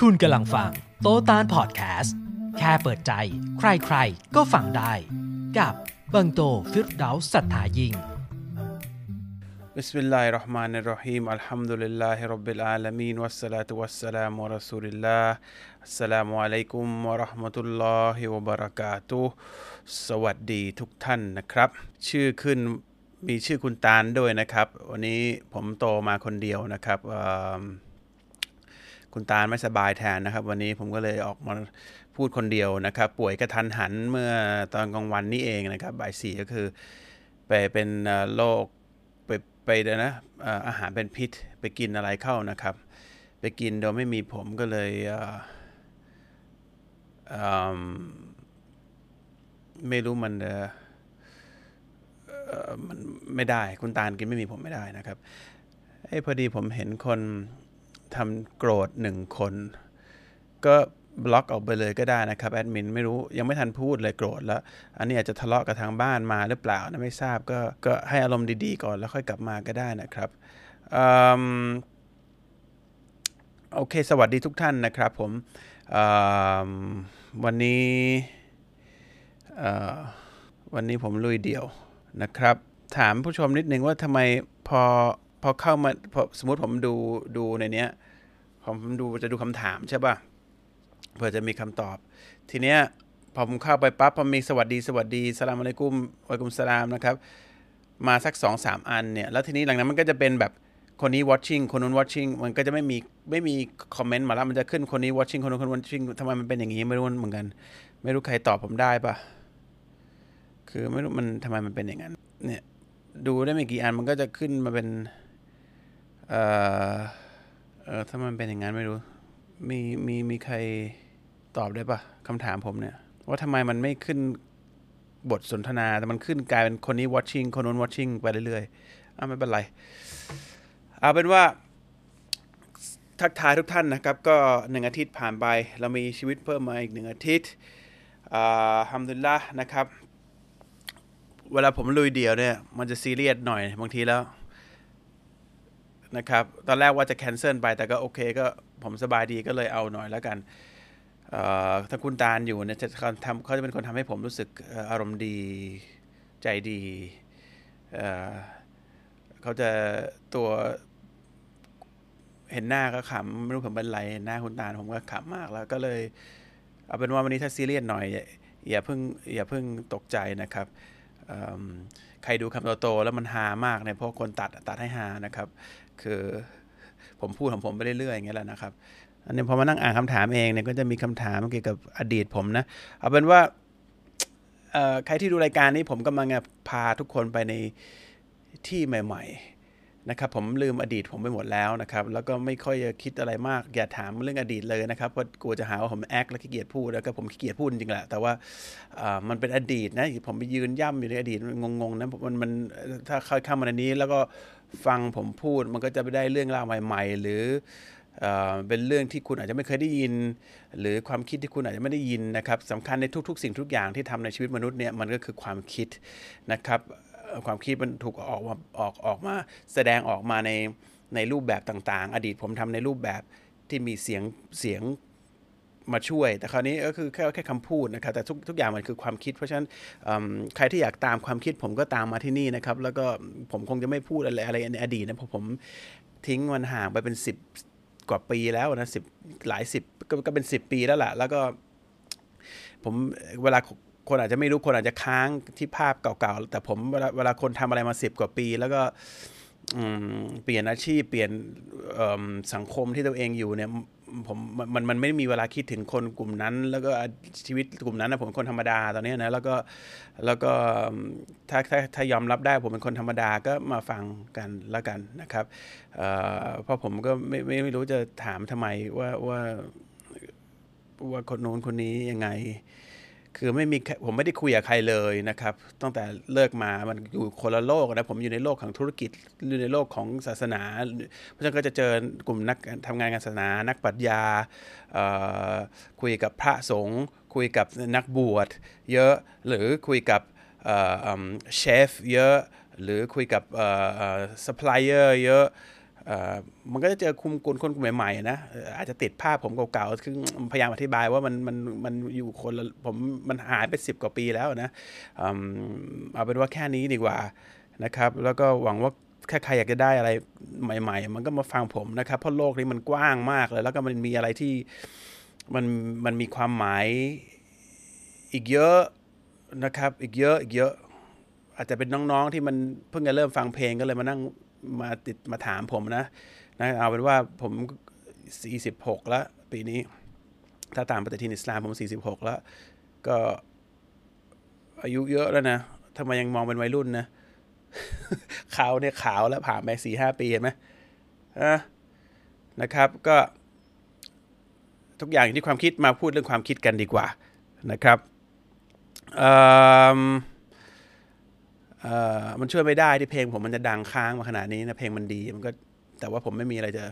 คุณกำลังฟังโตตานพอดแคสต์ แค่เปิดใจ ใครๆ ก็ฟังได้ กับบังโตฟิรดาสัทธายิง بسم الله الرحمن الرحيم الحمد لله رب العالمين والصلاة والسلام على رسول الله السلام عليكم ورحمة الله وبركاته สวัสดีทุกท่านนะครับ ชื่อขึ้นมีชื่อคุณตาลด้วยนะครับ วันนี้ผมโตมาคนเดียวนะครับเอิ่ม คุณตาไม่สบายแทนนะครับ วันนี้ผมก็เลยออกมาพูดคนเดียวนะครับ ป่วยกระทันหันเมื่อตอนกลางวันนี้เองนะครับบ่ายสี่ก็คือไปเป็นโรคไปไปนะอาหารเป็นพิษไปกินอะไรเข้านะครับ ไปกินโดยไม่มีผมก็เลยเไม่รู้มันมันไม่ได้ คุณตาลกินไม่มีผมไม่ได้นะครับไอ้พอดีผมเห็นคน ทำโกรธหนึ่งคน ก็บล็อกออกไปเลยก็ได้นะครับแอดมินไม่รู้ยังไม่ทันพูดเลยโกรธแล้ว อันนี้อาจจะทะเลาะกับทางบ้านมาหรือเปล่านะไม่ทราบก็ก็ให้อารมณ์ดีๆก่อนแล้วค่อยกลับมาก็ได้นะครับอืมโอเค สวัสดีทุกท่านนะครับผมอืมวันนี้อ่อวันนี้ผมลุยเดี่ยวนะครับ ถามผู้ชมนิดนึงว่าทำไมพอพอเข้ามาพอสมมติผมดูดูในเนี้ย ผมดูจะดูคำถามใช่ป่ะเพื่อจะมีคำตอบ ทีเนี้ยพอผมเข้าไปปั๊บพอมีสวัสดีสวัสดีสลามอะลัยกุมวะลัยกุมสลามนะครับ มาสักสองสามอันเนี่ย แล้วทีนี้หลังนั้นมันก็จะเป็นแบบคนนี้ watching คนนู้น watching มันก็จะไม่มีไม่มีคอมเมนต์มาแล้วมันจะขึ้นคนนี้ watching คนนู้นคนนู้น watching ทำไมมันเป็นอย่างนี้ไม่รู้เหมือนกัน ไม่รู้ใครตอบผมได้ปะคือไม่รู้มันทำไมมันเป็นอย่างนั้น เนี่ย ดูได้ไม่กี่อันมันก็จะขึ้นมาเป็นเอ่อ เออถ้ามันเป็นอย่างนั้นไม่รู้ มีมีมีใครตอบได้ปะคำถามผมเนี่ย ว่าทำไมมันไม่ขึ้นบทสนทนา แต่มันขึ้นกลายเป็นคนนี้ watching คนนู้น watching ไปเรื่อยๆอะไม่เป็นไร เอาเป็นว่าทักทายทุกท่านนะครับ ก็หนึ่งอาทิตย์ผ่านไป เรามีชีวิตเพิ่มมาอีกหนึ่งอาทิตย์อ่าฮัมดุลลละนะครับ เวลาผมลุยเดี่ยวเนี่ย มันจะซีเรียสหน่อยบางทีแล้ว นะครับ ตอนแรกว่าจะแคนเซิลไปแต่ก็โอเคก็ผมสบายดีก็เลยเอาหน่อยแล้วกันถ้าคุณตาลอยู่เนี่ยจะเขาทำเขาจะเป็นคนทำให้ผมรู้สึกอารมณ์ดีใจดีเขาจะตัวเห็นหน้าก็ขำไม่รู้ผมเป็นไรเห็นหน้าคุณตาลผมก็ขำมากแล้วก็เลยเอาเป็นว่าวันนี้ถ้าซีเรียสหน่อยอย่าอย่าเพิ่งอย่าเพิ่งตกใจนะครับใครดูคำโตๆแล้วมันฮามากเนี่ยเพราะคนตัดตัดให้ฮานะครับ คือผมพูดของผมไปเรื่อยๆอย่างเงี้ยแหละนะครับ อันนี้พอมานั่งอ่านคำถามเองเนี่ยก็จะมีคำถามเกี่ยวกับอดีตผมนะ เอาเป็นว่าเอ่อใครที่ดูรายการนี้ผมกำลังพาทุกคนไปในที่ใหม่ ๆ นะครับ ผมลืมอดีตผมไปหมดแล้วนะครับ แล้วก็ไม่ค่อยจะคิดอะไรมาก อย่าถามเรื่องอดีตเลยนะครับเพราะกลัวจะหาว่าผมแอคและขี้เกียจพูดแล้วก็ผมขี้เกียจพูดจริงแหละแต่ว่าอ่ามันเป็นอดีตนะผมไปยืนย่ำอยู่ในอดีตมันงงๆนะมันมันถ้าเข้าเข้ามาในนี้แล้วก็ ฟังผมพูดมันก็จะไปได้เรื่องราวใหม่ ๆ หรือเอเป็นเรื่องที่คุณอาจจะไม่เคยได้ยิน หรือความคิดที่คุณอาจจะไม่ได้ยินนะครับสำคัญในทุก ๆ สิ่งทุกอย่างที่ทำในชีวิตมนุษย์เนี่ยมันก็คือความคิดนะครับความคิดมันถูกออกมาออกออกมา แสดงออกมาในในรูปแบบต่างๆ อดีตผมทำในรูปแบบที่มีเสียงเสียง มาช่วย แต่คราวนี้ก็คือแค่แค่คำพูดนะครับแต่ทุกทุกอย่างมันคือความคิด เพราะฉะนั้นใครที่อยากตามความคิดผมก็ตามมาที่นี่นะครับ แล้วก็ผมคงจะไม่พูดอะไรอะไรในอดีตนะเพราะผมทิ้งมันห่างไปเป็นสิบกว่าปีแล้วนะสิบหลายสิบก็ก็เป็นสิบปีแล้วแหละแล้วก็ผมเวลาคนอาจจะไม่รู้คนอาจจะค้างที่ภาพเก่าๆ แต่ผมเวลาเวลาคนทำอะไรมาสิบกว่าปี แล้วก็เปลี่ยนอาชีพเปลี่ยนสังคมที่ตัวเองอยู่เนี่ย ผมมันมันมันไม่มีเวลาคิดถึงคนกลุ่มนั้น แล้วก็ชีวิตกลุ่มนั้นนะผมเป็นคนธรรมดาตอนนี้นะแล้วก็แล้วก็ถ้าถ้าถ้ายอมรับได้ผมเป็นคนธรรมดาก็มาฟังกันแล้วกันนะครับเเพราะผมก็ไม่ไม่ไม่รู้จะถามทำไมว่าว่าว่าคนโน้นคนนี้ยังไง คือไม่มีผมไม่ได้คุยกับใครเลยนะครับ ตั้งแต่เลิกมามันอยู่คนละโลกนะผมอยู่ในโลกของธุรกิจอยู่ในโลกของศาสนา เพราะฉะนั้นก็จะเจอกลุ่มนักทำงานการศาสนา นักปรัชญาคุยกับพระสงฆ์คุยกับนักบวชเยอะหรือคุยกับเอ่อเชฟเยอะ หรือคุยกับซัพพลายเออร์เยอะ มันก็จะเจอคุมกุลคนกลุ่มใหม่ๆนะอาจจะติดภาพผมเก่าๆคือพยายามอธิบายว่ามันมันมันอยู่คนละผมมันหายไปสิบกว่าปีแล้วนะเอาเป็นว่าแค่นี้ดีกว่านะครับ แล้วก็หวังว่าแค่ใครอยากจะได้อะไรใหม่ ๆ มันก็มาฟังผมนะครับ เพราะโลกนี้มันกว้างมากเลย แล้วก็มันมีอะไรที่มันมันมีความหมายอีกเยอะนะครับ อีกเยอะอีกเยอะ อาจจะเป็นน้องๆที่มันเพิ่งจะเริ่มฟังเพลงก็เลยมานั่ง มาติดมาถามผมนะนะเอาเป็นว่าผม 46 แล้ว ปีนี้ ถ้าตามปฏิทินอิสลามผม 46 แล้ว ก็อายุเยอะแล้วนะทำไมยังมองเป็นวัยรุ่นนะขาวเนี่ยขาวแล้วผ่านไปสี่ห้าปีเห็นไหมนะครับก็ ทุกอย่างที่ความคิดมาพูดเรื่องความคิดกันดีกว่านะครับ มันช่วยไม่ได้ที่เพลงผมมันจะดังค้างมาขนาดนี้นะเพลงมันดีมันก็แต่ว่าผมไม่มีอะไรจะ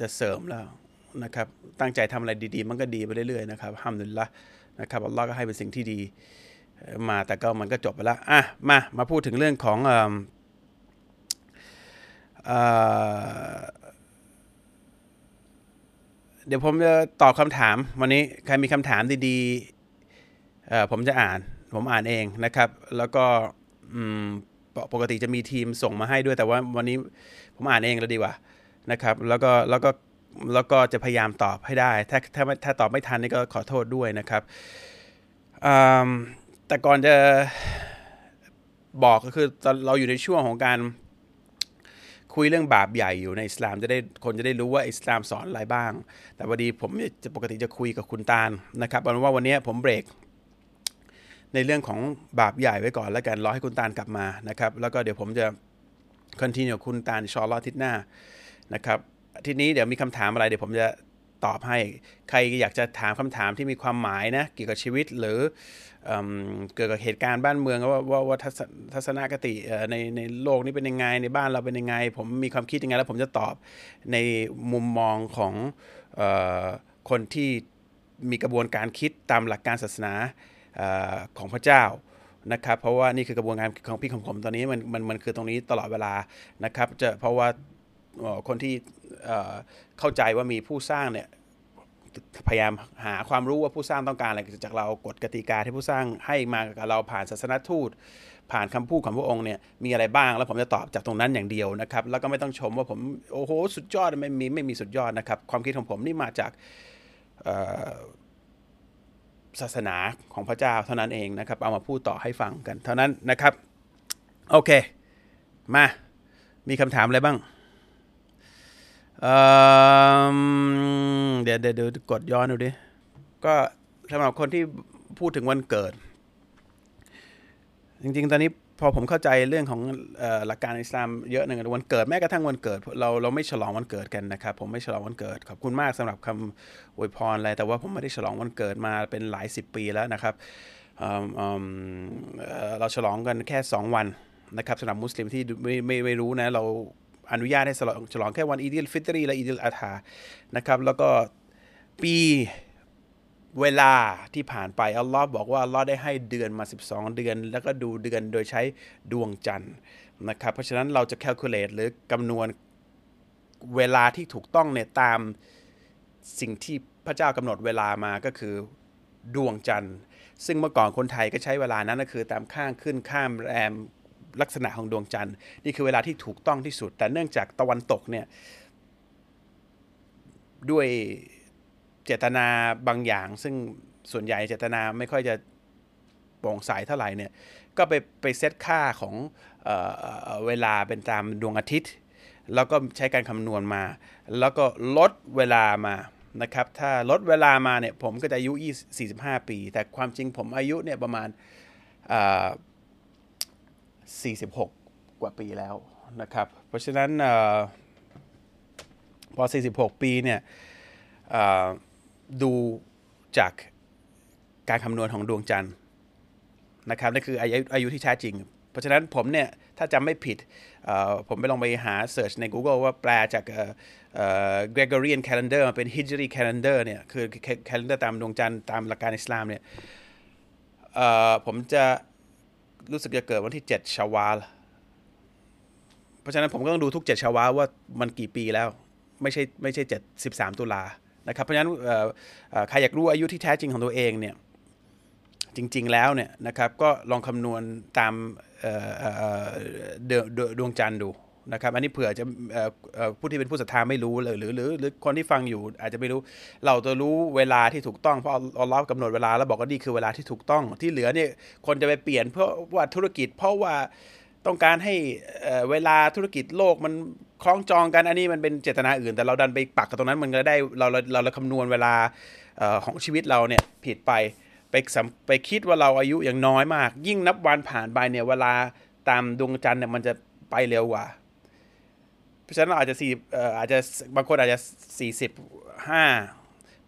จะเสริมแล้วนะครับ ตั้งใจทำอะไรดีๆ มันก็ดีไปเรื่อยๆนะครับห้ามดุลละนะครับอัลลอฮ์ก็ให้เป็นสิ่งที่ดีมาแต่ก็มันก็จบไปแล้วอะมามาพูดถึงเรื่องของเดี๋ยวผมจะตอบคำถามวันนี้ใครมีคำถามดีๆผมจะอ่าน ผมอ่านเองนะครับ แล้วก็ปกติจะมีทีมส่งมาให้ด้วย แต่ว่าวันนี้ผมอ่านเองแล้วดีกว่านะครับ แล้วก็แล้วก็แล้วก็จะพยายามตอบให้ได้ ถ้าถ้าถ้าตอบไม่ทันนี่ก็ขอโทษด้วยนะครับ แต่ก่อนจะบอกก็คือเราอยู่ในช่วงของการคุยเรื่องบาปใหญ่อยู่ในอิสลามจะได้คนจะได้รู้ว่าอิสลามสอนอะไรบ้าง แต่วันดีผมจะปกติจะคุยกับคุณตาลนะครับเอาว่าวันนี้ผมเบรก ในเรื่องของบาปใหญ่ไว้ก่อนแล้วกันรอให้คุณตาลกลับมานะครับ แล้วก็เดี๋ยวผมจะคอนทิเนียคุณตาลชอลอทิศหน้านะครับทีนี้เดี๋ยวมีคำถามอะไรเดี๋ยวผมจะตอบให้ใครอยากจะถามคำถามที่มีความหมายนะเกี่ยวกับชีวิตหรือเกิดกับเหตุการณ์บ้านเมืองว่าว่าว่าทัศนคติในในโลกนี้เป็นยังไงในบ้านเราเป็นยังไง ผมมีความคิดยังไงแล้วผมจะตอบในมุมมองของอคนที่มีกระบวนการคิดตามหลักการศาสนา ของพระเจ้านะครับเพราะว่านี่คือกระบวนการของพี่ของผมตอนนี้มันมันมันคือตรงนี้ตลอดเวลานะครับจะเพราะว่าคนที่เข้าใจว่ามีผู้สร้างเนี่ยพยายามหาความรู้ว่าผู้สร้างต้องการอะไรจากเรากฎกติกาที่ผู้สร้างให้มากับเราผ่านศาสนทูต ผ่านคำพูดของพระองค์เนี่ยมีอะไรบ้างแล้วผมจะตอบจากตรงนั้นอย่างเดียวนะครับ แล้วก็ไม่ต้องชมว่าผมโอ้โหสุดยอดไม่มีไม่มีสุดยอดนะครับ ความคิดของผมนี่มาจาก ศาสนาของพระเจ้าเท่านั้นเองนะครับ เอามาพูดต่อให้ฟังกัน เท่านั้นนะครับ โอเค มา มีคำถามอะไรบ้างเดี๋ยวเดี๋ยวกดย้อนดูดิ ก็สำหรับคนที่พูดถึงวันเกิด จริงๆ ตอนนี้ พอผมเข้าใจเรื่องของหลักการอิสลามเยอะขึ้นวันเกิดแม้กระทั่งวันเกิด เราเราไม่ฉลองวันเกิดกันนะครับ ผมไม่ฉลองวันเกิดขอบคุณมากสำหรับคำอวยพรอะไรแต่ว่าผมไม่ได้ฉลองวันเกิดมาเป็นหลายสิบปีแล้วนะครับเราฉลองกันแค่ 2 วันนะครับสำหรับมุสลิมที่ไม่ไม่ไม่รู้นะเราอนุญาตให้ฉลองฉลองแค่วันอีดิลฟิตรีและอีดิลอาธานะครับแล้วก็ปี เวลาที่ผ่านไปอัลลอฮ์บอกว่าอัลลอฮ์ได้ให้เดือนมา 12 เดือน แล้วก็ดูเดือนโดยใช้ดวงจันทร์นะครับเพราะฉะนั้นเราจะแคลคูลเลตหรือคำนวณเวลาที่ถูกต้องเนี่ยตามสิ่งที่พระเจ้ากำหนดเวลามาก็คือดวงจันทร์ ซึ่งเมื่อก่อนคนไทยก็ใช้เวลานั้นก็คือตามข้างขึ้นข้ามแรมลักษณะของดวงจันทร์ นี่คือเวลาที่ถูกต้องที่สุด แต่เนื่องจากตะวันตกเนี่ยด้วย เจตนาบางอย่าง ซึ่งส่วนใหญ่เจตนาไม่ค่อยจะโปร่งใสเท่าไหร่เนี่ยก็ไปไปเซตค่าของเออเวลาเป็นตามดวงอาทิตย์ แล้วก็ใช้การคำนวณมา แล้วก็ลดเวลามานะครับถ้าลดเวลามาเนี่ยผมก็จะอายุ 45 ปี แต่ความจริงผมอายุเนี่ยประมาณ 46 กว่าปีแล้วนะครับ เพราะฉะนั้นอพอ 46 ปีเนี่ย ดูจากการคำนวณของดวงจันทร์นะครับนั่นคืออายุอายุที่แท้จริง เพราะฉะนั้นผมเนี่ย ถ้าจำไม่ผิด ผมไปลองไปหาเสิร์ชใน Google ว่าแปลจาก Gregorian calendar มาเป็น Hijri calendar เนี่ย คือ calendar ตามดวงจันทร์ตามหลักการอิสลามเนี่ยผมจะรู้สึกจะเกิดวันที่ 7 ชาวาล เพราะฉะนั้นผมก็ต้องดูทุกเจ็ดชาวาว่ามันกี่ปีแล้ว ไม่ใช่ไม่ใช่เจ็ดสิบสามตุลา นะครับเพราะฉะนั้นใครอยากรู้อายุที่แท้จริงของตัวเองเนี่ยจริง ๆ แล้วเนี่ยนะครับก็ลองคำนวณตามดวงจันทร์ดูนะครับอันนี้เผื่อจะผู้ที่เป็นผู้ศรัทธาไม่รู้เลยหรือหรือหรือคนที่ฟังอยู่อาจจะไม่รู้ เราจะรู้เวลาที่ถูกต้องเพราะอัลลอฮ์กำหนดเวลาแล้วบอกว่านี่คือเวลาที่ถูกต้องที่เหลือเนี่ยคนจะไปเปลี่ยน เพราะว่าธุรกิจ เพราะว่าต้องการให้เวลาธุรกิจโลกมัน คล้องจองกันอันนี้มันเป็นเจตนาอื่น แต่เราดันไปปักกับตรงนั้นมันก็ได้เราเราเราคำนวณเวลาของชีวิตเราเนี่ยผิดไปไปไปคิดว่าเราอายุอย่างน้อยมาก ยิ่งนับวันผ่านไปเนี่ยเวลาตามดวงจันทร์เนี่ยมันจะไปเร็วกว่า เพราะฉะนั้นอาจจะสี่อาจจะบางคนอาจจะสี่สิบห้า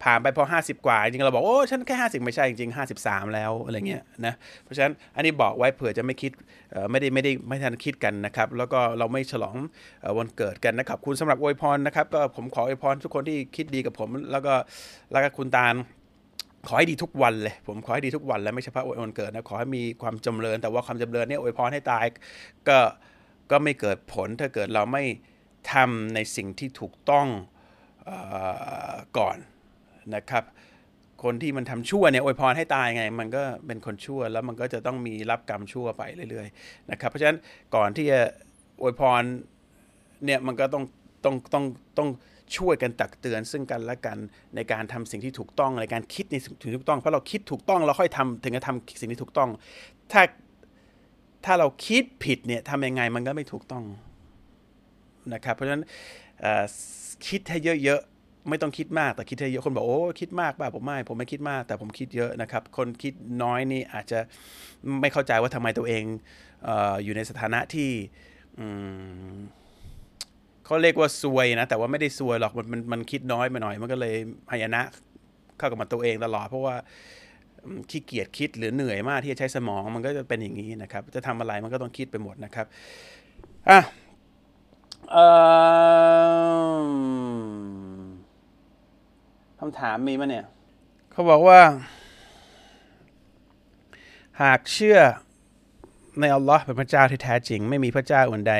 ผ่านไปพอห้าสิบกว่า จริงเราบอก โอ้ ฉันแค่ห้าสิบไม่ใช่จริงห้าสิบสามแล้วอะไรเงี้ยนะเพราะฉะนั้นอันนี้บอกไว้เผื่อจะไม่คิดไม่ได้ไม่ได้ไม่ทันคิดกันนะครับ แล้วก็เราไม่ฉลองวันเกิดกันนะครับคุณสำหรับอวยพรนะครับก็ผมขออวยพรทุกคนที่คิดดีกับผม แล้วก็แล้วก็คุณตาลขอให้ดีทุกวันเลย ผมขอให้ดีทุกวันแล้วไม่เฉพาะวันเกิดนะขอให้มีความจำเริญ แต่ว่าความจำเริญเนี่ยอวยพรให้ตายก็ก็ไม่เกิดผลถ้าเกิดเราไม่ทำในสิ่งที่ถูกต้องอก่อน นะครับ คนที่มันทำชั่วเนี่ยอวยพรให้ตายไง มันก็เป็นคนชั่วแล้วมันก็จะต้องมีรับกรรมชั่วไปเรื่อยๆนะครับ เพราะฉะนั้นก่อนที่จะอวยพรเนี่ยมันก็ต้องต้องต้องต้องช่วยกันตักเตือนซึ่งกันและกันในการทำสิ่งที่ถูกต้องในการคิดในสิ่งที่ถูกต้อง เพราะเราคิดถูกต้องเราค่อยทำถึงจะทำสิ่งที่ถูกต้อง ถ้าถ้าเราคิดผิดเนี่ยทำยังไงมันก็ไม่ถูกต้องนะครับ เพราะฉะนั้นคิดให้เยอะๆ ไม่ต้องคิดมากแต่คิดให้เยอะคนบอกโอ้คิดมากป่ะผมไม่ ผมไม่คิดมาก แต่ผมคิดเยอะนะครับ คนคิดน้อยนี่อาจจะไม่เข้าใจว่าทำไมตัวเองออยู่ในสถานะที่เขาเรียกว่าซวยนะ แต่ว่าไม่ได้ซวยหรอกมันมันมันคิดน้อยไปหน่อย มันก็เลยหายนะเข้ากับมันตัวเองตลอด เพราะว่าขี้เกียจคิดหรือเหนื่อยมากที่จะใช้สมองมันก็จะเป็นอย่างนี้นะครับ จะทำอะไรมันก็ต้องคิดไปหมดนะครับอะเออ คำถามมีมั้ยเนี่ย เขาบอกว่า หากเชื่อในอัลลอฮ์เป็นพระเจ้าที่แท้จริง ไม่มีพระเจ้าอื่นใด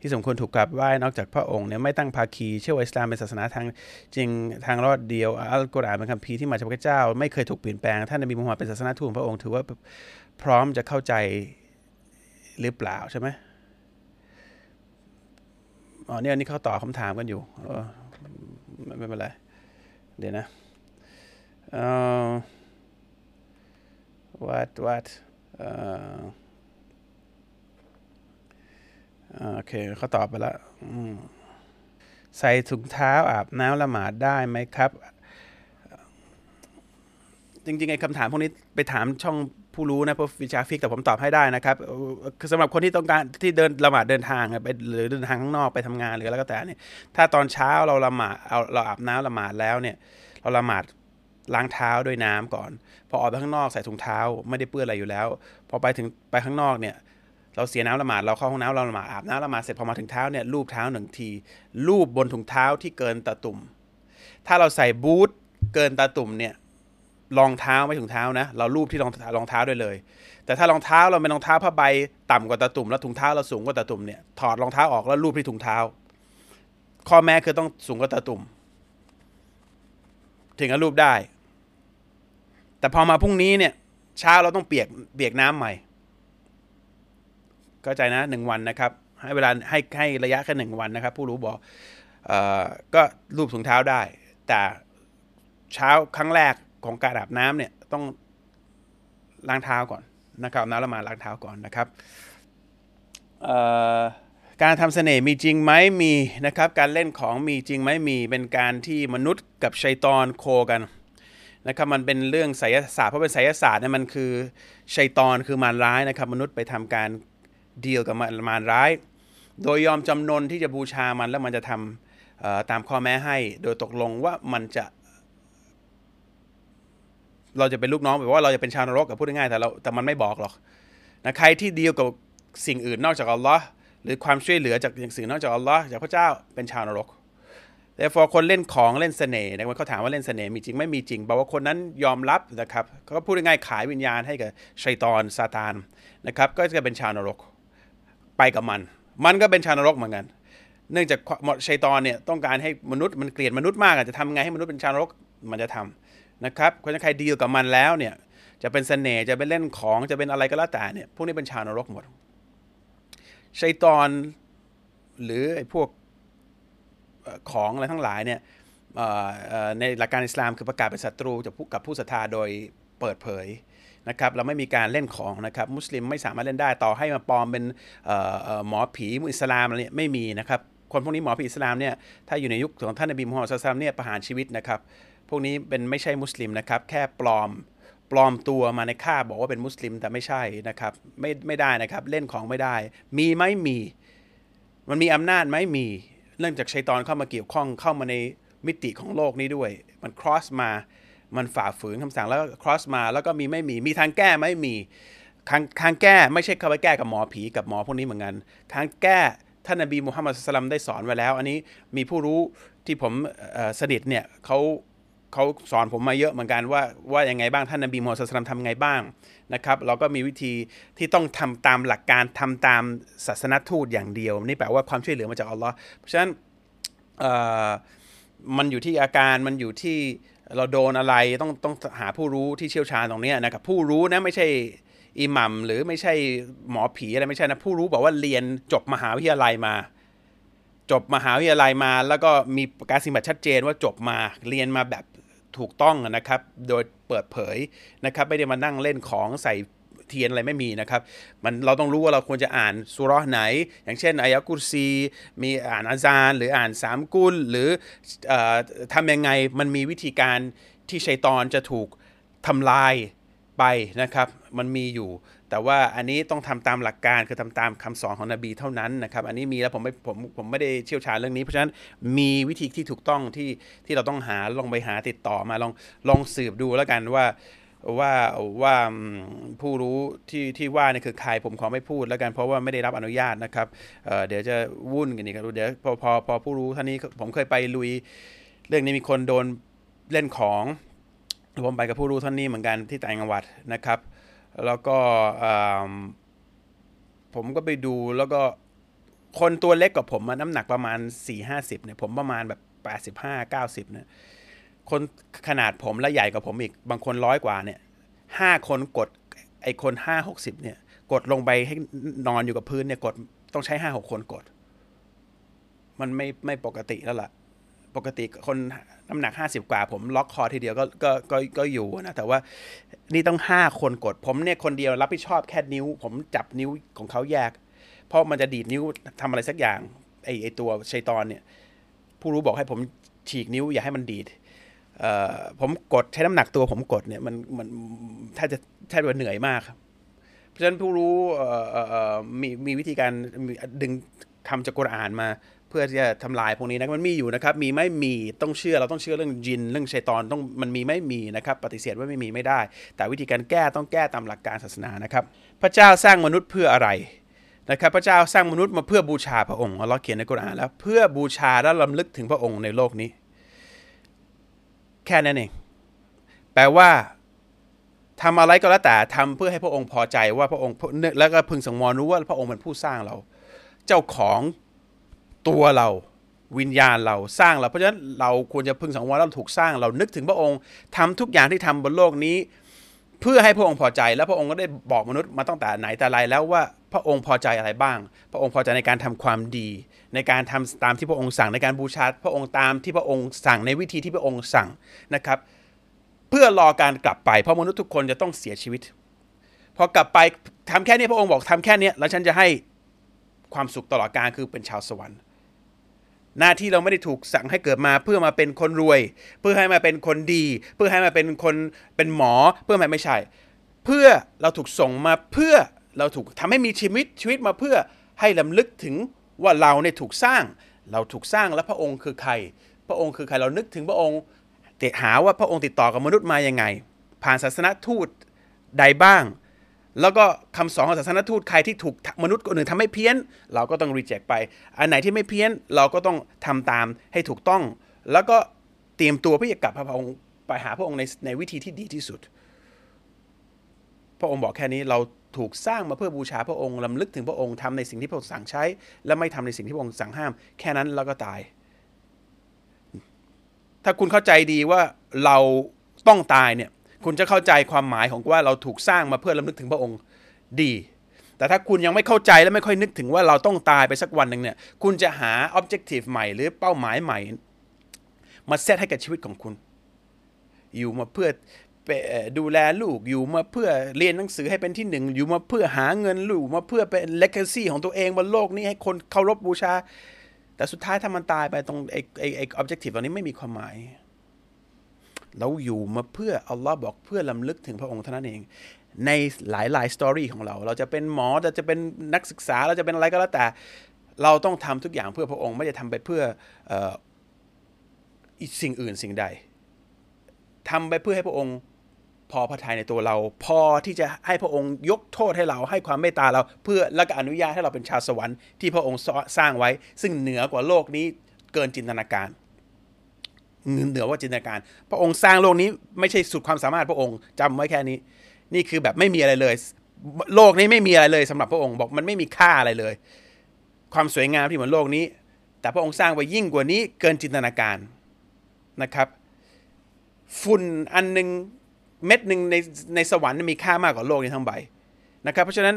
ที่สมควรถูกกราบไหว้นอกจากพระองค์เนี่ยไม่ตั้งภาคีเชื่อว่าอิสลามเป็นศาสนาทางจริงทางรอดเดียวอัลกุรอานเป็นคัมภีร์ที่มาจากพระเจ้า ไม่เคยถูกเปลี่ยนแปลงท่านนบีมุฮัมมัดเป็นศาสนาทูตพระองค์ถือว่าพร้อมจะเข้าใจหรือเปล่าใช่ไหมอ๋อเนี่ยนี่เขาตอบคำถามกันอยู่ไม่เป็นไร เดี๋ยวนะเอ่อ what what โอเคเขาตอบไปแล้วใส่ถุงเท้าอาบน้ำละหมาดได้ไหมครับ จริงๆไอ้คำถามพวกนี้ไปถามช่อง ผู้รู้นะเพราะวิชาฟิกแต่ผมตอบให้ได้นะครับสำหรับคนที่ต้องการที่เดินละหมาดเดินทางไปหรือเดินทางข้างนอกไปทำงานหรืออะไรก็แต่เนี่ยถ้าตอนเช้าเราละหมาดเอาเราอาบน้ำละหมาดแล้วเนี่ย เราละหมาดล้างเท้าด้วยน้ำก่อน พอออกไปข้างนอกใส่ถุงเท้าไม่ได้เปื้อนอะไรอยู่แล้ว พอไปถึงไปข้างนอกเนี่ย เราเสียน้ำละหมาดเราเข้าห้องน้ำเราละหมาดอาบน้ำละหมาดเสร็จพอมาถึงเท้าเนี่ยลูบเท้าหนึ่งทีลูบบนถุงเท้าที่เกินตะตุ่ม ถ้าเราใส่บูทเกินตะตุ่มเนี่ย รองเท้าไม่ถุงเท้านะ เราลูบที่รองรองเท้าด้วยเลย แต่ถ้ารองเท้าเราเป็นรองเท้าผ้าใบต่ำกว่าตะตุ่มแล้วถุงเท้าเราสูงกว่าตะตุ่มเนี่ยถอดรองเท้าออกแล้วลูบที่ถุงเท้า ข้อแม้คือต้องสูงกว่าตะตุ่ม ถึงจะลูบได้ แต่พอมาพรุ่งนี้เนี่ยเช้าเราต้องเปียกเปียกน้ำใหม่เข้าใจนะหนึ่งวันนะครับ ให้เวลาให้ให้ระยะแค่หนึ่งวันนะครับ ผู้รู้บอกเอ่อก็รูปถุงเท้าได้ แต่เช้าครั้งแรก ของการอาบน้ำเนี่ยต้องล้างเท้าก่อนนะครับน้ำละมาล้างเท้าก่อนนะครับการทำเสน่ห์มีจริงไหมมีนะครับ การเล่นของมีจริงไหมมีเป็นการที่มนุษย์กับชัยตอนโคกันนะครับมันเป็นเรื่องไสยศาสตร์เพราะเป็นไสยศาสตร์เนี่ยมันคือชัยตอนคือมารร้ายนะครับ มนุษย์ไปทำการดีลกับมารร้าย โดยยอมจำนนที่จะบูชามันแล้วมันจะทำตามข้อแม้ให้ โดยตกลงว่ามันจะ เราจะเป็นลูกน้องแบบว่าเราจะเป็นชาวนรกกับพูดง่ายๆแต่เราแต่มันไม่บอกหรอกนะใครที่ดีลกับสิ่งอื่นนอกจากอัลลอฮ์หรือความช่วยเหลือจากสิ่งนอกจากอัลลอฮ์จากพระเจ้าเป็นชาวนรกแต่พอคนเล่นของเล่นเสน่ห์นะเขาถามว่าเล่นเสน่ห์มีจริงไม่มีจริงบอกว่าคนนั้นยอมรับนะครับเขาก็พูดง่ายๆขายวิญญาณให้กับชัยตอนซาตานนะครับก็จะเป็นชาวนรกไปกับมัน มันก็เป็นชาวนรกเหมือนกันเนื่องจากชัยตอนเนี่ยต้องการให้มนุษย์มันเกลียดมนุษย์มากจะทำไงให้มนุษย์เป็นชาวนรกมันจะทำ นะครับคนใครดีลกับมันแล้วเนี่ยจะเป็นเสน่ห์จะเป็นเล่นของจะเป็นอะไรก็แล้วแต่เนี่ยพวกนี้เป็นชาวนรกหมดชัยตอนหรือไอ้พวกของอะไรทั้งหลายเนี่ยในหลักการอิสลามคือประกาศเป็นศัตรูกับผู้ศรัทธาโดยเปิดเผยนะครับเราไม่มีการเล่นของนะครับมุสลิมไม่สามารถเล่นได้ต่อให้มาปลอมเป็นหมอผีมุอิสลามอะไรเนี่ยไม่มีนะครับคนพวกนี้หมอผีอิสลามเนี่ยถ้าอยู่ในยุคของท่านนบีมุฮัมมัดสุลตามเนี่ยประหารชีวิตนะครับ วกนี้เป็นไม่ใช่มุสลิมนะครับ แค่ปลอมปลอมตัวมาในค่าบอกว่าเป็นมุสลิมแต่ไม่ใช่นะครับไม่ไม่ได้นะครับเล่นของไม่ได้ มีไหมมี มันมีอำนาจไหมมีเนื่องจากชัยตอนเข้ามาเกี่ยวข้องเข้ามาในมิติของโลกนี้ด้วย มัน cross มา มันฝ่าฝืนคำสั่งแล้ว cross มา แล้วก็มีไม่มี มีทางแก้ไม่มีทางทางแก้ไม่ใช่เข้าไปแก้กับหมอผีกับหมอพวกนี้เหมือนกัน ทางแก้ท่านนบีมุฮัมมัดสุลตัมได้สอนไว้แล้ว อันนี้มีผู้รู้ที่ผมสนิทเนี่ยเขา เขาสอนผมมาเยอะเหมือนกันว่าว่ายังไงบ้างท่านนบีมูฮัมมัดสุลตัมทำไงบ้างนะครับ เราก็มีวิธีที่ต้องทำตามหลักการทำตามศาสนทูตอย่างเดียว นี่แปลว่าความช่วยเหลือมาจากอัลลอฮ์เพราะฉะนั้นมันอยู่ที่อาการมันอยู่ที่เราโดนอะไรต้องต้องหาผู้รู้ที่เชี่ยวชาญตรงนี้นะครับผู้รู้นะไม่ใช่อิหมัมหรือไม่ใช่หมอผีอะไรไม่ใช่นะผู้รู้บอกว่าเรียนจบมหาวิทยาลัยมา จบมหาวิทยาลัยมา แล้วก็มีการสิบัตชัดเจนว่าจบมาเรียนมาแบบ ถูกต้องนะครับ โดยเปิดเผยนะครับ ไม่ได้มานั่งเล่นของใส่เทียนอะไรไม่มีนะครับ มันเราต้องรู้ว่าเราควรจะอ่านสุรไหน อย่างเช่นอายะกุรซี มีอ่านอาจารย์ หรืออ่านสามกุล หรืออทำยังไงมันมีวิธีการที่ชัยตอนจะถูกทำลายไปนะครับ มันมีอยู่ แต่ว่าอันนี้ต้องทำตามหลักการคือทำตามคำสอนของนบีเท่านั้นนะครับอันนี้มีแล้วผมไม่ผมผมไม่ได้เชี่ยวชาญเรื่องนี้ เพราะฉะนั้นมีวิธีที่ถูกต้องที่ที่เราต้องหาลองไปหาติดต่อมาลองลองสืบดูแล้วกันว่าว่าว่าผู้รู้ที่ที่ว่านี่คือใครผมขอไม่พูดแล้วกันเพราะว่าไม่ได้รับอนุญาตนะครับเเดี๋ยวจะวุ่นกันอีกเดี๋ยวพอพอพอผู้รู้ท่านนี้ผมเคยไปลุย เรื่องนี้มีคนโดนเล่นของผมไปกับผู้รู้ท่านนี้เหมือนกันที่ต่างจังหวัดนะครับ แล้วก็ผมก็ไปดูแล้วก็คนตัวเล็กกว่าผมมาน้ำหนักประมาณ 4-50เนี่ยผมประมาณแบบ 85-90เนี่ยคนขนาดผมและใหญ่กว่าผมอีกบางคนร้อยกว่าเนี่ยห้าคนกดไอคนห้าหกสิบเนี่ย กดลงไปให้นอนอยู่กับพื้นเนี่ยกดต้องใช้ห้าหกคนกด มันไม่ไม่ปกติแล้วล่ะ ปกติคนน้ำหนักห้าสิบกว่า ผมล็อกคอทีเดียวก็ก็ก็ก็อยู่นะแต่ว่านี่ต้องห้าคนกดผมเนี่ยคนเดียวรับผิดชอบแค่นิ้ว ผมจับนิ้วของเขาแยก เพราะมันจะดีดนิ้วทำอะไรสักอย่างไอไอตัวชัยตอนเนี่ย ผู้รู้บอกให้ผมฉีกนิ้วอย่าให้มันดีดผมกดใช้น้ำหนักตัวผมกดเนี่ยมันมันแทบจะแทบจะเหนื่อยมากครับเพราะฉะนั้นผู้รู้มีมีวิธีการดึงคำจากกุรอานมา เพื่อที่จะทำลายพวกนี้นะมันมีอยู่นะครับ มีไม่มีต้องเชื่อเราต้องเชื่อเรื่องจิน เรื่องชัยตอนต้องมันมีไม่มีนะครับ ปฏิเสธว่าไม่มีไม่ได้ แต่วิธีการแก้ต้องแก้ตามหลักการศาสนานะครับ พระเจ้าสร้างมนุษย์เพื่ออะไรนะครับพระเจ้าสร้างมนุษย์มาเพื่อบูชาพระองค์เราเขียนในกุรอานแล้วเพื่อบูชาและลำลึกถึงพระองค์ในโลกนี้ แค่นั้นเอง แปลว่าทำอะไรก็แล้วแต่ทำเพื่อให้พระองค์พอใจว่าพระองค์แล้วก็พึงสังวรรู้ว่าพระองค์เป็นผู้สร้างเรา เจ้าของ ตัวเราวิญญาณเราสร้างเรา เพราะฉะนั้นเราควรจะพึงสังวรเราถูกสร้างเรานึกถึงพระองค์ทำทุกอย่างที่ทำบนโลกนี้ เพื่อให้พระองค์พอใจแล้วพระองค์ก็ได้บอกมนุษย์มาตั้งแต่ไหนแต่ไรแล้วว่าพระองค์พอใจอะไรบ้าง พระองค์พอใจในการทำความดี ในการทำตามที่พระองค์สั่งในการบูชาพระองค์ตามที่พระองค์สั่งในวิธีที่พระองค์สั่งนะครับ เพื่อรอการกลับไปเพราะมนุษย์ทุกคนจะต้องเสียชีวิตพอกลับไปทำแค่นี้พระองค์บอกทำแค่นี้แล้วฉันจะให้ความสุขตลอดกาลคือเป็นชาวสวรรค์ หน้าที่เราไม่ได้ถูกสั่งให้เกิดมาเพื่อมาเป็นคนรวย เพื่อให้มาเป็นคนดี เพื่อให้มาเป็นคนเป็นหมอเพื่อไม่ไม่ใช่ เพื่อเราถูกส่งมาเพื่อเราถูกทำให้มีชีวิตชีวิตมาเพื่อให้ลำลึกถึงว่าเราเนี่ยถูกสร้าง เราถูกสร้างและพระองค์คือใคร พระองค์คือใครเรานึกถึงพระองค์ติหาว่าพระองค์ติดต่อกับมนุษย์มาอยังไง ผ่านศาสนทูตใดบ้าง แล้วก็คำสอนของศาสนทูตใครที่ถูกมนุษย์คนอื่นทำให้เพี้ยน เราก็ต้องรีเจ็คไป อันไหนที่ไม่เพี้ยนเราก็ต้องทำตามให้ถูกต้อง แล้วก็เตรียมตัวเพื่อจะกลับพระองค์ไปหาพระองค์ในในวิธีที่ดีที่สุด พระองค์บอกแค่นี้เราถูกสร้างมาเพื่อบูชาพระองค์ลำลึกถึงพระองค์ทำในสิ่งที่พระองค์สั่งใช้ และไม่ทำในสิ่งที่พระองค์สั่งห้าม แค่นั้นแล้วก็ตาย ถ้าคุณเข้าใจดีว่าเราต้องตายเนี่ย คุณจะเข้าใจความหมายของว่าเราถูกสร้างมาเพื่อลำลึกถึงพระองค์ดี แต่ถ้าคุณยังไม่เข้าใจและไม่ค่อยนึกถึงว่าเราต้องตายไปสักวันหนึ่งเนี่ย คุณจะหา objective ใหม่หรือเป้าหมายใหม่ มาเซตให้กับชีวิตของคุณ อยู่มาเพื่อดูแลลูกอยู่มาเพื่อเรียนหนังสือให้เป็นที่หนึ่งอยู่มาเพื่อหาเงินลูกมาเพื่อเป็น legacy ของตัวเองบนโลกนี้ให้คนเคารพบูชา แต่สุดท้ายถ้ามันตายไปตรงไอ้ไอ้ไอ้ objective ตอนนี้ไม่มีความหมาย เราอยู่มาเพื่ออัลลอฮ์บอกเพื่อลำลึกถึงพระองค์เท่านั้นเอง ในหลายหลายสตอรี่ของเรา เราจะเป็นหมอเราจะเป็นนักศึกษาเราจะเป็นอะไรก็แล้วแต่ เราต้องทำทุกอย่างเพื่อพระองค์ไม่ได้ทำไปเพื่ออีกสิ่งอื่นสิ่งใดทำไปเพื่อให้พระองค์พอพระทัยในตัวเรา พอที่จะให้พระองค์ยกโทษให้เราให้ความเมตตาเรา เพื่อแล้วก็อนุญาตให้เราเป็นชาวสวรรค์ที่พระองค์สร้างไว้ ซึ่งเหนือกว่าโลกนี้เกินจินตนาการ เหนือว่าจินตนาการ พระองค์สร้างโลกนี้ไม่ใช่สุดความสามารถพระองค์จำไว้แค่นี้ นี่คือแบบไม่มีอะไรเลย โลกนี้ไม่มีอะไรเลยสำหรับพระองค์บอกมันไม่มีค่าอะไรเลย ความสวยงามที่เหมือนโลกนี้ แต่พระองค์สร้างไว้ยิ่งกว่านี้เกินจินตนาการนะครับ ฝุ่นอันหนึ่งเม็ดหนึ่งในในสวรรค์มีค่ามากกว่าโลกนี้ทั้งใบนะครับ เพราะฉะนั้น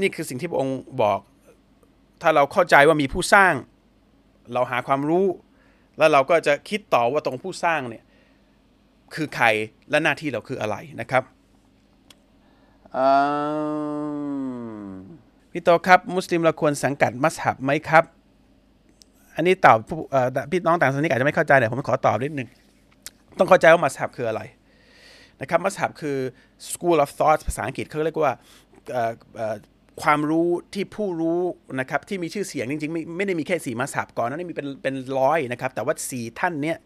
นี่คือสิ่งที่พระองค์บอก ถ้าเราเข้าใจว่ามีผู้สร้าง เราหาความรู้ แล้วเราก็จะคิดต่อว่าตรงผู้สร้างเนี่ยคือใครและหน้าที่เราคืออะไรนะครับอืมพี่โตครับ มุสลิมเราควรสังกัดมัสฮับไหมครับ อันนี้ตอบผู้เอ่อพี่น้องต่างศาสนาอาจจะไม่เข้าใจแต่ผมขอตอบนิดนึงต้องเข้าใจว่ามัสฮับคืออะไรนะครับมัสฮับคือ school of thought ภาษาอังกฤษเขาเรียกว่าเอ่อเอ่อ ความรู้ที่ผู้รู้นะครับที่มีชื่อเสียงจริงๆไม่ไม่ได้มีแค่สี่มัสฮับก่อนนั้นมีเป็นเป็นร้อยนะครับ แต่ว่าสี่ท่านเนี้ย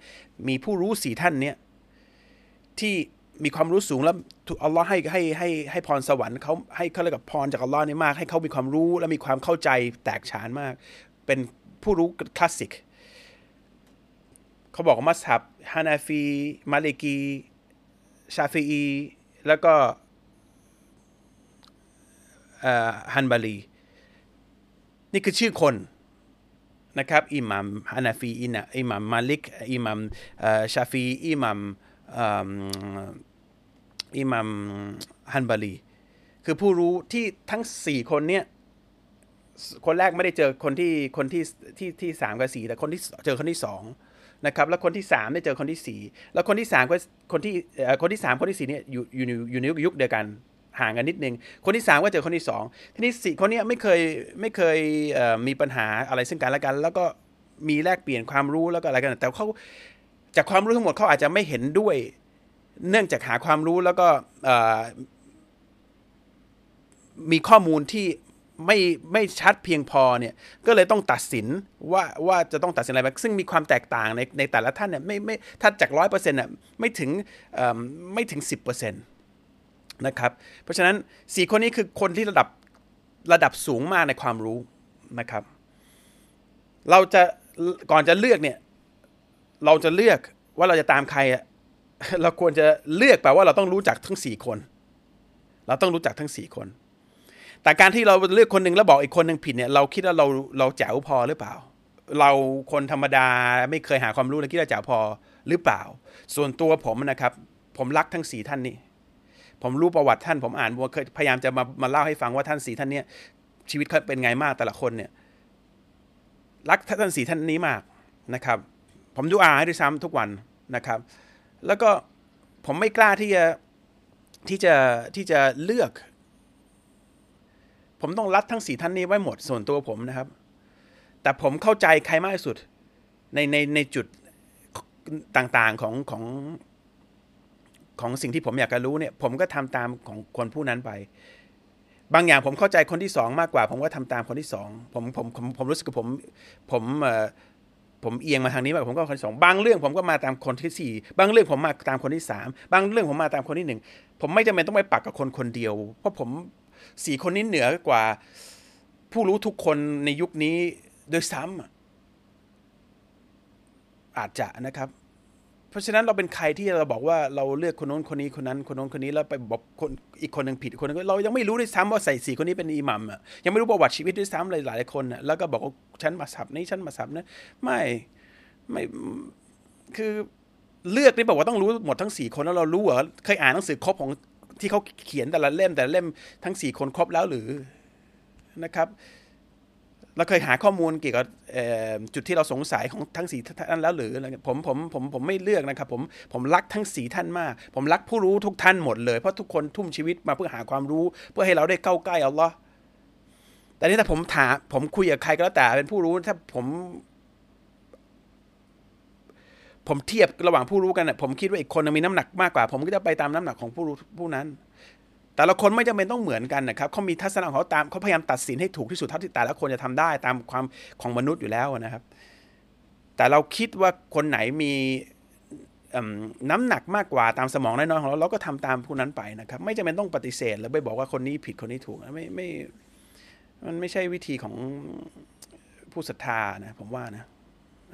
มีผู้รู้สี่ท่านเนี้ยที่มีความรู้สูงแล้วอัลลอฮ์ให้ให้ให้ให้พรสวรรค์เขาให้เขาเรียกกับพรจากอัลลอฮ์นี่มาก ให้เขามีความรู้และมีความเข้าใจแตกฉานมาก เป็นผู้รู้คลาสสิกเขาบอกว่ามัสฮับฮานาฟีมาเลกีชาฟีอีแล้วก็ ฮันบาลี นี่คือชื่อคนนะครับอิหมัมฮานาฟีอินะอิหมัมมาลิกอิหมัมชาฟีอิหมัมอิหมัมฮันบาลี คือผู้รู้ที่ทั้งสี่คนเนี่ยคนแรกไม่ได้เจอคนที่คนที่ที่ที่สามกับสี่แต่คนที่เจอคนที่สองนะครับแล้วคนที่สามได้เจอคนที่สี่แล้วคนที่สามก็คนที่คนที่สามคนที่สี่เนี่ยอยู่อยู่อยู่ในยุคเดียวกัน ห่างกันนิดนึง คนที่สามก็เจอคนที่สองทีนี้สี่คนนี้ไม่เคยไม่เคยเมีปัญหาอะไรซึ่งกันและกัน แล้วก็มีแลกเปลี่ยนความรู้แล้วก็อะไรกัน แต่เขาจากความรู้ทั้งหมดเขาอาจจะไม่เห็นด้วย เนื่องจากหาความรู้แล้วก็มีข้อมูลที่ไม่ไม่ชัดเพียงพอเนี่ยก็เลยต้องตัดสินว่าว่าจะต้องตัดสินอะไรบ้างซึ่งมีความแตกต่างในในแต่ละท่านเนี่ยไม่ไม่ถ้าจากร้อยเปอร์เซ็นต์น่ะไม่ถึงไม่ถึงสิบเปอร์เซ็นต์ นะครับ เพราะฉะนั้นสี่คนนี้คือคนที่ระดับระดับสูงมากในความรู้นะครับ เราจะก่อนจะเลือกเนี่ย เราจะเลือกว่าเราจะตามใครอะเราควรจะเลือกแปลว่าเราต้องรู้จักทั้งสี่คน เราต้องรู้จักทั้งสี่คน แต่การที่เราเลือกคนหนึ่งแล้วบอกอีกคนหนึ่งผิดเนี่ย เราคิดว่าเราเราแจ๋วพอหรือเปล่า เราคนธรรมดาไม่เคยหาความรู้แล้วคิดว่าแจ๋วพอหรือเปล่า ส่วนตัวผมนะครับ ผมรักทั้งสี่ท่านนี้ ผมรู้ประวัติท่าน ผมอ่านว่าเคยพยายามจะมามาเล่าให้ฟังว่าท่านสี่ท่านเนี่ยชีวิตเขาเป็นไงมากแต่ละคนเนี่ยรักท่านสี่ท่านนี้มากนะครับ ผมดูอาให้ด้วยซ้ำทุกวันนะครับ แล้วก็ผมไม่กล้าที่จะที่จะที่จะเลือก ผมต้องรัดทั้งสี่ท่านนี้ไว้หมดส่วนตัวผมนะครับ แต่ผมเข้าใจใครมากที่สุดในในในจุดต่างๆของของ ของสิ่งที่ผมอยากจะรู้เนี่ย ผมก็ทำตามของคนผู้นั้นไป บางอย่างผมเข้าใจคนที่สองมากกว่า ผมก็ทำตามคนที่สองผมผมผมผมรู้สึกว่าผมผมเอ่อผมเอียงมาทางนี้มากผมก็คนที่สองบางเรื่องผมก็มาตามคนที่สี่บางเรื่องผมมาตามคนที่สามบางเรื่องผมมาตามคนที่หนึ่งผมไม่จำเป็นต้องไปปักกับคนคนเดียว เพราะผมสี่คนนี้เหนือกว่าผู้รู้ทุกคนในยุคนี้โดยซ้ำอาจจะนะครับ ราะฉะนั้นเราเป็นใครที่เราบอกว่าเราเลือกคนโน้นคนนี้คนนั้นคนโน้นคนนี้แล้วไปบอกคนอีกคนหนึ่งผิดคนนึงเรายังไม่รู้ด้วยซ้ำว่าใส่สีคนนี้เป็นอิหมัมอะยังไม่รู้ประวัติชีวิตด้วยซ้ำเลยหลายคนอะแล้วก็บอกว่าฉันมาสับนี้ฉันมาสับนะไม่ไม่คือเลือกนี่บอกว่าต้องรู้หมดทั้งสี่คนแล้วเรารู้เหรอเคยอ่านหนังสือครบของที่เขาเขียนแต่ละเล่มแต่ละเล่มทั้งสี่คนครบแล้วหรือนะครับ เราเคยหาข้อมูลเกี่ยวกับจุดที่เราสงสัยของทั้งสีท่านแล้วหรืออะไรผมผมผมผมไม่เลือกนะครับผมผมรักทั้งสีท่านมาก ผมรักผู้รู้ทุกท่านหมดเลย เพราะทุกคนทุ่มชีวิตมาเพื่อหาความรู้ เพื่อให้เราได้เข้าใกล้อัลลอฮ์แต่นี่ถ้าผมถามผมคุยกับใครก็แล้วแต่เป็นผู้รู้ถ้าผม ผมเทียบระหว่างผู้รู้กันนะผมคิดว่าอีกคนมีน้ำหนักมากกว่า ผมก็จะไปตามน้ำหนักของผู้รู้ผู้นั้น แต่ละคนไม่จำเป็นต้องเหมือนกันนะครับเขามีทัศนะของเขาตามเขาพยายามตัดสินให้ถูกที่สุดเท่าที่แต่ละคนจะทำได้ตามความของมนุษย์อยู่แล้วนะครับ แต่เราคิดว่าคนไหนมีน้ำหนักมากกว่าตามสมองน้อยๆของเราเราก็ทำตามผู้นั้นไปนะครับ ไม่จำเป็นต้องปฏิเสธหรือไปบอกว่าคนนี้ผิดคนนี้ถูกไม่ไม่มันไม่ใช่วิธีของผู้ศรัทธานะผมว่านะ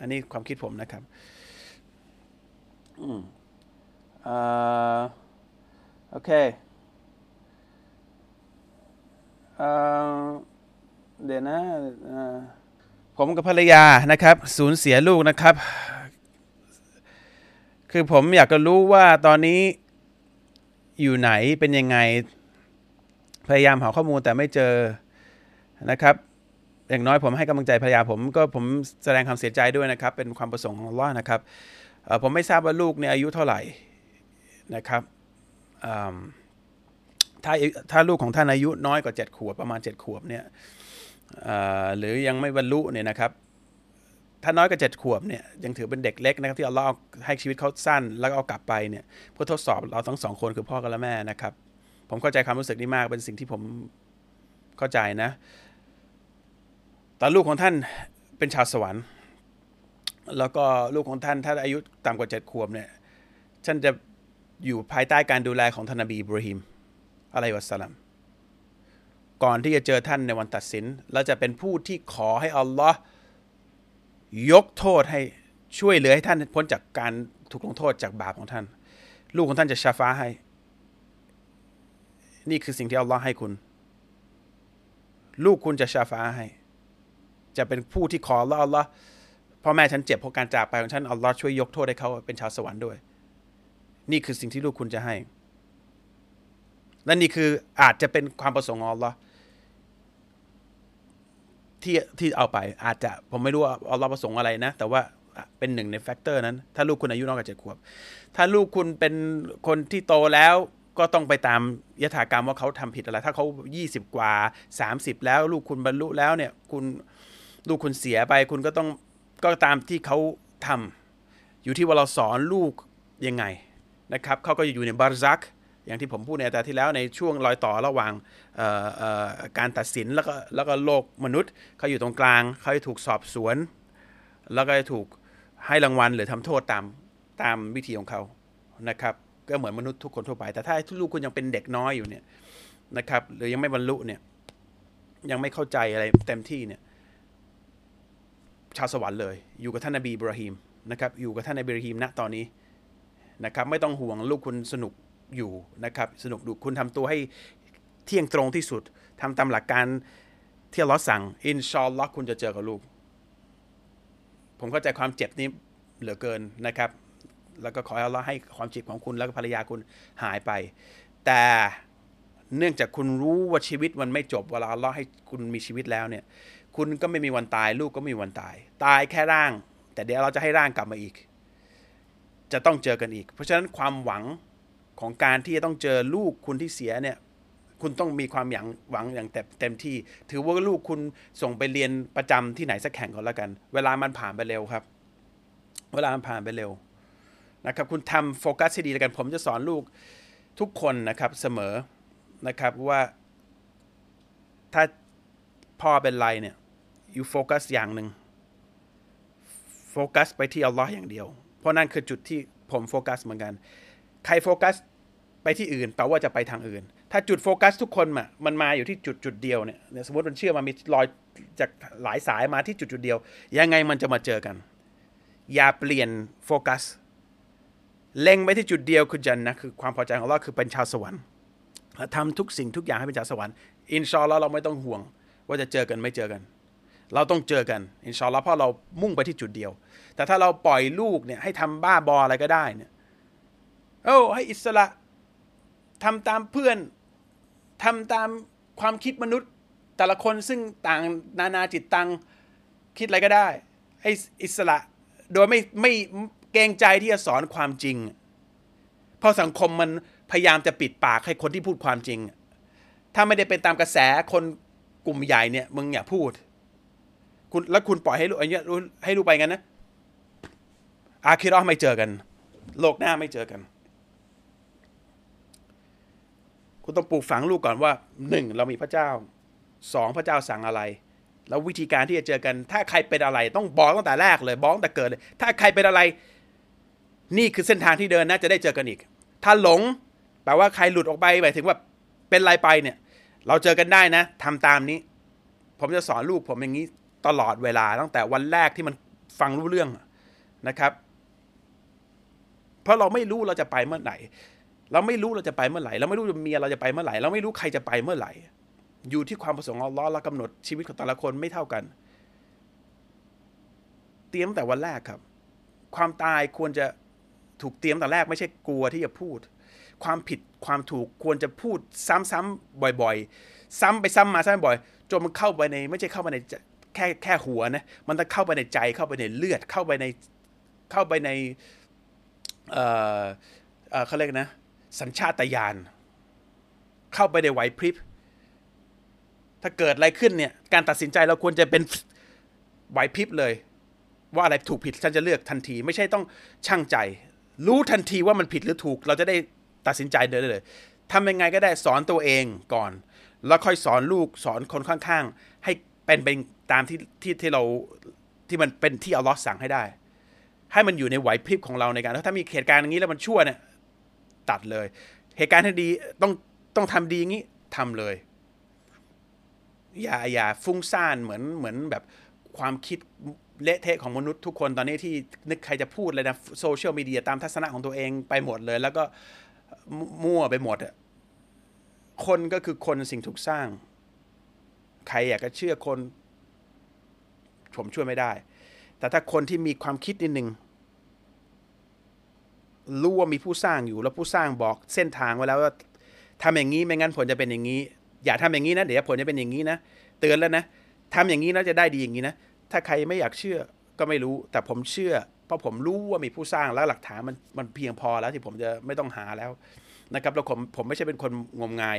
อันนี้ความคิดผมนะครับ อืมอ่าโอเค เดี๋ยวนะผมกับภรรยานะครับ สูญเสียลูกนะครับ คือผมอยากจะรู้ว่าตอนนี้อยู่ไหนเป็นยังไง พยายามหาข้อมูลแต่ไม่เจอนะครับอย่างน้อยผมให้กำลังใจภรรยาผมก็ผมแสดงความเสียใจด้วยนะครับ เป็นความประสงค์ของล่อนะครับผมไม่ทราบว่าลูกเนี่ยอายุเท่าไหร่นะครับ ถ้าถ้าลูกของท่านอายุน้อยกว่าเจ็ดขวบประมาณเจ็ดขวบเนี่ยหรือยังไม่บรรลุเนี่ยนะครับถ้าน้อยกว่าเจ็ดขวบเนี่ยยังถือเป็นเด็กเล็กนะครับที่อัลลอฮ์ให้ชีวิตเขาสั้น แล้วก็เอากลับไปเนี่ยเพื่อทดสอบเราทั้งสองคนคือพ่อกับแม่นะครับ ผมเข้าใจความรู้สึกนี้มากเป็นสิ่งที่ผมเข้าใจนะแต่ลูกของท่านเป็นชาวสวรรค์ แล้วก็ลูกของท่านถ้าอายุต่ำกว่าเจ็ดขวบเนี่ยท่านจะอยู่ภายใต้การดูแลของท่านบีบราฮิม อะไรวะสลัมก่อนที่จะเจอท่านในวันตัดสินเราจะเป็นผู้ที่ขอให้อัลลอฮ์ยกโทษให้ช่วยเหลือให้ท่านพ้นจากการถูกลงโทษจากบาปของท่าน ลูกของท่านจะชาฟ้าให้ นี่คือสิ่งที่อัลลอฮ์ให้คุณ ลูกคุณจะชาฟ้าให้ จะเป็นผู้ที่ขออัลลอฮ์อัลลอฮ์พ่อแม่ฉันเจ็บเพราะการจากไปของฉันอัลลอฮ์ช่วยยกโทษให้เขาเป็นชาวสวรรค์ด้วย นี่คือสิ่งที่ลูกคุณจะให้ และนี่คืออาจจะเป็นความประสงค์ของอัลลอฮ์ที่ที่เอาไป อาจจะผมไม่รู้ว่าอัลลอฮ์ประสงค์อะไรนะ แต่ว่าเป็นหนึ่งใน factor นั้น ถ้าลูกคุณอายุน้อยกว่าเจ็ดขวบ ถ้าลูกคุณเป็นคนที่โตแล้วก็ต้องไปตามยถากรรมว่าเขาทำผิดอะไร ถ้าเขายี่สิบกว่าสามสิบแล้ว ลูกคุณบรรลุแล้วเนี่ยคุณลูกคุณเสียไป คุณก็ต้องก็ตามที่เขาทำอยู่ที่ว่าเราสอนลูกยังไงนะครับเขาก็อยู่ในบาร์ซัก อย่างที่ผมพูดในแต่ที่แล้วในช่วงรอยต่อระหว่างการตัดสินแล้วก็แล้วก็โลกมนุษย์เขาอยู่ตรงกลางเขาจะถูกสอบสวน แล้วก็ถูกให้รางวัลหรือทำโทษตามตามวิธีของเขานะครับก็เหมือนมนุษย์ทุกคนทั่วไป แต่ถ้าลูกคุณยังเป็นเด็กน้อยอยู่เนี่ยนะครับหรือยังไม่บรรลุเนี่ยยังไม่เข้าใจอะไรเต็มที่เนี่ยชาวสวรรค์เลย อยู่กับท่านนบีบราฮิมนะครับอยู่กับท่านนบีบราฮิมณตอนนี้นะครับไม่ต้องห่วงลูกคุณสนุก อยู่นะครับสนุกดูคุณทำตัวให้เที่ยงตรงที่สุดทำตามหลักการที่เราสั่งอินชอลล็อกคุณจะเจอกับลูก ผมเข้าใจความเจ็บนี้เหลือเกินนะครับ แล้วก็ขอให้เราให้ความเจ็บของคุณแล้วก็ภรรยาคุณหายไป แต่เนื่องจากคุณรู้ว่าชีวิตมันไม่จบเวลาเราให้คุณมีชีวิตแล้วเนี่ย คุณก็ไม่มีวันตาย ลูกก็ไม่มีวันตาย ตายแค่ร่าง แต่เดี๋ยวเราจะให้ร่างกลับมาอีก จะต้องเจอกันอีก เพราะฉะนั้นความหวัง ของการที่จะต้องเจอลูกคุณที่เสียเนี่ยคุณต้องมีความหวังหวังอย่างเต็มที่ ถือว่าลูกคุณส่งไปเรียนประจำที่ไหนสักแข่งก่อนแล้วกัน เวลามันผ่านไปเร็วครับ เวลามันผ่านไปเร็วนะครับ คุณทำโฟกัสให้ดีแล้วกัน ผมจะสอนลูกทุกคนนะครับเสมอนะครับว่าถ้าพ่อเป็นไรเนี่ยอยู่โฟกัสอย่างหนึ่งโฟกัสไปที่อัลลอฮ์อย่างเดียว เพราะนั่นคือจุดที่ผมโฟกัสเหมือนกัน ใครโฟกัสไปที่อื่นแปลว่าจะไปทางอื่น ถ้าจุดโฟกัสทุกคนมามันมาอยู่ที่จุดจุดเดียวเนี่ยสมมติมันเชื่อมามีรอยจากหลายสายมาที่จุดจุดเดียว ยังไงมันจะมาเจอกัน อย่าเปลี่ยนโฟกัส เล็งไปที่จุดเดียวคือจันนะคือความพอใจของเราคือเป็นชาวสวรรค์และทำทุกสิ่งทุกอย่างให้เป็นชาวสวรรค์อินชอลเราไม่ต้องห่วง ว่าจะเจอกันไม่เจอกัน เราต้องเจอกันอินชอลเพราะเรามุ่งไปที่จุดเดียว แต่ถ้าเราปล่อยลูกเนี่ยให้ทำบ้าบออะไรก็ได้เนี่ย โอ้ให้อิสระทำตามเพื่อนทำตามความคิดมนุษย์แต่ละคนซึ่งต่างนานาจิตตังคิดอะไรก็ได้ให้อิสระโดยไม่ไม่เกรงใจที่จะสอนความจริง เพราะสังคมมันพยายามจะปิดปากให้คนที่พูดความจริง ถ้าไม่ได้เป็นตามกระแสคนกลุ่มใหญ่เนี่ยมึงอย่าพูด คุณแล้วคุณปล่อยให้ลูกอย่างเงี้ยให้ลูกไปงั้นนะ อาคิรอไม่เจอกัน โลกหน้าไม่เจอกัน คุณต้องปลูกฝังลูกก่อนว่าหนึ่งเรามีพระเจ้าสองพระเจ้าสั่งอะไร แล้ววิธีการที่จะเจอกัน ถ้าใครเป็นอะไรต้องบอกตั้งแต่แรกเลยบอกตั้งแต่เกิดเลย ถ้าใครเป็นอะไร นี่คือเส้นทางที่เดินนะจะได้เจอกันอีก ถ้าหลงแปลว่าใครหลุดออกไปหมายถึงว่าเป็นไรไปเนี่ย เราเจอกันได้นะทำตามนี้ ผมจะสอนลูกผมอย่างนี้ตลอดเวลาตั้งแต่วันแรกที่มันฟังรู้เรื่องนะครับ เพราะเราไม่รู้เราจะไปเมื่อไหร่ เราไม่รู้เราจะไปเมื่อไหร่ เราไม่รู้เมียเราจะไปเมื่อไหร่ เราไม่รู้ใครจะไปเมื่อไหร่ อยู่ที่ความประสงค์ของอัลลอฮ์และกำหนดชีวิตของแต่ละคนไม่เท่ากัน เตรียมแต่วันแรกครับ ความตายควรจะถูกเตรียมแต่แรกไม่ใช่กลัวที่จะพูด ความผิดความถูกควรจะพูดซ้ำๆบ่อยๆ ซ้ำไปซ้ำมาซ้ำบ่อยจนมันเข้าไปในไม่ใช่เข้าไปในแค่แค่หัวนะมันต้องเข้าไปในใจเข้าไปในเลือดเข้าไปในเข้าไปในเอ่อเอ่อเขาเรียกนะ สัญชาตญาณเข้าไปในไหวพริบ ถ้าเกิดอะไรขึ้นเนี่ย การตัดสินใจเราควรจะเป็นไหวพริบเลย ว่าอะไรถูกผิดฉันจะเลือกทันที ไม่ใช่ต้องช่างใจ รู้ทันทีว่ามันผิดหรือถูก เราจะได้ตัดสินใจเดินเลยทำยังไงก็ได้สอนตัวเองก่อน แล้วค่อยสอนลูกสอนคนข้างๆ ให้เป็นไปตามที่ที่ที่เราที่มันเป็นที่อัลลอฮ์สั่งให้ได้ ให้มันอยู่ในไหวพริบของเราในการถ้ามีเหตุการณ์อย่างนี้แล้วมันชั่วเนี่ย ตัดเลย เหตุการณ์ที่ดีต้องต้องทำดีอย่างนี้ทำเลย อย่าอย่าฟุ้งซ่านเหมือนเหมือนแบบความคิดเละเทะของมนุษย์ทุกคนตอนนี้ที่นึกใครจะพูดเลยนะโซเชียลมีเดียตามทัศนะของตัวเองไปหมดเลย แล้วก็มั่วไปหมดอะคนก็คือคนสิ่งถูกสร้าง ใครอยากจะเชื่อคน ผมช่วยไม่ได้ แต่ถ้าคนที่มีความคิดนิดนึง รู้ว่ามีผู้สร้างอยู่ แล้วผู้สร้างบอกเส้นทางไว้แล้วว่าทำอย่างนี้ไม่งั้นผลจะเป็นอย่างนี้ อย่าทำอย่างนี้นะเดี๋ยวผลจะเป็นอย่างนี้นะเตือนแล้วนะทำอย่างนี้แล้วจะได้ดีอย่างนี้นะถ้าใครไม่อยากเชื่อก็ไม่รู้ แต่ผมเชื่อ เพราะผมรู้ว่ามีผู้สร้างแล้วหลักฐานมันมันเพียงพอแล้วที่ผมจะไม่ต้องหาแล้วนะครับแล้วผมผมไม่ใช่เป็นคนงมงาย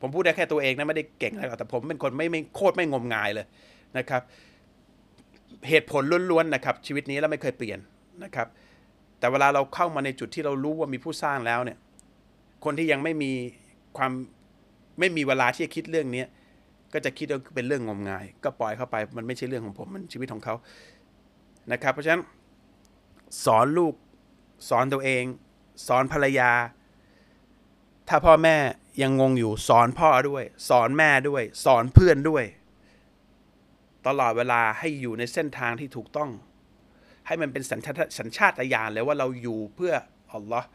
ผมพูดได้แค่ตัวเองนะไม่ได้เก่งอะไรหรอกแต่ผมเป็นคนไม่ไม่โคตรไม่งมงายเลยนะครับ เหตุผลล้วนๆนะครับ ชีวิตนี้แล้วไม่เคยเปลี่ยนนะครับ แต่เวลาเราเข้ามาในจุดที่เรารู้ว่ามีผู้สร้างแล้วเนี่ย คนที่ยังไม่มีความไม่มีเวลาที่จะคิดเรื่องนี้ก็จะคิดว่าเป็นเรื่องงมงาย ก็ปล่อยเข้าไป มันไม่ใช่เรื่องของผม มันชีวิตของเขานะครับ เพราะฉะนั้นสอนลูกสอนตัวเอง สอนภรรยา ถ้าพ่อแม่ยังงงอยู่ สอนพ่อด้วย สอนแม่ด้วย สอนเพื่อนด้วย ตลอดเวลาให้อยู่ในเส้นทางที่ถูกต้อง ให้มันเป็นสัญชาตสัญชาตญาณเลยว่าเราอยู่เพื่ออัลลอฮ์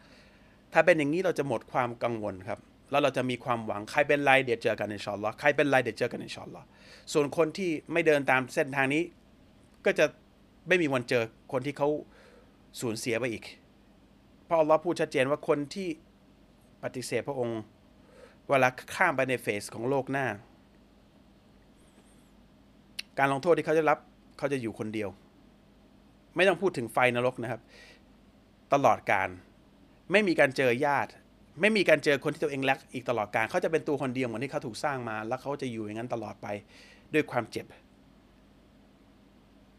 ถ้าเป็นอย่างนี้เราจะหมดความกังวลครับ แล้วเราจะมีความหวังใครเป็นไรเดี๋ยวเจอกันในชอลลอใครเป็นไรเดี๋ยวเจอกันในชอลลอส่วนคนที่ไม่เดินตามเส้นทางนี้ ก็จะไม่มีวันเจอคนที่เขาสูญเสียไปอีก เพราะอัลลอฮ์พูดชัดเจนว่าคนที่ปฏิเสธพระองค์ เวลาข้ามไปในเฟสของโลกหน้า การลงโทษที่เขาจะรับเขาจะอยู่คนเดียว ไม่ต้องพูดถึงไฟนรกนะครับ ตลอดการ ไม่มีการเจอญาติ ไม่มีการเจอคนที่ตัวเองรักอีกตลอดการ เขาจะเป็นตัวคนเดียวเหมือนที่เขาถูกสร้างมา แล้วเขาจะอยู่อย่างนั้นตลอดไปด้วยความเจ็บ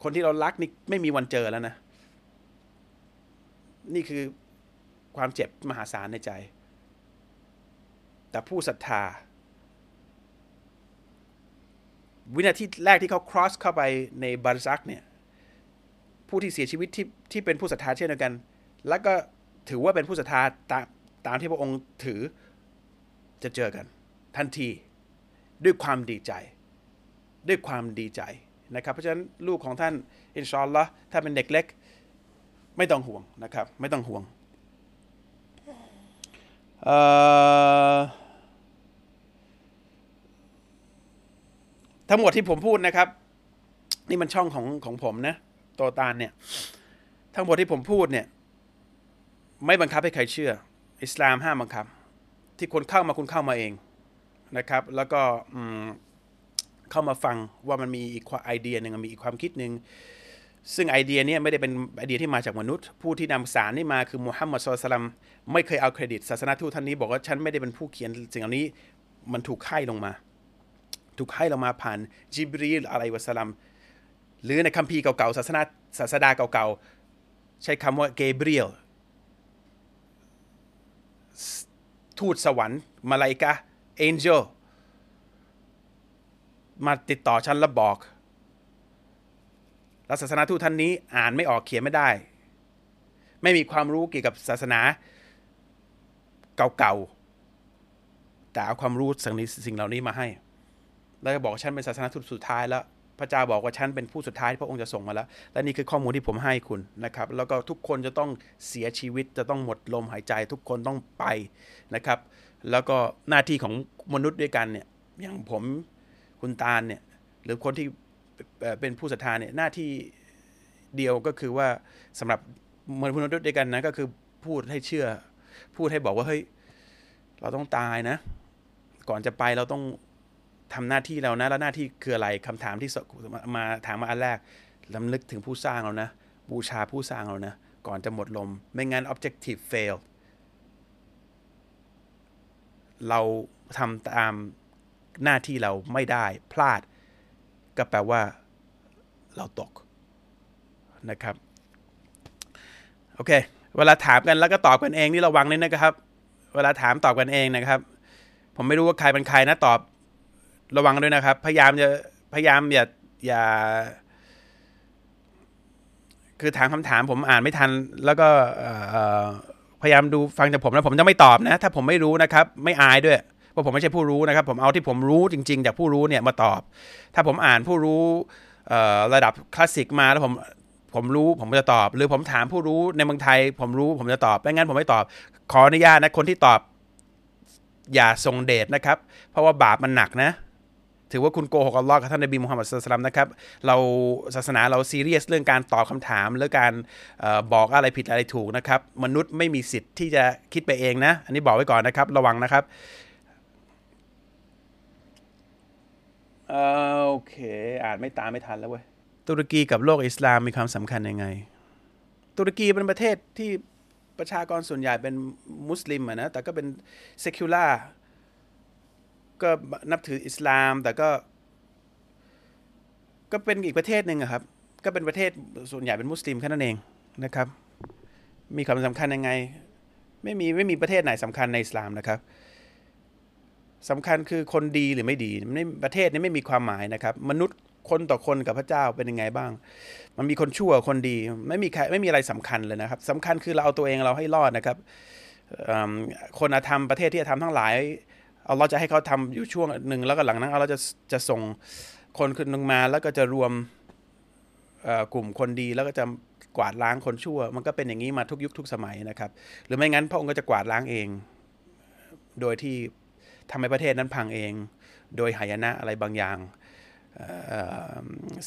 คนที่เรารักนี่ไม่มีวันเจอแล้วนะ นี่คือความเจ็บมหาศาลในใจ แต่ผู้ศรัทธา วินาทีแรกที่เขา cross เข้าไปในบาร์ซักเนี่ย ผู้ที่เสียชีวิตที่ที่เป็นผู้ศรัทธาเช่นเดียวกัน แล้วก็ถือว่าเป็นผู้ศรัทธาตามตามที่พระองค์ถือจะเจอกัน ทันทีด้วยความดีใจ ด้วยความดีใจนะครับ เพราะฉะนั้นลูกของท่านอินชอนละถ้าเป็นเด็กเล็ก ไม่ต้องห่วงนะครับ ไม่ต้องห่วงทั้งหมดที่ผมพูดนะครับ นี่มันช่องของของผมนะ โตตานเนี่ย ทั้งหมดที่ผมพูดเนี่ย ไม่บังคับให้ใครเชื่อ อิสลามห้ามบังคับ ที่คนเข้ามาคุณเข้ามาเองนะครับ แล้วก็อืมเข้ามาฟังว่ามันมีอีกไอเดียหนึ่งมีอีกความคิดหนึ่งซึ่งไอเดียเนี้ไม่ได้เป็นไอเดียที่มาจากมนุษย์ ผู้ที่นำสารนี่มาคือมุฮัมมัดสุลตัลมไม่เคยเอาเครดิตศาสนาทูตท่านนี้บอกว่าฉันไม่ได้เป็นผู้เขียนสิ่งเหล่านี้มันถูกให้ลงมา ถูกให้ลงมาผ่านจิบรีลอะลัยวะสลัม หรือในคัมภีร์เก่าๆศาสนาศาสดาเก่าๆ ใช้คำว่าเกเบรียลทูตสวรรค์มาลาอิกะเอนเจลมาติดต่อฉันแล้วบอกแล้วศาสนาทูตท่านนี้อ่านไม่ออกเขียนไม่ได้ ไม่มีความรู้เกี่ยวกับศาสนาเก่าๆแต่เอาความรู้สิ่งนี้สิ่งเหล่านี้มาให้ แล้วก็บอกฉันเป็นศาสนาทูตสุดท้ายแล้ว พระเจ้าบอกว่าฉันเป็นผู้สุดท้ายที่พระองค์จะส่งมาแล้ว และนี่คือข้อมูลที่ผมให้คุณนะครับ แล้วก็ทุกคนจะต้องเสียชีวิตจะต้องหมดลมหายใจ ทุกคนต้องไปนะครับ แล้วก็หน้าที่ของมนุษย์ด้วยกันเนี่ยอย่างผมคุณตาลเนี่ยหรือคนที่เอ่อเป็นผู้ศรัทธาเนี่ยหน้าที่เดียวก็คือว่าสำหรับมนุษย์ด้วยกันนะก็คือพูดให้เชื่อ พูดให้บอกว่าเฮ้ยเราต้องตายนะ ก่อนจะไปเราต้อง ทำหน้าที่เรานะ แล้วหน้าที่คืออะไรคำถามที่มาถามมาอันแรกลำลึกถึงผู้สร้างเรานะ บูชาผู้สร้างเรานะ ก่อนจะหมดลม ไม่งั้น objective fail เราทำตามหน้าที่เราไม่ได้พลาด ก็แปลว่าเราตกนะครับ โอเค เวลาถามกันแล้วก็ตอบกันเองนี่ระวังนิดนะครับ เวลาถามตอบกันเองนะครับ ผมไม่รู้ว่าใครเป็นใครนะตอบ ระวังด้วยนะครับ พยายามจะพยายามอย่าอย่า คือถามคำถามผมอ่านไม่ทัน แล้วก็พยายามดูฟังจากผมนะผมจะไม่ตอบนะ ถ้าผมไม่รู้นะครับ ไม่อายด้วยเพราะผมไม่ใช่ผู้รู้นะครับ ผมเอาที่ผมรู้จริง ๆ จากผู้รู้เนี่ยมาตอบ ถ้าผมอ่านผู้รู้ระดับคลาสสิกมาแล้วผมผมรู้ผมจะตอบ หรือผมถามผู้รู้ในเมืองไทย ผมรู้ผมจะตอบไม่งั้นผมไม่ตอบ ขออนุญาตนะคนที่ตอบ อย่าส่งเดชนะครับ เพราะว่าบาปมันหนักนะ ถือว่าคุณโกหกอัลลอฮ์กับท่านนบีมุฮัมมัดสุลตัลมนะครับ เราศาสนาเราซีเรียสเรื่องการตอบคำถามหรือการออบอกอะไรผิดอะไรถูกนะครับ มนุษย์ไม่มีสิทธิ์ที่จะคิดไปเองนะ อันนี้บอกไว้ก่อนนะครับ ระวังนะครับออโอเค อ่านไม่ตามไม่ทันแล้วเว้ย ตุรกีกับโลกอิสลามมีความสำคัญยังไง ตุรกีเป็นประเทศที่ประชากรส่วนใหญ่เป็นมุสลิมอะนะ แต่ก็เป็นเซคิวล่า ก็นับถืออิสลาม แต่ก็ ก็เป็นอีกประเทศหนึ่งครับ ก็เป็นประเทศส่วนใหญ่เป็นมุสลิมแค่นั้นเองนะครับ มีความสำคัญยังไง ไม่มีไม่มีประเทศไหนสำคัญในอิสลามนะครับสำคัญคือคนดีหรือไม่ดีไม่ประเทศนี้ไม่มีความหมายนะครับ มนุษย์คนต่อคนกับพระเจ้าเป็นยังไงบ้าง มันมีคนชั่วคนดี ไม่มีใครไม่มีอะไรสำคัญเลยนะครับสำคัญคือเราเอาตัวเองเราให้รอดนะครับคนธรรมประเทศที่ธรรมทั้งหลาย อาเราจะให้เขาทำอยู่ช่วงหนึ่งแล้วก็หลังนั้นเอาเราจะจะส่งคนขึ้นลงมาแล้วก็จะรวมกลุ่มคนดีแล้วก็จะกวาดล้างคนชั่ว มันก็เป็นอย่างนี้มาทุกยุคทุกสมัยนะครับ หรือไม่งั้นพระองค์ก็จะกวาดล้างเอง โดยที่ทำให้ประเทศนั้นพังเอง โดยหายนะอะไรบางอย่าง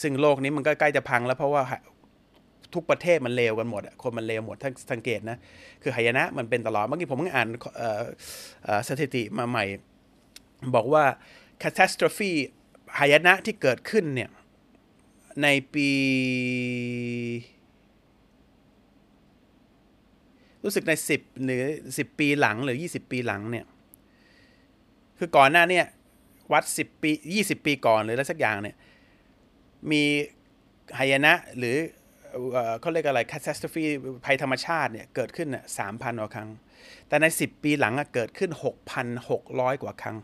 ซึ่งโลกนี้มันก็ใกล้จะพังแล้วเพราะว่าทุกประเทศมันเลวกันหมดคนมันเลวหมดถ้าสังเกตนะ คือหายนะมันเป็นตลอดเมื่อกี้ผมเพิ่งอ่านสถิติมาใหม่ บอกว่า catastrophe หายนะที่เกิดขึ้นเนี่ย ในปี รู้สึกใน 10 หรือ 10 ปีหลังหรือ 20 ปีหลังเนี่ย คือก่อนหน้าเนี่ย วัด 10 ปี 20 ปีก่อนหรืออะไรสักอย่างเนี่ย มีหายนะหรือเออเขาเรียกอะไร catastrophe ภัยธรรมชาติเนี่ย เกิดขึ้นน่ะ3,000กว่าครั้ง แต่ใน 10 ปีหลังเกิดขึ้น 6,600 กว่าครั้ง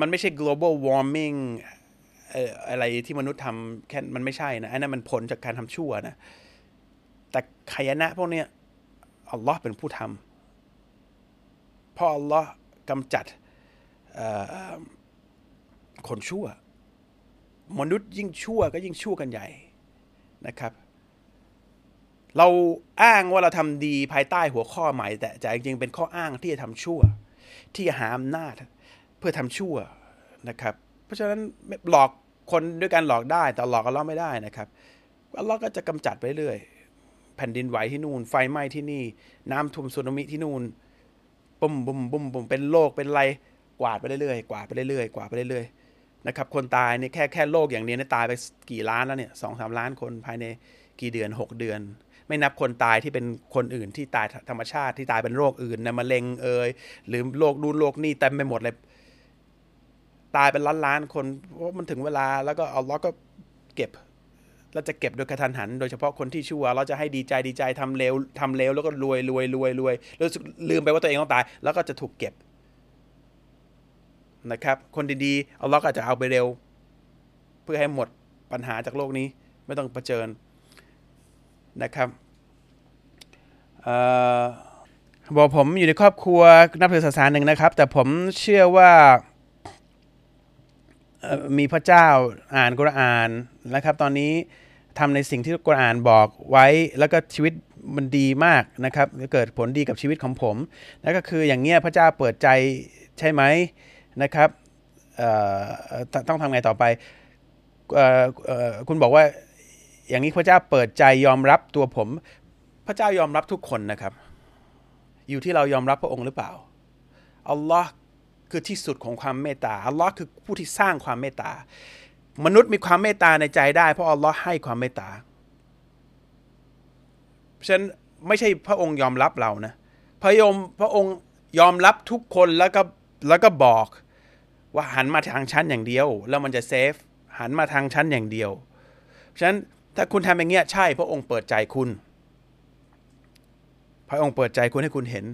มันไม่ใช่ global warming เอ่ออะไรที่มนุษย์ทำแค่มันไม่ใช่นะอันนั้นมันผลจากการทำชั่วนะ แต่ขยนะพวกเนี้ยอัลลอฮ์เป็นผู้ทำเพราะอัลลอฮ์กำจัดคนชั่ว มนุษย์ยิ่งชั่วก็ยิ่งชั่วกันใหญ่นะครับ เราอ้างว่าเราทำดีภายใต้หัวข้อใหม่ แต่จริงๆเป็นข้ออ้างที่จะทำชั่ว ที่จะหาอำนาจ พื่อทำชั่วนะครับ เพราะฉะนั้นหลอกคนด้วยการหลอกได้ แต่หลอกอัลลาะห์ไม่ได้นะครับอัลลาะห์ก็จะกำจัดไปเรื่อยแผ่นดินไหวที่นู่น ไฟไหม้ที่นี่ น้ำท่วมสึนามิที่นู่นบุ่มบุ่มบุ่มบุ่มเป็นโรคเป็นไรกวาดไปเรื่อยๆกวาดไปเรื่อยๆกวาดไปเรื่อยๆนะครับ คนตายนี่แค่แค่โรคอย่างเดียวนี่ยตายไปกี่ล้านแล้วเนี่ยสองสามล้านคนภายในกี่เดือนหกเดือน ไม่นับคนตายที่เป็นคนอื่นที่ตายธรรมชาติที่ตายเป็นโรคอื่นนะมะเร็งเอยหรือโรคดูนโรคนี่เต็มไปหมดเลย ตายเป็นล้านล้านๆคนเพราะมันถึงเวลาแล้วก็เอาล็อกก็เก็บเราจะเก็บโดยกระทันหัน โดยเฉพาะคนที่ชั่ว เราจะให้ดีใจดีใจทำเร็วทำเร็วแล้วก็รวยรวยรวยรวยรู้สึกลืมไปว่าตัวเองต้องตาย แล้วก็จะถูกเก็บนะครับ คนดีๆเอาล็อกอาจจะเอาไปเร็ว เพื่อให้หมดปัญหาจากโลกนี้ไม่ต้องเผชิญนะครับบอกผมอยู่ในครอบครัวนับถือศาสนาหนึ่งนะครับ แต่ผมเชื่อว่า มีพระเจ้าอ่านกุรอานนะครับ ตอนนี้ทำในสิ่งที่กุรอานบอกไว้ แล้วก็ชีวิตมันดีมากนะครับเกิดผลดีกับชีวิตของผมนั่นก็คืออย่างเงี้ยพระเจ้าเปิดใจใช่ไหมนะครับต้องทำไงต่อไปออคุณบอกว่าอย่างนี้พระเจ้าเปิดใจยอมรับตัวผม พระเจ้ายอมรับทุกคนนะครับ อยู่ที่เรายอมรับพระองค์หรือเปล่าอัลลอฮ์ คือที่สุดของความเมตตาอัลลอฮ์คือผู้ที่สร้างความเมตตามนุษย์มีความเมตตาในใจได้ เพราะอัลลอฮ์ให้ความเมตตาฉะนั้นไม่ใช่พระองค์ยอมรับเรานะพระยมพระองค์ยอมรับทุกคนแล้วก็แล้วก็บอกว่าหันมาทางชั้นอย่างเดียว แล้วมันจะเซฟหันมาทางชั้นอย่างเดียวฉะนั้นถ้าคุณทำอย่างเงี้ยใช่ พระองค์เปิดใจคุณ พระองค์เปิดใจคุณให้คุณเห็น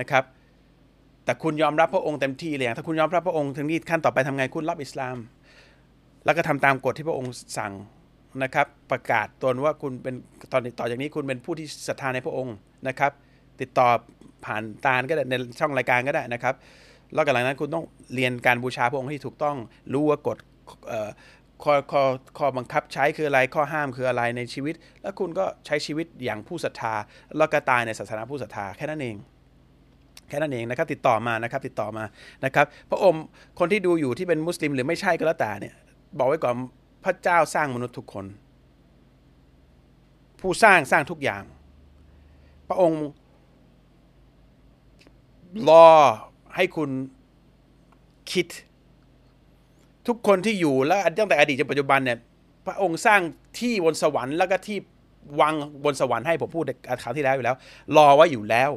นะครับ แต่คุณยอมรับพระองค์เต็มที่เลยถ้าคุณยอมรับพระองค์ถึงนี้ขั้นต่อไปทำไงคุณรับอิสลาม แล้วก็ทำตามกฎที่พระองค์สั่งนะครับประกาศตนว่าคุณเป็นตอนต่อจากนี้คุณเป็นผู้ที่ศรัทธาในพระองค์นะครับ ติดต่อผ่านตาลก็ได้ในช่องรายการก็ได้นะครับแล้วกหลังนั้นคุณต้องเรียนการบูชาพระองค์ให้ถูกต้องรู้ว่ากฎข้อข้อข้อบังคับใช้คืออะไรข้อห้ามคืออะไรในชีวิต แล้วคุณก็ใช้ชีวิตอย่างผู้ศรัทธาแล้วก็ตายในศาสนาผู้ศรัทธาแค่นั้นเอง แค่นั้นเองนะครับติดต่อมานะครับติดต่อมานะครับพระองค์คนที่ดูอยู่ที่เป็นมุสลิมหรือไม่ใช่ก็แล้วแต่เนี่ยบอกไว้ก่อนพระเจ้าสร้างมนุษย์ทุกคน ผู้สร้างสร้างทุกอย่าง พระองค์รอให้คุณคิด ทุกคนที่อยู่แล้วตั้งแต่อดีตจนปัจจุบันเนี่ยพระองค์สร้างที่บนสวรรค์แล้วก็ที่วังบนสวรรค์ให้ผมพูดในคราวที่แล้วอยู่แล้ว รอไว้อยู่แล้ว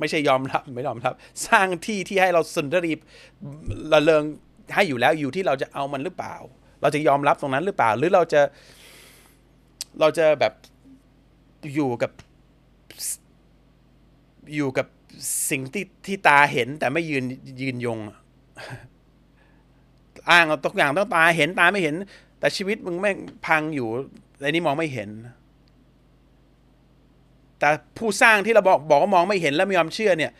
ไม่ใช่ยอมรับไม่ยอมรับ สร้างที่ที่ให้เราสุนทรีระเริงให้อยู่แล้วอยู่ที่เราจะเอามันหรือเปล่า เราจะยอมรับตรงนั้นหรือเปล่า หรือเราจะเราจะแบบอยู่กับอยู่กับสิ่งที่ที่ตาเห็นแต่ไม่ยืนยืนยง อ้างเอาทุกอย่างต้องตาเห็นตาไม่เห็น แต่ชีวิตมึงแม่งพังอยู่ในนี้มองไม่เห็น แต่ผู้สร้างที่เราบอกบอกว่ามองไม่เห็นและไม่ยอมเชื่อเนี่ย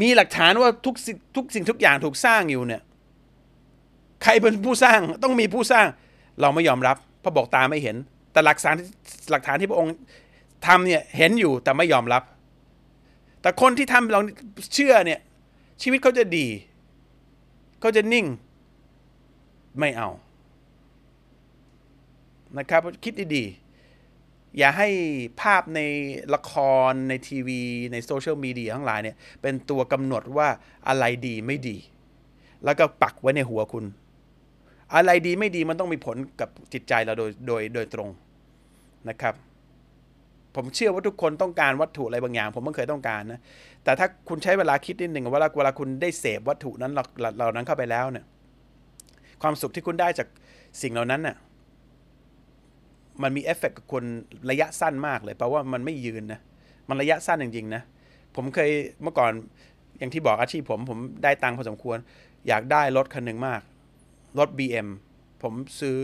มีหลักฐานว่าทุกสิ่งทุกสิ่งทุกอย่างถูกสร้างอยู่เนี่ย ใครเป็นผู้สร้างต้องมีผู้สร้าง เราไม่ยอมรับเพราะบอกตาไม่เห็น แต่หลักฐานหลักฐานที่พระองค์ทำเนี่ยเห็นอยู่แต่ไม่ยอมรับ แต่คนที่ทำเราเชื่อเนี่ยชีวิตเขาจะดีเขาจะนิ่ง ไม่เอานะครับคิดดีๆ อย่าให้ภาพในละครในทีวี ในโซเชียลมีเดียทั้งหลายเนี่ย เป็นตัวกำหนดว่าอะไรดีไม่ดี แล้วก็ปักไว้ในหัวคุณ อะไรดีไม่ดีมันต้องมีผลกับจิตใจเราโดยโดยโดยตรงนะครับ ผมเชื่อว่าทุกคนต้องการวัตถุอะไรบางอย่าง ผมไม่เคยต้องการนะ แต่ถ้าคุณใช้เวลาคิดนิดหนึ่งว่าเวลาคุณได้เสพวัตถุนั้นเหล่านั้นเข้าไปแล้วเนี่ย ความสุขที่คุณได้จากสิ่งเหล่านั้นน่ะ มันมีเอฟเฟกกับคนระยะสั้นมากเลยเพราะว่ามันไม่ยืนนะมันระยะสั้นจริงๆนะผมเคยเมื่อก่อนอย่างที่บอกอาชีพผมผมได้ตังค์พอสมควร อยากได้รถคันหนึ่งมาก รถ BM ผมซื้อ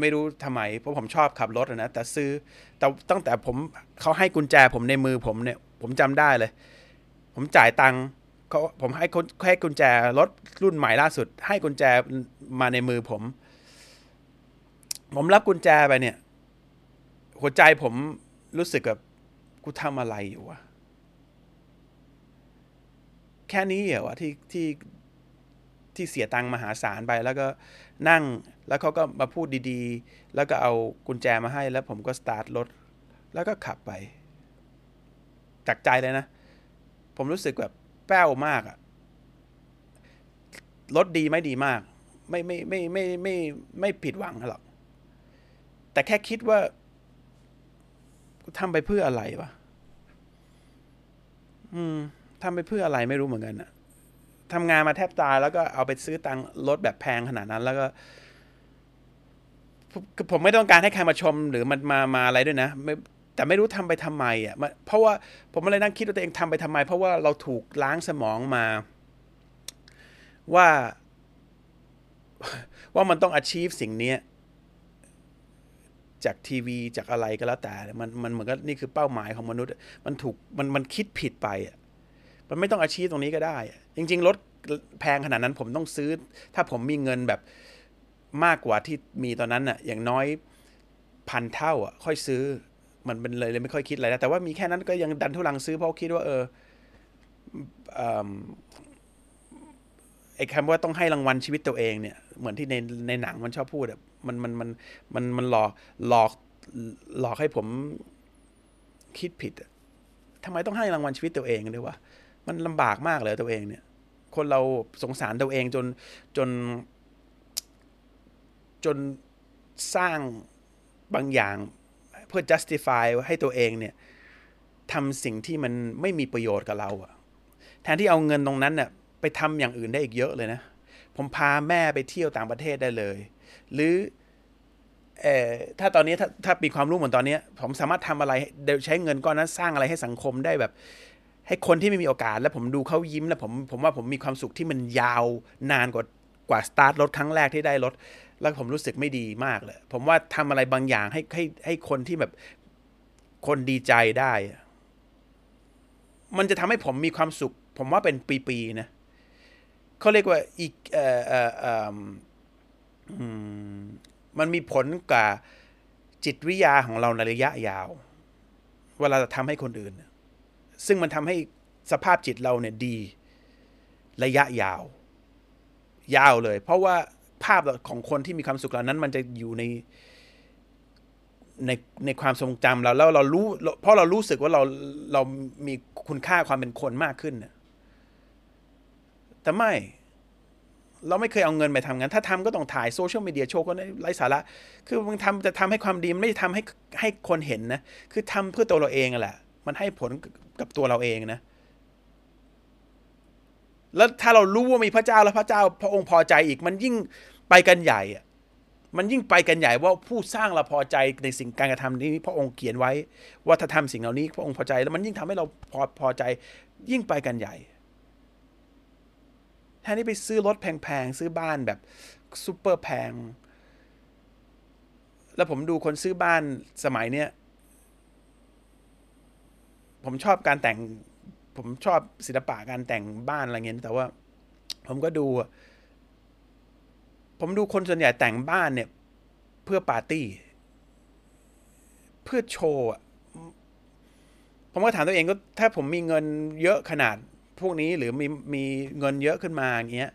ไม่รู้ทำไม เพราะผมชอบขับรถนะ แต่ซื้อ แต่ตั้งแต่ผมเขาให้กุญแจผมในมือผมเนี่ย ผมจำได้เลย ผมจ่ายตังค์เขาผมให้คนให้กุญแจรถรุ่นใหม่ล่าสุด ให้กุญแจมาในมือผม ผมรับกุญแจไปเนี่ย หัวใจผมรู้สึกแบบกูทำอะไรอยู่วะแค่นี้เหรอวะที่ที่ที่เสียตังค์มหาศาลไปแล้วก็นั่งแล้วเขาก็มาพูดดีๆ แล้วก็เอากุญแจมาให้แล้วผมก็สตาร์ทรถ แล้วก็ขับไป จากใจเลยนะ ผมรู้สึกแบบแป้วมากอะรถดีไม่ดีมาก ไม่ไม่ไม่ไม่ไม่ไม่ผิดหวังหรอก แต่แค่คิดว่าทำไปเพื่ออะไรวะอืมทำไปเพื่ออะไรไม่รู้เหมือนกันอะทำงานมาแทบตายแล้วก็เอาไปซื้อตังรถแบบแพงขนาดนั้น แล้วก็ผมไม่ต้องการให้ใครมาชมหรือมันมามาอะไรด้วยนะไม่แต่ไม่รู้ทำไปทำไมอะเพราะว่าผมเลยนั่งคิดว่าตัวเองทำไปทำไม เพราะว่าเราถูกล้างสมองมา ว่าว่ามันต้อง achieve สิ่งนี้ จากทีวีจากอะไรก็แล้วแต่ มันมันเหมือนกับนี่คือเป้าหมายของมนุษย์ มันถูกมันมันคิดผิดไปอะมันไม่ต้องอาชีพตรงนี้ก็ได้ จริง ๆ รถแพงขนาดนั้นผมต้องซื้อ ถ้าผมมีเงินแบบมากกว่าที่มีตอนนั้นอะอย่างน้อยพันเท่าอะค่อยซื้อมันเป็นเลยเลยไม่ค่อยคิดอะไรนะแต่ว่ามีแค่นั้นก็ยังดันทุลังซื้อเพราะคิดว่าเออ ไอ้คำว่าต้องให้รางวัลชีวิตตัวเองเนี่ยเหมือนที่ในในหนังมันชอบพูดอะมันมันมันมันมันหลอกหลอกหลอกให้ผมคิดผิดอะทำไมต้องให้รางวัลชีวิตตัวเองด้วยวะมันลำบากมากเลยตัวเองเนี่ย คนเราสงสารตัวเองจนจน จนสร้างบางอย่างเพื่อ justify ให้ตัวเองเนี่ยทำสิ่งที่มันไม่มีประโยชน์กับเราอะแทนที่เอาเงินตรงนั้นเนี่ย ไปทำอย่างอื่นได้อีกเยอะเลยนะ ผมพาแม่ไปเที่ยวต่างประเทศได้เลย หรือเออถ้าตอนนี้ถ้าถ้ามีความรู้เหมือนตอนนี้ผมสามารถทำอะไรใช้เงินก้อนนั้นสร้างอะไรให้สังคมได้แบบ ให้คนที่ไม่มีโอกาส แล้วผมดูเขายิ้มแล้วผมผมว่าผมมีความสุขที่มันยาวนานกว่ากว่าสตาร์ทรถครั้งแรกที่ได้รถ แล้วผมรู้สึกไม่ดีมากเลยผมว่าทำอะไรบางอย่างให้ให้ให้คนที่แบบคนดีใจได้ มันจะทำให้ผมมีความสุข ผมว่าเป็นปีๆนะ เขาเรียกว่าอีกเอ่อเอ่อเอ่อมันมีผลกับจิตวิทยาของเราในระยะยาว เวลาจะทำให้คนอื่น ซึ่งมันทำให้สภาพจิตเราเนี่ยดีระยะยาว ยาวเลย เพราะว่าภาพของคนที่มีความสุขเหล่านั้น มันจะอยู่ในในในความทรงจำเราแล้วเรารู้เพราะเรารู้สึกว่าเราเรามีคุณค่าความเป็นคนมากขึ้นเนี่ย แต่ไม่ เราไม่เคยเอาเงินไปทำงาน ถ้าทำก็ต้องถ่ายโซเชียลมีเดียโชว์ก็ไร้สาระ คือมึงทำจะทำให้ความดีไม่ได้ทำให้ให้คนเห็นนะ คือทำเพื่อตัวเราเองแหละ มันให้ผลกับตัวเราเองนะ แล้วถ้าเรารู้ว่ามีพระเจ้าแล้วพระเจ้า พระองค์พอใจอีก มันยิ่งไปกันใหญ่อะมันยิ่งไปกันใหญ่ว่าผู้สร้างเราพอใจในสิ่งการกระทำนี้พระองค์เขียนไว้ ว่าถ้าทำสิ่งเหล่านี้พระองค์พอใจ แล้วมันยิ่งทำให้เราพอพอใจยิ่งไปกันใหญ่ แทนที่ไปซื้อรถแพงๆ ซื้อบ้านแบบซูเปอร์แพง แล้วผมดูคนซื้อบ้านสมัยเนี้ย ผมชอบการแต่ง ผมชอบศิลปะการแต่งบ้านอะไรเงี้ย แต่ว่า ผมก็ดู ผมดูคนส่วนใหญ่แต่งบ้านเนี่ย เพื่อปาร์ตี้ เพื่อโชว์ผมก็ถามตัวเองก็ถ้าผมมีเงินเยอะขนาด พวกนี้หรือมีมีเงินเยอะขึ้นมาอย่างเงี้ย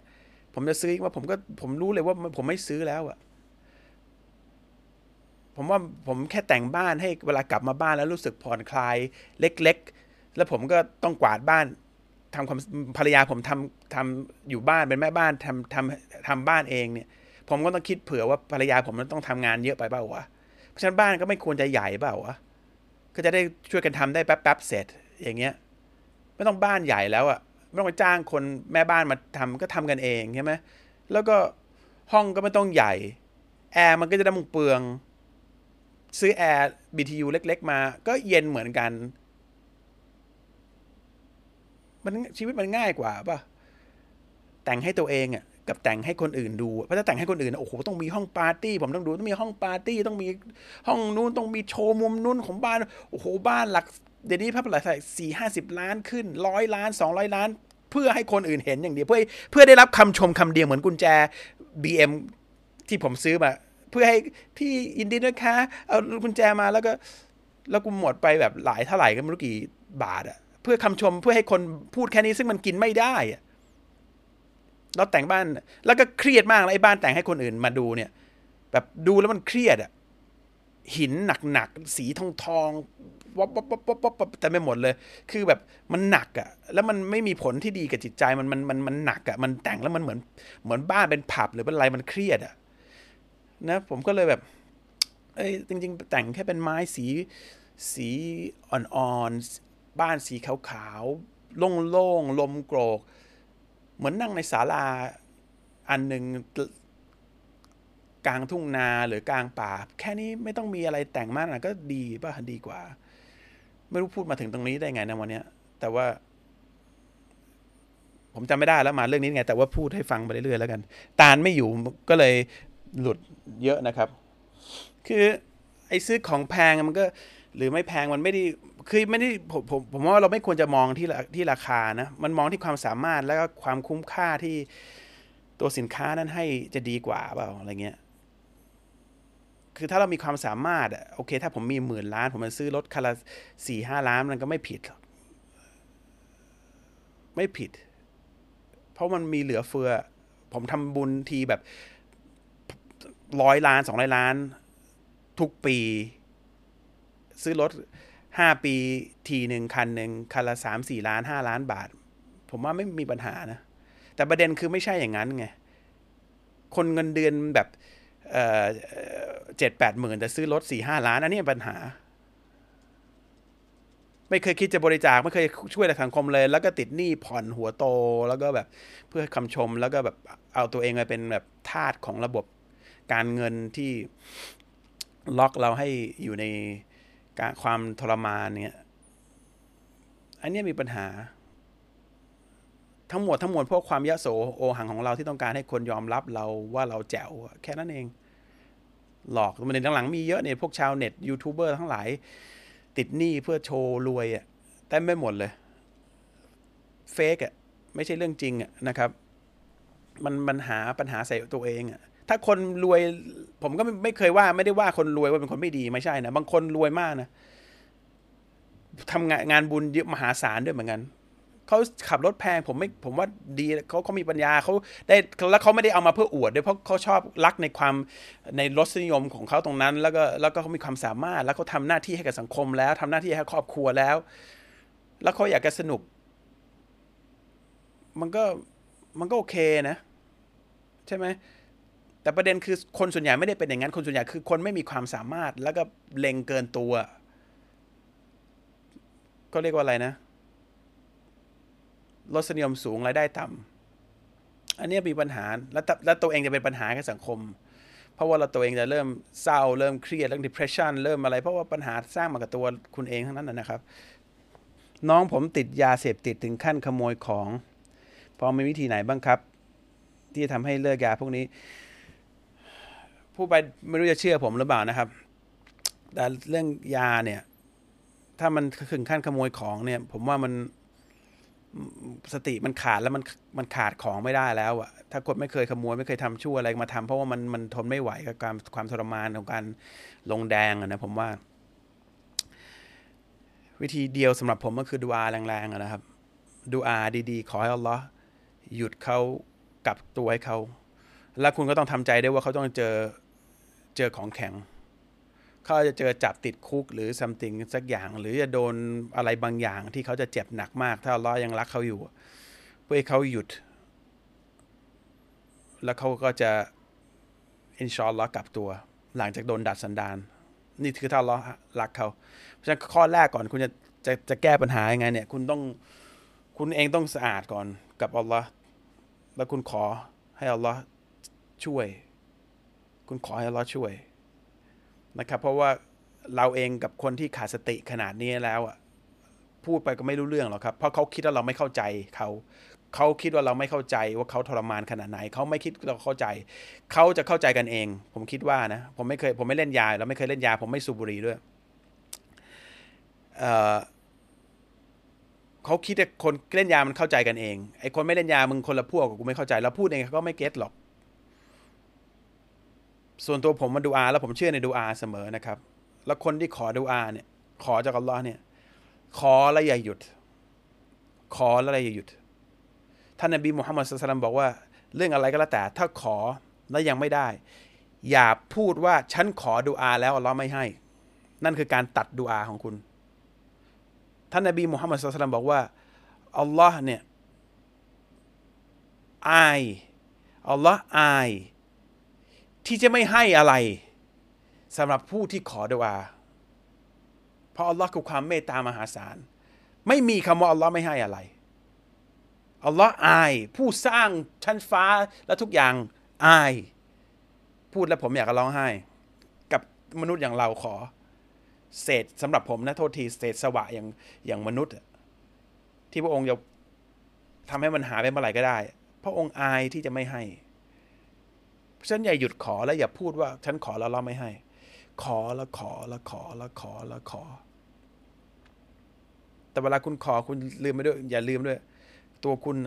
ผมจะซื้อว่าผมก็ผมรู้เลยว่าผมไม่ซื้อแล้วอะผมว่าผมแค่แต่งบ้านให้เวลากลับมาบ้านแล้วรู้สึกผ่อนคลายเล็ก ๆ แล้วผมก็ต้องกวาดบ้านทำความภรรยาผมทำทำอยู่บ้านเป็นแม่บ้านทำทำทำบ้านเองเนี่ย ผมก็ต้องคิดเผื่อว่าภรรยาผมมันต้องทำงานเยอะไปเปล่าวะเพราะฉะนั้นบ้านก็ไม่ควรจะใหญ่เปล่าวะก็จะได้ช่วยกันทำได้แป๊บๆเสร็จอย่างเงี้ย ไม่ต้องบ้านใหญ่แล้วอะไม่ต้องไปจ้างคนแม่บ้านมาทำก็ทำกันเองใช่ไหมแล้วก็ห้องก็ไม่ต้องใหญ่แอร์มันก็จะได้มุงเปลือง ซื้อแอร์ BTU เล็ก ๆ มา ก็เย็นเหมือนกัน มันชีวิตมันง่ายกว่าป่ะแต่งให้ตัวเองอะกับแต่งให้คนอื่นดูเพราะถ้าแต่งให้คนอื่นโอ้โหต้องมีห้องปาร์ตี้ผมต้องดูต้องมีห้องปาร์ตี้ต้องมีห้องนู้นต้องมีโชว์มุมนู้นของบ้านโอ้โหบ้านหลัก เดี๋ยวนี้พับหลักสี่ห้าสิบล้านขึ้นร้อยล้านสองร้อยล้าน เพื่อให้คนอื่นเห็นอย่างเดียวเพื่อเพื่อได้รับคำชมคำเดียวเหมือนกุญแจ BM ที่ผมซื้อมา เพื่อให้พี่ยินดีนะคะเอากุญแจมาแล้วก็ แล้วกูหมดไปแบบหลายเท่าไหร่ก็ไม่รู้กี่บาทอะเพื่อคำชมเพื่อให้คนพูดแค่นี้ซึ่งมันกินไม่ได้อะเราแต่งบ้านแล้วก็เครียดมากแล้วไอ้บ้านแต่งให้คนอื่นมาดูเนี่ย แบบดูแล้วมันเครียดอะหินหนักๆสีทองทอง วับวับวับวับวับแต่ไม่หมดเลย คือแบบมันหนักอะ่ะ แล้วมันไม่มีผลที่ดีกับจิตใจมันมันมันมันหนักอะ่ะ มันแต่งแล้วมันเหมือนเหมือนบ้านเป็นผับหรือเป็นอะไรมันเครียดอะนะผมก็เลยแบบ เอ้ยจริง ๆ แต่งแค่เป็นไม้สีสีอ่อนๆ บ้านสีขาวๆ โล่งๆ ลมโกรก เหมือนนั่งในศาลาอันหนึ่งกลางทุ่งนาหรือกลางป่า แค่นี้ไม่ต้องมีอะไรแต่งมากนะก็ดีป่ะดีกว่า ไม่รู้พูดมาถึงตรงนี้ได้ไงนะวันเนี้ย แต่ว่า ผมจำไม่ได้แล้วมาเรื่องนี้ไง แต่ว่าพูดให้ฟังไปเรื่อยๆแล้วกัน ตาลไม่อยู่ก็เลยหลุดเยอะนะครับ คือไอ้ซื้อของแพงมันก็ หรือไม่แพงมันไม่ได้คือไม่ได้ผมผมผมว่าเราไม่ควรจะมองที่ที่ราคานะ มันมองที่ความสามารถแล้วก็ความคุ้มค่าที่ตัวสินค้านั้นให้จะดีกว่าเปล่าอะไรเงี้ย คือถ้าเรามีความสามารถอะโอเค ถ้าผมมีหมื่นล้าน ผมมาซื้อรถคันละสี่ห้าล้านมันก็ไม่ผิดหรอกไม่ผิด เพราะมันมีเหลือเฟือ ผมทำบุญทีแบบร้อยล้านสองร้อยล้าน ทุกปี ซื้อรถห้าปีทีหนึ่งคันหนึ่งคันละสามสี่ล้านห้าล้านบาท ผมว่าไม่มีปัญหานะ แต่ประเด็นคือไม่ใช่อย่างนั้นไง คนเงินเดือนแบบ เจ็ดแปดหมื่นแต่ซื้อรถสี่ห้าล้าน อันนี้ปัญหา ไม่เคยคิดจะบริจาคไม่เคยช่วยสังคมเลย แล้วก็ติดหนี้ผ่อนหัวโต แล้วก็แบบเพื่อคำชมแล้วก็แบบเอาตัวเองไปเป็นแบบทาสของระบบการเงินที่ล็อกเราให้อยู่ในการความทรมานเนี่ย อันนี้มีปัญหา ทั้งหมดทั้งมวลพวกความยะโสโอหังของเราที่ต้องการให้คนยอมรับเราว่าเราแจ๋วแค่นั้นเอง หลอกมันในหลังๆมีเยอะเนี่ยพวกชาวเน็ตยูทูบเบอร์ทั้งหลาย ติดหนี้เพื่อโชว์รวยอะ่ะแต่ไม่หมดเลยเฟกอะไม่ใช่เรื่องจริงอะนะครับ มันมันหาปัญหาใส่ตัวเองอะถ้าคนรวยผมก็ไม่เคยว่าไม่ได้ว่าคนรวยว่าเป็นคนไม่ดีไม่ใช่นะบางคนรวยมากนะทำงานงานบุญเยอะมหาศาลด้วยเหมือนกัน เขาขับรถแพงผมไม่ผมว่าดีเขาเขามีปัญญาเขาได้แล้วเขาไม่ได้เอามาเพื่ออวดด้วยเพราะเขาชอบรักในความในรสนิยมของเขาตรงนั้น แล้วก็แล้วก็เขามีความสามารถ แล้วเขาทาหน้าที่ให้กับสังคมแล้วทำหน้าที่ให้ครอบครัวแล้ว แล้วเขาอยากจะสนุก มันก็มันก็โอเคนะ ใช่ไหมแต่ประเด็นคือคนส่วนใหญ่ไม่ได้เป็นอย่างนั้น คนส่วนใหญ่คือคนไม่มีความสามารถแล้วก็เล็งเกินตัว ก็เรียกว่าอะไรนะ รสนิยมสูงรายได้ต่ำอันนี้มีปัญหาแล้วแล้วตัวเองจะเป็นปัญหากับสังคม เพราะว่าเราตัวเองจะเริ่มเศร้าเริ่มเครียดเริ่ม depression เริ่มอะไร เพราะว่าปัญหาสร้างมากับตัวคุณเองทั้งนั้นนะครับ น้องผมติดยาเสพติดถึงขั้นขโมยของพอมีวิธีไหนบ้างครับ ที่ทำให้เลิกยาพวกนี้ผู้ไปไม่รู้จะเชื่อผมหรือเปล่านะครับ แต่เรื่องยาเนี่ย ถ้ามันถึงขั้นขโมยของเนี่ย ผมว่ามัน สติมันขาดแล้วมันมันขาดของไม่ได้แล้วอะถ้าคนไม่เคยขโมยไม่เคยทำชั่วอะไรมาทำเพราะว่ามันมันทนไม่ไหวกับความความทรมานของการลงแดงอะนะผมว่า วิธีเดียวสำหรับผมก็คือดูอาแรงๆนะครับ ดูอาดีๆ ขอให้อัลลอฮ์หยุดเขากลับตัวให้เขา แล้วคุณก็ต้องทำใจได้ว่าเขาต้องเจอเจอของแข็ง เขาจะเจอจับติดคุกหรือซัมติงสักอย่าง หรือจะโดนอะไรบางอย่างที่เขาจะเจ็บหนักมาก ถ้าล้อยังรักเขาอยู่เพื่อให้เขาหยุด แล้วเขาก็จะอินชอนล้อกลับตัว หลังจากโดนดัดสันดาน นี่คือถ้าล้อรักเขาเพราะฉะนั้นข้อแรกก่อนคุณจะจะจะแก้ปัญหายังไงเนี่ย คุณต้องคุณเองต้องสะอาดก่อนกับอัลลอฮ์แล้วคุณขอให้อัลลอฮ์ช่วย คุณขอให้เราช่วย นะครับเพราะว่าเราเองกับคนที่ขาดสติขนาดนี้แล้วอะพูดไปก็ไม่รู้เรื่องหรอกครับ เพราะเขาคิดว่าเราไม่เข้าใจเขาเขาคิดว่าเราไม่เข้าใจว่าเขาทรมานขนาดไหน เขาไม่คิดเราเข้าใจ เขาจะเข้าใจกันเอง ผมคิดว่านะ ผมไม่เคยผมไม่เล่นยาเราไม่เคยเล่นยา ผมไม่สูบบุหรี่ด้วยเเขาคิดว่าคนเล่นยามันเข้าใจกันเองไอ้คนไม่เล่นยามึงคนละพวกกูไม่เข้าใจ แล้วพูดเองเขาก็ไม่เก็ตหรอก ส่วนตัวผมมาดูอาแล้วผมเชื่อในดูอาเสมอนะครับ แล้วคนที่ขอดูอาเนี่ย ขอจากอัลลอฮ์เนี่ย ขอแล้วอย่าหยุด ขอแล้วอย่าหยุด ท่านนบีมุฮัมมัดสุลตัมบอกว่า เรื่องอะไรก็แล้วแต่ ถ้าขอแล้วยังไม่ได้ อย่าพูดว่าฉันขอดูอาแล้วอัลลอฮ์ไม่ให้ นั่นคือการตัดดูอาของคุณ ท่านนบีมุฮัมมัดสุลตัมบอกว่าอัลลอฮ์เนี่ยอายอัลลอฮ์อาย ที่จะไม่ให้อะไรสำหรับผู้ที่ขอดุอาเพราะอัลลอฮ์คือความเมตตามหาศาล ไม่มีคำว่าอัลลอฮ์ไม่ให้อะไรอัลลอฮ์อาย ผู้สร้างชั้นฟ้าและทุกอย่างอาย พูดแล้วผมอยากจะร้องไห้ กับมนุษย์อย่างเราขอ เศษสำหรับผมนะโทษทีเศษสวะอย่างอย่างมนุษย์ ที่พระองค์จะทำให้มันหาไปเมื่อไหร่ก็ได้ พระองค์อายที่จะไม่ให้ ฉันอย่าหยุดขอและอย่าพูดว่าฉันขอแล้วเราไม่ให้ ขอแล้วขอแล้วขอแล้วขอแล้วขอ แต่เวลาคุณขอคุณลืมไปด้วย อย่าลืมด้วย ตัวคุณ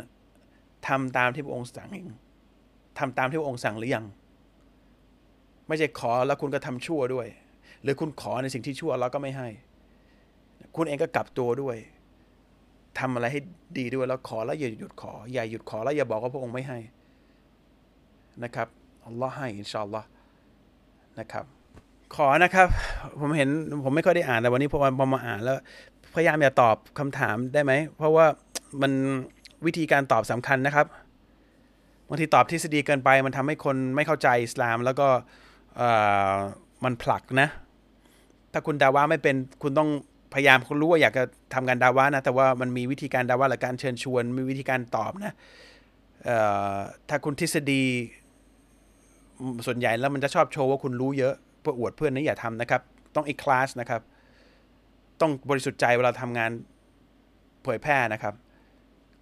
ทำตามที่พระองค์สั่งเองทำตามที่พระองค์สั่งหรือยัง ไม่ใช่ขอแล้วคุณก็ทำชั่วด้วย หรือคุณขอในสิ่งที่ชั่วแล้วก็ไม่ให้ คุณเองก็กลับตัวด้วยทำอะไรให้ดีด้วยแล้วขอแล้วอย่าหยุดขอ อย่าหยุดขอแล้วอย่าบอกว่าพระองค์ไม่ให้นะครับ อัลลอฮ์ให้อินชาอัลลอฮ์นะครับ ขอนะครับ ผมเห็นผมไม่ค่อยได้อ่านแต่วันนี้พอพอมาอ่านแล้ว พยายามอย่าตอบคำถามได้ไหม เพราะว่ามันวิธีการตอบสำคัญนะครับบางทีตอบทฤษฎีเกินไป มันทำให้คนไม่เข้าใจอิสลาม แล้วก็มันผลักนะ ถ้าคุณดาว่าไม่เป็นคุณต้องพยายามคุณรู้ว่าอยากจะทำการดาว่านะ แต่ว่ามันมีวิธีการดาว่าหรือการเชิญชวน มีวิธีการตอบนะถ้าคุณทฤษฎี ส่วนใหญ่แล้วมันจะชอบโชว์ว่าคุณรู้เยอะเพื่ออวดเพื่อนนี่อย่าทำนะครับ ต้องอีกคลาสนะครับ ต้องบริสุทธิ์ใจเวลาทำงานเผยแพร่นะครับ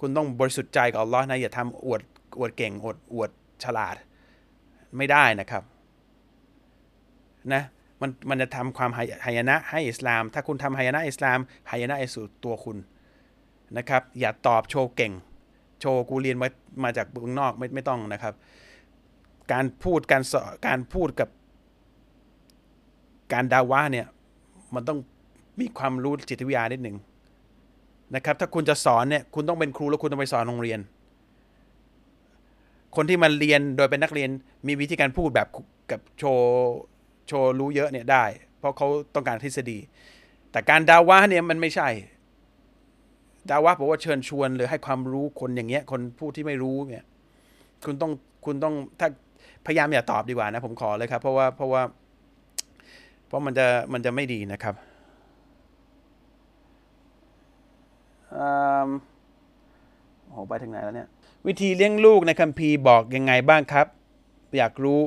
คุณต้องบริสุทธิ์ใจกับอัลลอฮ์นะอย่าทำอวดอวดเก่งอวดอวดฉลาดไม่ได้นะครับนะมันมันจะทำความหายนะให้อิสลาม ถ้าคุณทำหายนะอิสลามหายนะไอสู่ตัวคุณนะครับ อย่าตอบโชว์เก่ง โชว์กูเรียนมามาจากเมืองนอกไม่ไม่ต้องนะครับ การพูดการสอนการพูดกับการดาวะเนี่ยมันต้องมีความรู้จิตวิทยานิดหนึ่งนะครับ ถ้าคุณจะสอนเนี่ยคุณต้องเป็นครูแล้วคุณต้องไปสอนโรงเรียน คนที่มาเรียนโดยเป็นนักเรียนมีวิธีการพูดแบบกับโชว์โชว์รู้เยอะเนี่ยได้ เพราะเขาต้องการทฤษฎี แต่การดาวะเนี่ยมันไม่ใช่ ดาวะบอกว่าเชิญชวนหรือให้ความรู้คนอย่างเงี้ยคนผู้ที่ไม่รู้เนี่ยคุณต้องคุณต้องถ้า พยายามอย่าตอบดีกว่านะ ผมขอเลยครับ เพราะว่าเพราะว่า เพราะมันจะมันจะไม่ดีนะครับโอ้ไปถึงไหนแล้วเนี่ย วิธีเลี้ยงลูกในคัมภีร์บอกยังไงบ้างครับ อยากรู้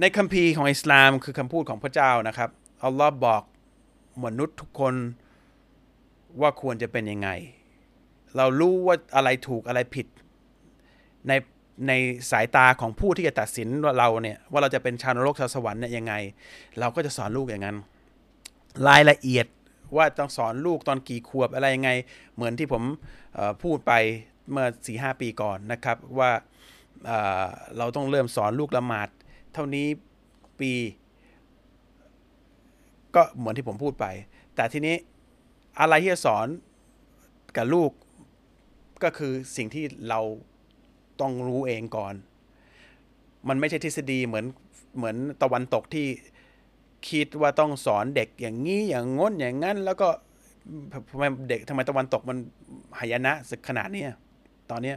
ในคัมภีร์ของอิสลามคือคำพูดของพระเจ้านะครับอัลลอฮ์บอกมนุษย์ทุกคนว่าควรจะเป็นยังไง เรารู้ว่าอะไรถูกอะไรผิด ใน ในสายตาของผู้ที่จะตัดสินว่าเราเนี่ยว่าเราจะเป็นชาวนรกชาวสวรรค์เนี่ยยังไง เราก็จะสอนลูกอย่างนั้น รายละเอียดว่าต้องสอนลูกตอนกี่ขวบอะไรยังไง เหมือนที่ผมพูดไปเมื่อสี่ห้าปีก่อนนะครับว่าเราต้องเริ่มสอนลูกละหมาด เท่านี้ปี ก็เหมือนที่ผมพูดไป แต่ทีนี้อะไรที่จะสอนกับลูกก็คือสิ่งที่เรา ต้องรู้เองก่อน มันไม่ใช่ทฤษฎีเหมือนเหมือนตะวันตกที่คิดว่าต้องสอนเด็กอย่างนี้อย่างง้นอย่างนั้น แล้วก็ทำไมเด็กทำไมตะวันตกมันหายนะสักขนาดนี้ตอนนี้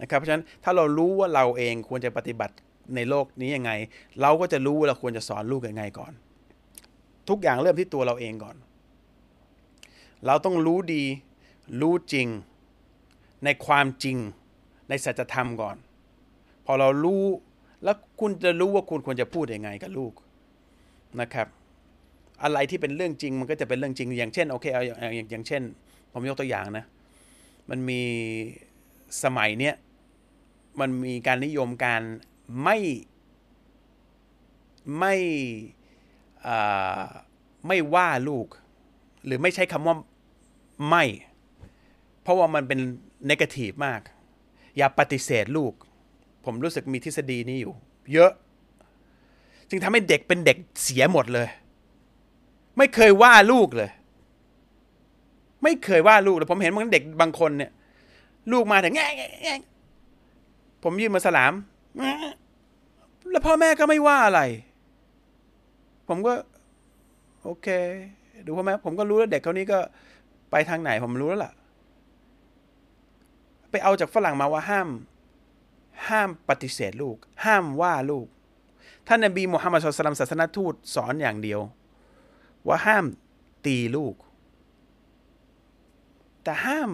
นะครับเพราะฉะนั้นถ้าเรารู้ว่าเราเองควรจะปฏิบัติในโลกนี้ยังไง เราก็จะรู้ว่าเราควรจะสอนลูกยังไงก่อน ทุกอย่างเริ่มที่ตัวเราเองก่อน เราต้องรู้ดี รู้จริง ในความจริงในสัจธรรมก่อน พอเรารู้แล้วคุณจะรู้ว่าคุณควรจะพูดยังไงกับลูกนะครับ อะไรที่เป็นเรื่องจริงมันก็จะเป็นเรื่องจริง อย่างเช่นโอเคเอาอย่างอย่างเช่น ผมยกตัวอย่างนะ มันมีสมัยเนี้ยมันมีการนิยมการไม่ไม่ไม่ว่าลูก หรือไม่ใช้คำว่าไม่ เพราะว่ามันเป็น นกาทีฟมาก อย่าปฏิเสธลูก ผมรู้สึกมีทฤษฎีนี้อยู่ เยอะ จึงทำให้เด็กเป็นเด็กเสียหมดเลย ไม่เคยว่าลูกเลย ไม่เคยว่าลูกเลยผมเห็นบางเด็กบางคนเนี่ย ลูกมาแต่แง่แง่ผมยื่นมาสลาม แล้วพ่อแม่ก็ไม่ว่าอะไร ผมก็ โอเค ดูพ่อแม่ผมก็รู้แล้วเด็กเขานี้ก็ไปทางไหนผมรู้แล้วล่ะ ไปเอาจากฝรั่งมาว่าห้าม ห้ามปฏิเสธลูก ห้ามว่าลูก ท่านนบีมุฮัมมัดสุลตัมศาสนทูตสอนอย่างเดียว ว่าห้ามตีลูก แต่ห้าม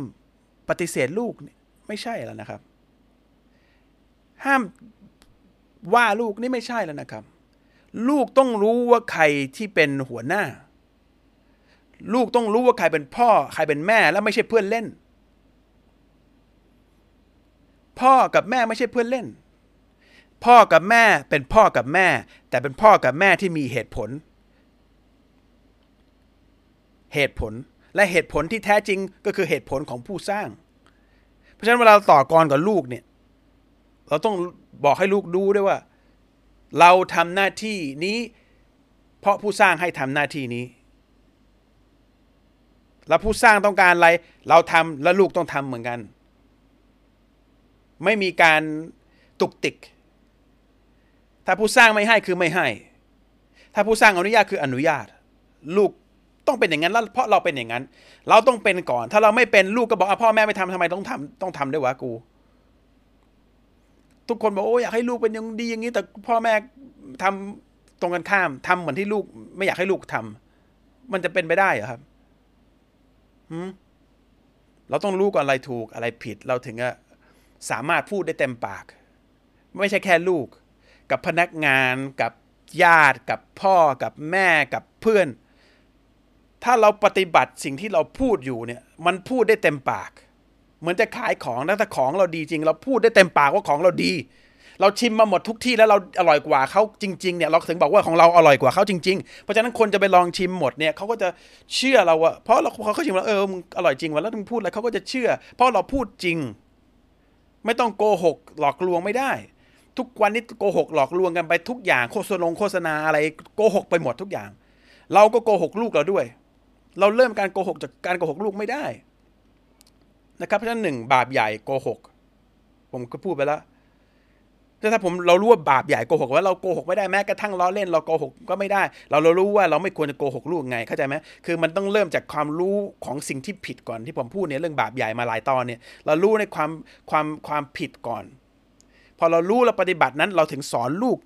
ปฏิเสธลูกนี่ไม่ใช่แล้วนะครับ ห้ามว่าลูกนี่ไม่ใช่แล้วนะครับ ลูกต้องรู้ว่าใครที่เป็นหัวหน้า ลูกต้องรู้ว่าใครเป็นพ่อ ใครเป็นแม่ แล้วไม่ใช่เพื่อนเล่น พ่อกับแม่ไม่ใช่เพื่อนเล่น พ่อกับแม่เป็นพ่อกับแม่ แต่เป็นพ่อกับแม่ที่มีเหตุผล เหตุผลและเหตุผลที่แท้จริงก็คือเหตุผลของผู้สร้าง เพราะฉะนั้นเวลาต่อกรกับลูกเนี่ย เราต้องบอกให้ลูกดูด้วยว่า เราทำหน้าที่นี้ เพราะผู้สร้างให้ทำหน้าที่นี้แล้วผู้สร้างต้องการอะไร เราทำแล้วลูกต้องทำเหมือนกัน ไม่มีการตุกติก ถ้าผู้สร้างไม่ให้คือไม่ให้ ถ้าผู้สร้างอนุญาตคืออนุญาต ลูกต้องเป็นอย่างนั้นแล้วเพราะเราเป็นอย่างนั้น เราต้องเป็นก่อน ถ้าเราไม่เป็นลูกก็บอกพ่อแม่ไม่ทำทำไมต้องทำต้องทำด้วยวะกู ทุกคนบอกโอ้อยากให้ลูกเป็นอย่างดีอย่างนี้ แต่พ่อแม่ทำตรงกันข้ามทำเหมือนที่ลูก ไม่อยากให้ลูกทำมันจะเป็นไปได้เหรอครับเราต้องรู้ก่อนอะไรถูกอะไรผิด เราถึงจะ สามารถพูดได้เต็มปาก ไม่ใช่แค่ลูก กับพนักงานกับญาติกับพ่อกับแม่กับเพื่อน ถ้าเราปฏิบัติสิ่งที่เราพูดอยู่เนี่ย มันพูดได้เต็มปาก เหมือนจะขายของนะถ้าของเราดีจริง เราพูดได้เต็มปากว่าของเราดี เราชิมมาหมดทุกที่แล้วเราอร่อยกว่าเขาจริงๆเนี่ยเราถึงบอกว่าของเราอร่อยกว่าเขาจริง ๆ เพราะฉะนั้นคนจะไปลองชิมหมดเนี่ยเขาก็จะเชื่อเราว่าเพราะเราเขาชิมแล้วเออมึงอร่อยจริงวะแล้วมึงพูดอะไรเขาก็จะเชื่อ เพราะเราพูดจริง ไม่ต้องโกหกหลอกลวงไม่ได้ ทุกวันนี้โกหกหลอกลวงกันไปทุกอย่างโฆษณาโฆษณาอะไรโกหกไปหมดทุกอย่าง เราก็โกหกลูกเราด้วย เราเริ่มการโกหกจากการโกหกลูกไม่ได้นะครับเพราะฉะนั้นหนึ่งบาปใหญ่โกหก ผมก็พูดไปแล้ว ถ้าผมเรารู้ว่าบาปใหญ่โกหกว่าเราโกหกไม่ได้แม้กระทั่งล้อเล่นเราโกหกก็ไม่ได้ เราเรารู้ว่าเราไม่ควรจะโกหกลูกไงเข้าใจไหมคือมันต้องเริ่มจากความรู้ของสิ่งที่ผิดก่อนที่ผมพูดเนี่ยเรื่องบาปใหญ่มาหลายตอนเนี่ยเรารู้ในความความความผิดก่อน พอเรารู้เราปฏิบัตินั้นเราถึงสอนลูก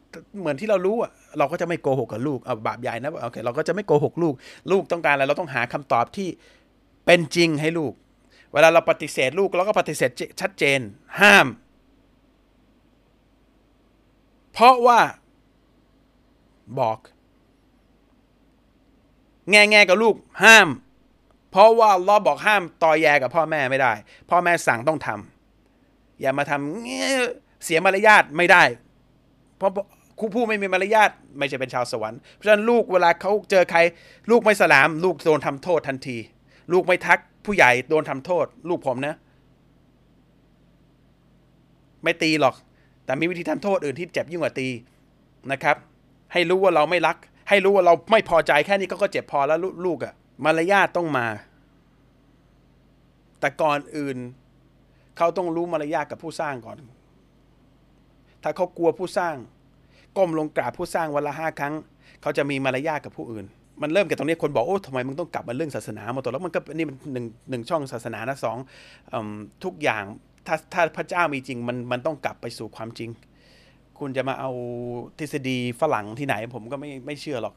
เหมือนที่เรารู้อะเราก็จะไม่โกหกกับลูกเอาบาปใหญ่นะโอเคเราก็จะไม่โกหกลูก ลูกต้องการอะไรเราต้องหาคำตอบที่เป็นจริงให้ลูก เวลาเราปฏิเสธลูกเราก็ปฏิเสธชัดเจน ห้าม เพราะว่าบอก แง่แง่กับลูกห้าม เพราะว่าเราบอกห้ามตอแยกับพ่อแม่ไม่ได้ พ่อแม่สั่งต้องทำอย่ามาทำเสียมารยาทไม่ได้ เพราะครูผู้ไม่มีมารยาทไม่ใช่เป็นชาวสวรรค์เพราะฉะนั้นลูกเวลาเขาเจอใคร ลูกไม่สลาม ลูกโดนทำโทษทันที ลูกไม่ทักผู้ใหญ่โดนทำโทษ ลูกผมนะ ไม่ตีหรอก แต่มีวิธีทำโทษอื่นที่เจ็บยิ่งกว่าตีนะครับ ให้รู้ว่าเราไม่รัก ให้รู้ว่าเราไม่พอใจแค่นี้ก็ก็เจ็บพอแล้วลูกอะมารยาทต้องมา แต่ก่อนอื่น เขาต้องรู้มารยาทกับผู้สร้างก่อน ถ้าเขากลัวผู้สร้าง ก้มลงกราบผู้สร้างวันละห้าครั้ง เขาจะมีมารยาทกับผู้อื่น มันเริ่มจากตรงนี้คนบอกโอ้ทำไมมึงต้องกลับมาเรื่องศาสนามาตัวแล้วมันก็นี่มันหนึ่งหนึ่งช่องศาสนานะสองทุกอย่าง ถ้าถ้าพระเจ้ามีจริงมันมันต้องกลับไปสู่ความจริง คุณจะมาเอาทฤษฎีฝรั่งที่ไหน ผมก็ไม่ไม่เชื่อหรอก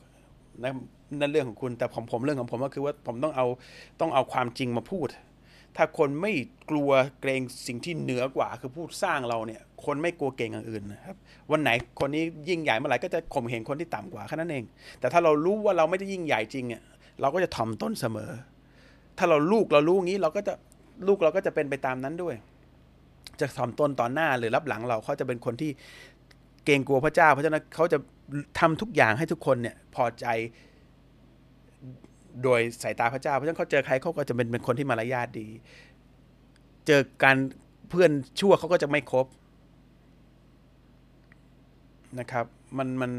นะนั่นเรื่องของคุณแต่ผมผมเรื่องของผมก็คือว่าผมต้องเอาต้องเอาความจริงมาพูด ถ้าคนไม่กลัวเกรงสิ่งที่เหนือกว่า คือพูดสร้างเราเนี่ย คนไม่กลัวเก่งอย่างอื่นนะครับ วันไหนคนนี้ยิ่งใหญ่เมื่อไหร่ก็จะข่มเหงคนที่ต่ำกว่าแค่นั้นเอง แต่ถ้าเรารู้ว่าเราไม่ได้ยิ่งใหญ่จริงเนี่ยเราก็จะถ่อมต้นเสมอ ถ้าเราลูกเรารู้งี้เราก็จะลูกเราก็จะเป็นไปตามนั้นด้วย จะถ่อมตนต่อหน้าหรือรับหลังเราเขาจะเป็นคนที่เกรงกลัวพระเจ้า เพราะฉะนั้นเขาจะทำทุกอย่างให้ทุกคนเนี่ยพอใจโดยสายตาพระเจ้า เพราะฉะนั้นเขาเจอใครเขาก็จะเป็นเป็นคนที่มารยาทดี เจอการเพื่อนชั่วเขาก็จะไม่คบนะครับมันมัน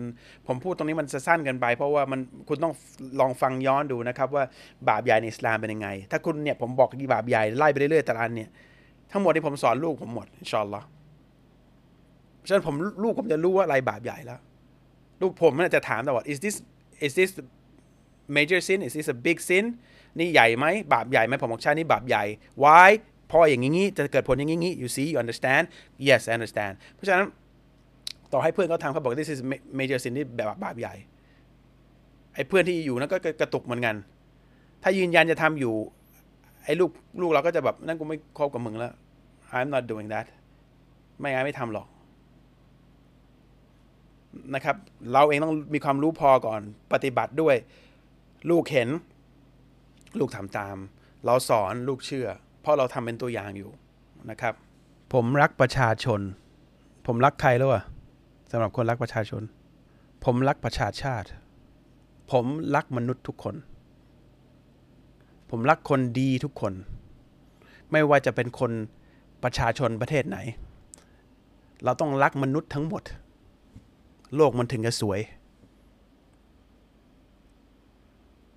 ผมพูดตรงนี้มันจะสั้นเกันไป เพราะว่ามันคุณต้องลองฟังย้อนดูนะครับ ว่าบาปใหญ่ในอิสลามเป็นยังไง ถ้าคุณเนี่ยผมบอกกี่บาปใหญ่ไล่ไปเรื่อยๆแต่ละอันเนี่ย ทั้งหมดที่ผมสอนลูกผมหมดอินชาอัลลอฮ์ฉะนั้นผมลูกผมจะรู้ว่าอะไรบาปใหญ่แล้ว ลูกผมน่าจะถามตลอด is this is this major sin is this a big sin นี่ใหญ่ไหมบาปใหญ่ไหมผมบอกใช่นี่บาปใหญ่ why เพออย่างงี้จะเกิดผลอย่างงี้ you see you understand yes I understand เพราะฉะนั้นต่อให้เพื่อนเขาทำเขาบอก this is major sin นี่แบบบาปใหญ่ไอ้เพื่อนที่อยู่นั้นก็กระตุกเหมือนกัน ถ้ายืนยันจะทำอยู่ ไอ้ลูกลูกเราก็จะแบบนั่นกูไม่คบกับมึงแล้ว I'm not doing that ไม่งั้นไม่ทำหรอกนะครับ เราเองต้องมีความรู้พอก่อนปฏิบัติด้วย ลูกเห็น ลูกทำตาม เราสอนลูกเชื่อ เพราะเราทำเป็นตัวอย่างอยู่นะครับ ผมรักประชาชน ผมรักใครแล้วอะสำหรับคนรักประชาชน ผมรักประชาชาติ ผมรักมนุษย์ทุกคน ผมรักคนดีทุกคน ไม่ว่าจะเป็นคนประชาชนประเทศไหน เราต้องรักมนุษย์ทั้งหมด โลกมันถึงจะสวย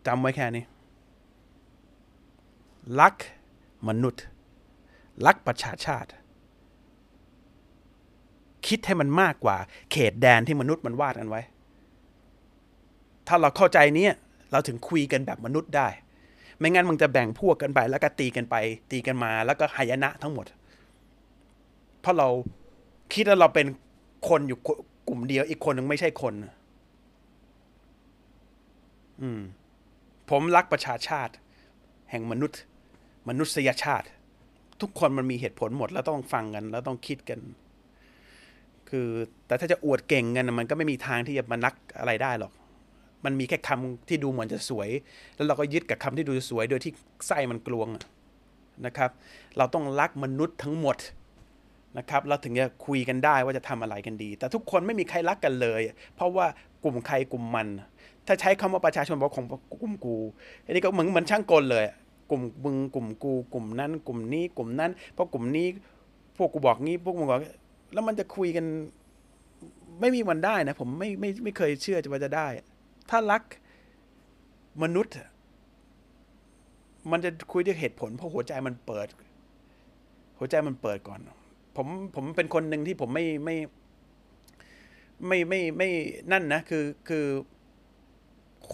จำไว้แค่นี้ รักมนุษย์ รักประชาชาติ คิดให้มันมากกว่า เขตแดนที่มนุษย์มันวาดกันไว้ ถ้าเราเข้าใจนี้เราถึงคุยกันแบบมนุษย์ได้ ไม่งั้นมึงจะแบ่งพวกกันไป แล้วก็ตีกันไป ตีกันมา แล้วก็หายนะทั้งหมด เพราะเราคิดว่าเราเป็นคนอยู่กลุ่มเดียวอีกคนนึงไม่ใช่คน อืม ผมรักประชาชาติ แห่งมนุษย์ มนุษยชาติ ทุกคนมันมีเหตุผลหมด แล้วต้องฟังกัน แล้วต้องคิดกัน คือ แต่ถ้าจะอวดเก่งกันมันก็ไม่มีทางที่จะมานักอะไรได้หรอก มันมีแค่คำที่ดูเหมือนจะสวย แล้วเราก็ยึดกับคำที่ดูสวย โดยที่ไส้มันกลวงนะครับ เราต้องรักมนุษย์ทั้งหมดนะครับเราถึงจะคุยกันได้ว่าจะทำอะไรกันดี แต่ทุกคนไม่มีใครรักกันเลย เพราะว่ากลุ่มใครกลุ่มมัน ถ้าใช้คำว่าประชาชนบอกของกลุ่มกู อันนี้ก็เหมือนเหมือนช่างกลเลย กลุ่มมึงกลุ่มกู กลุ่มนั้น กลุ่มนี้กลุ่มนั้น เพราะกลุ่มนี้พวกกูบอกงี้พวกมึงบอกแล้วมันจะคุยกัน ไม่มีวันได้นะ ผมไม่ไม่ไม่เคยเชื่อจะว่าจะได้ ถ้ารักมนุษย์ มันจะคุยด้วยเหตุผล เพราะหัวใจมันเปิด หัวใจมันเปิดก่อน ผมผมเป็นคนหนึ่งที่ผมไม่ไม่ ไม่ไม่ไม่นั่นนะ คือคือ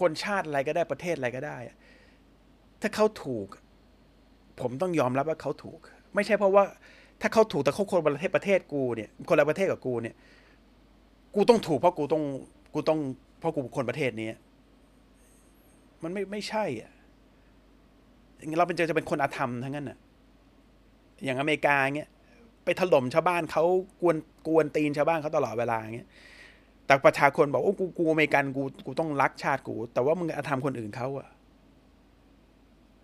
คนชาติอะไรก็ได้ประเทศอะไรก็ได้ ถ้าเขาถูก ผมต้องยอมรับว่าเขาถูก ไม่ใช่เพราะว่า ถ้าเขาถูกแต่เขาคนประเทศประเทศกูเนี่ย คนละประเทศกับกูเนี่ย กูต้องถูกเพราะกูต้องกูต้อง พราะกูคนประเทศนี้ มันไม่ไม่ใช่อะเราเป็นจะเป็นคนอาธรรมทั้งนั้นอะ อย่างอเมริกาเงี้ยไปถล่มชาวบ้านเขากวนกวนตีนชาวบ้านเขาตลอดเวลาเงี้ยแต่ประชาชนบอกโอ้กูกูอเมริกันกูกูต้องรักชาติกู แต่ว่ามึงอาธรรมคนอื่นเขาอะ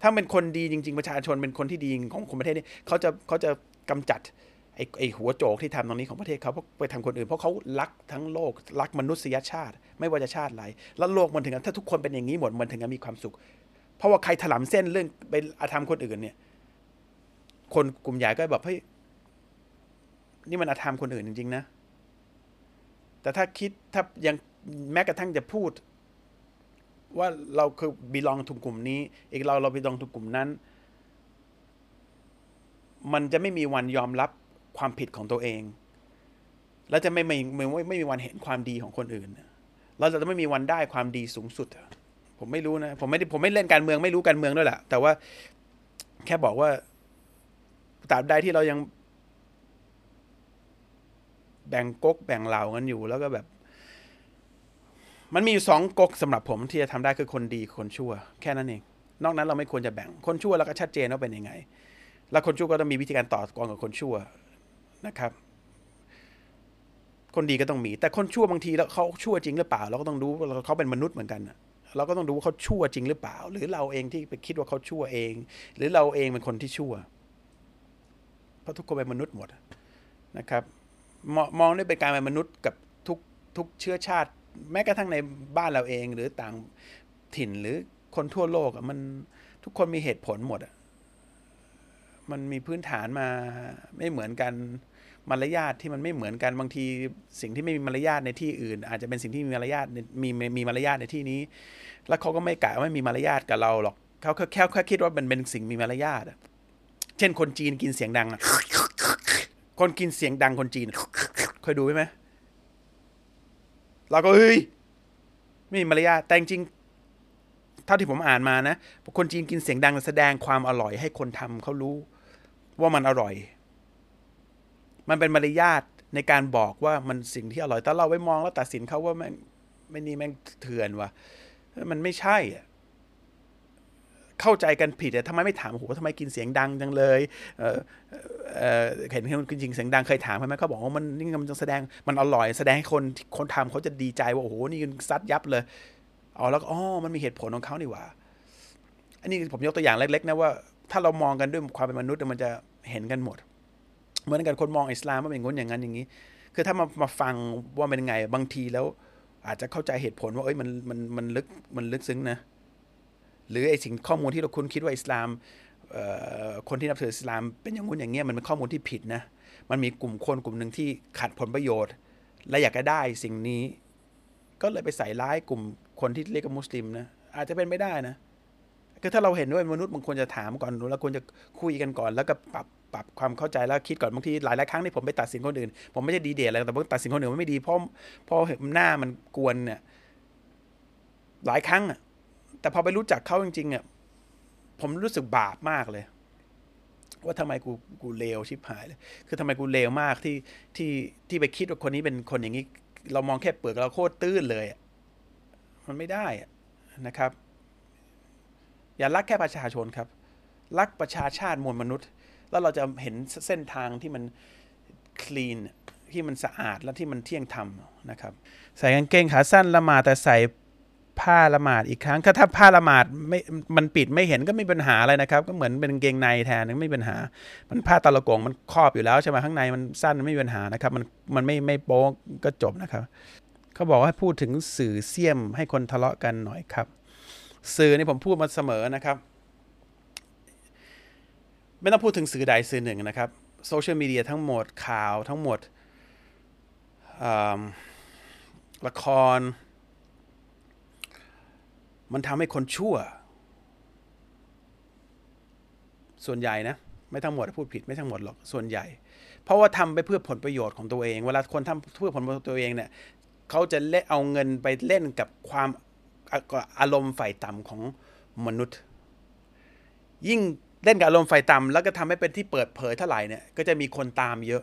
ถ้าเป็นคนดีจริง ๆ ประชาชนเป็นคนที่ดีของคนประเทศนี้เขาจะเขาจะกำจัด อ้ไอ้หัวโจกที่ทำตรงนี้ของประเทศเขาไปทำคนอื่น เพราะเขารักทั้งโลกรักมนุษยชาติ ไม่ว่าจะชาติไหนแล้วโลกมันถึงถ้าทุกคนเป็นอย่างนี้หมดมันถึงจะมีความสุข เพราะว่าใครถลำเส้นเรื่องไปอาธรรมคนอื่นเนี่ย คนกลุ่มใหญ่ก็แบบเฮ้ยนี่มันอาธรรมคนอื่นจริงๆนะ แต่ถ้าคิดถ้ายังแม้กระทั่งจะพูด ว่าเราคือบีลองถูกกลุ่มนี้ อีกเราเราบีลองถูกกลุ่มนั้น มันจะไม่มีวันยอมรับ ความผิดของตัวเอง แล้วจะไม่ไม่ไม่ไม่มีวันเห็นความดีของคนอื่นเราจะไม่มีวันได้ความดีสูงสุด ผมไม่รู้นะ ผมไม่ได้ผมไม่เล่นการเมืองไม่รู้การเมืองด้วยแหละแต่ว่าแค่บอกว่าตราบใดที่เรายัง แบ่งก๊กแบ่งเหล่ากันอยู่แล้วก็แบบ มันมีอยู่สองก๊กสำหรับผมที่จะทำได้คือคนดีคนชั่ว แค่นั้นเอง นอกนั้นเราไม่ควรจะแบ่งคนชั่วแล้วก็ชัดเจนว่าเป็นยังไง แล้วคนชั่วก็ต้องมีวิธีการต่อกรกับคนชั่ว นะครับ คนดีก็ต้องมี แต่คนชั่วบางทีแล้วเขาชั่วจริงหรือเปล่า เราก็ต้องดูว่าเขาเป็นมนุษย์เหมือนกันเราก็ต้องดูว่าเขาชั่วจริงหรือเปล่า หรือเราเองที่ไปคิดว่าเขาชั่วเอง หรือเราเองเป็นคนที่ชั่ว เพราะทุกคนเป็นมนุษย์หมดนะครับ มองได้เป็นการเป็นมนุษย์กับทุกทุกเชื้อชาติ แม้กระทั่งในบ้านเราเอง หรือต่างถิ่นหรือคนทั่วโลกมันทุกคนมีเหตุผลหมดมันมีพื้นฐานมาไม่เหมือนกัน มารยาทที่มันไม่เหมือนกันบางทีสิ่งที่ไม่มีมารยาทในที่อื่น อาจจะเป็นสิ่งที่มีมารยาทมีมีมีมารยาทในที่นี้ แล้วเขาก็ไม่กะว่าไม่มีมารยาทกับเราหรอกเขาแค่แค่คิดว่ามันเป็นสิ่งมีมารยาทเช่นคนจีนกินเสียงดังคนกินเสียงดังคนจีนเคยดูไหมเราก็เฮ้ยไม่มีมารยาทแต่จริงเท่าที่ผมอ่านมานะคนจีนกินเสียงดังแสดงความอร่อยให้คนทำเขารู้ว่ามันอร่อย มันเป็นมารยาทในการบอกว่ามันสิ่งที่อร่อยแต่เราไว้มองแล้วตัดสินเขาว่ามันไม่นี่แม่งเถื่อนว่ะมันไม่ใช่อะเข้าใจกันผิดแต่ทำไมไม่ถามโหทำไมกินเสียงดังจังเลยเออเออเห็นคนกินเสียงดังเคยถามไหมเขาบอกว่ามันนี่มันจะแสดงมันอร่อย แสดงให้คนคนทำเขาจะดีใจว่าโอ้โหนี่ซัดยับเลยอ๋อแล้วอ๋อมันมีเหตุผลของเขานี่หว่า อันนี้ผมยกตัวอย่างเล็กๆนะว่า ถ้าเรามองกันด้วยความเป็นมนุษย์มันจะเห็นกันหมด เหมือนกันคนมองอิสลามว่าเป็นงนอย่างนั้นอย่างนี้ คือถ้ามามาฟังว่าเป็นไงบางทีแล้ว อาจจะเข้าใจเหตุผลว่าเอ้ยมันมันมันลึกมันลึกซึ้งนะ หรือไอสิ่งข้อมูลที่เราคุณคิดว่าอิสลามคนที่นับถืออิสลามเป็นอย่างงู้นอย่างเงี้ยมันเป็นข้อมูลที่ผิดนะ มันมีกลุ่มคนกลุ่มหนึ่งที่ขัดผลประโยชน์ และอยากจะได้สิ่งนี้ ก็เลยไปใส่ร้ายกลุ่มคนที่เรียกว่ามุสลิมนะอาจจะเป็นไม่ได้นะ คือถ้าเราเห็นว่ามนุษย์มันควรจะถามก่อนแล้วควรจะคุยกันก่อน แล้วก็ปรับปรับความเข้าใจแล้วคิดก่อนบางทีหลายหลายครั้งที่ผมไปตัดสินคนอื่น ผมไม่ใช่ดีเดทอะไรแต่ผมตัดสินคนอื่นมันไม่ดีเพราะเพราะหน้ามันกวนเนี่ยหลายครั้งอะแต่พอไปรู้จักเขาจริงๆอะผมรู้สึกบาปมากเลย ว่าทำไมกูกูเลวชิบหายเลย คือทำไมกูเลวมากที่ที่ที่ไปคิดว่าคนนี้เป็นคนอย่างนี้ เรามองแค่เปลือกเราโคตรตื้นเลย มันไม่ได้นะครับ อย่ารักแค่ประชาชนครับ รักประชาชาติมวลมนุษย์ แล้วเราจะเห็นเส้นทางที่มันคลีนที่มันสะอาดและที่มันเที่ยงธรรมนะครับ ใส่กางเกงขาสั้นละมาแต่ใส่ผ้าละหมาดอีกครั้งถ้าผ้าละหมาดไม่มันปิดไม่เห็นก็ไม่มีปัญหาอะไรนะครับ ก็เหมือนเป็นเกงในแทนไม่มีปัญหา มันผ้าตะละกงมันครอบอยู่แล้วใช่ไหมข้างในมันสั้นไม่มีปัญหานะครับ มันมันไม่ไม่โป๊ก็จบนะครับ เขาบอกว่าพูดถึงสื่อเสี่ยมให้คนทะเลาะกันหน่อยครับ สื่อนี่ผมพูดมาเสมอนะครับ ไม่ต้องพูดถึงสื่อใดสื่อหนึ่งนะครับโซเชียลมีเดียทั้งหมดข่าวทั้งหมดละคร มันทำให้คนชั่ว ส่วนใหญ่นะ ไม่ทั้งหมดพูดผิดไม่ทั้งหมดหรอกส่วนใหญ่ เพราะว่าทำไปเพื่อผลประโยชน์ของตัวเอง เวลาคนทำเพื่อผลประโยชน์ตัวเองเนี่ยเขาจะเล่เอาเงินไปเล่นกับความ อารมณ์ฝ่ายต่ำของมนุษย์ ยิ่งเล่นกับอารมณ์ฝ่ายต่ำแล้วก็ทำให้เป็นที่เปิดเผยเท่าไหร่เนี่ยก็จะมีคนตามเยอะ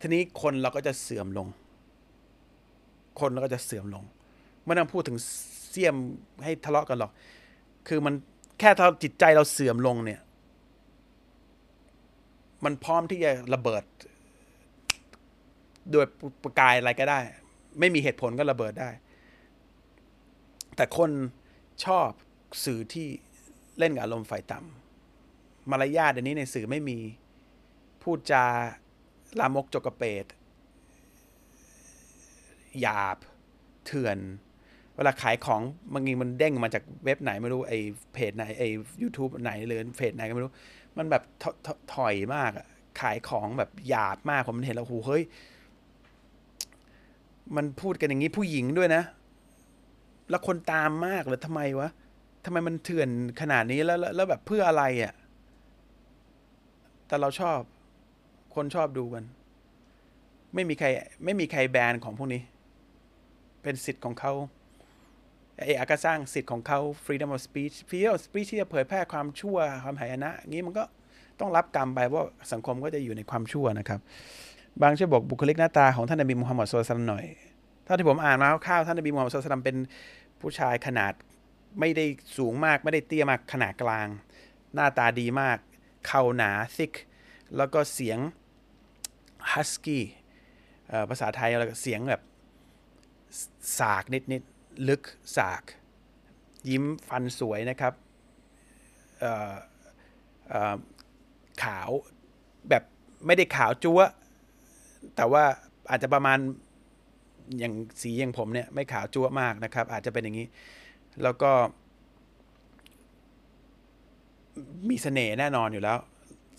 ทีนี้คนเราก็จะเสื่อมลง คนเราก็จะเสื่อมลงไม่ต้องพูดถึงเสี่ยมให้ทะเลาะกันหรอก คือมันแค่ถ้าจิตใจเราเสื่อมลงเนี่ย มันพร้อมที่จะระเบิด โดยประกายอะไรก็ได้ ไม่มีเหตุผลก็ระเบิดได้ แต่คนชอบสื่อที่เล่นกับอารมณ์ไฟต่ำมารยาทเดี๋ยวนี้ในสื่อไม่มีพูดจาลามกจกเปดหยาบเถื่อน เวลาขายของบางทีมันเด้งมาจากเว็บไหนไม่รู้ไอ้เพจไหนไอ้ยูทูบไหนเลยเพจไหนก็ไม่รู้ มันแบบถอยมากอะขายของแบบหยาบมากผมเห็นแล้วโหเฮ้ย มันพูดกันอย่างนี้ผู้หญิงด้วยนะ แล้วคนตามมากเลยทำไมวะทำไมมันเถื่อนขนาดนี้แล้วแล้วแบบเพื่ออะไรอะ่ะ แต่เราชอบ คนชอบดูกัน ไม่มีใคร ไม่มีใครแบนของพวกนี้ เป็นสิทธิ์ของเขาไอ้อากาสร้างสิทธิ์ของเขา freedom of speech freedom of speech ที่จะเผยแพร่ความชั่วความหายนะงี้มันก็ต้องรับกรรมไปว่าสังคมก็จะอยู่ในความชั่วนะครับ บางช่วยบอกบุคลิกหน้าตาของท่านนบีมุฮัมมัดสุลตัมหน่อย ถ้าที่ผมอ่านมาคร่าวๆท่านนบีมุฮัมมัดสุลตัมเป็นผู้ชายขนาดไม่ได้สูงมากไม่ได้เตี้ยมากขนาดกลาง หน้าตาดีมาก เข่าหนา thick แล้วก็เสียง husky ภาษาไทยแล้วเสียงแบบสากนิดลึกสาก ยิ้มฟันสวยนะครับขาวแบบไม่ได้ขาวจั๊วแต่ว่าอาจจะประมาณ อย่างสีอย่างผมเนี่ยไม่ขาวจั๊วมากนะครับ อาจจะเป็นอย่างนี้ แล้วก็ มีเสน่ห์แน่นอนอยู่แล้ว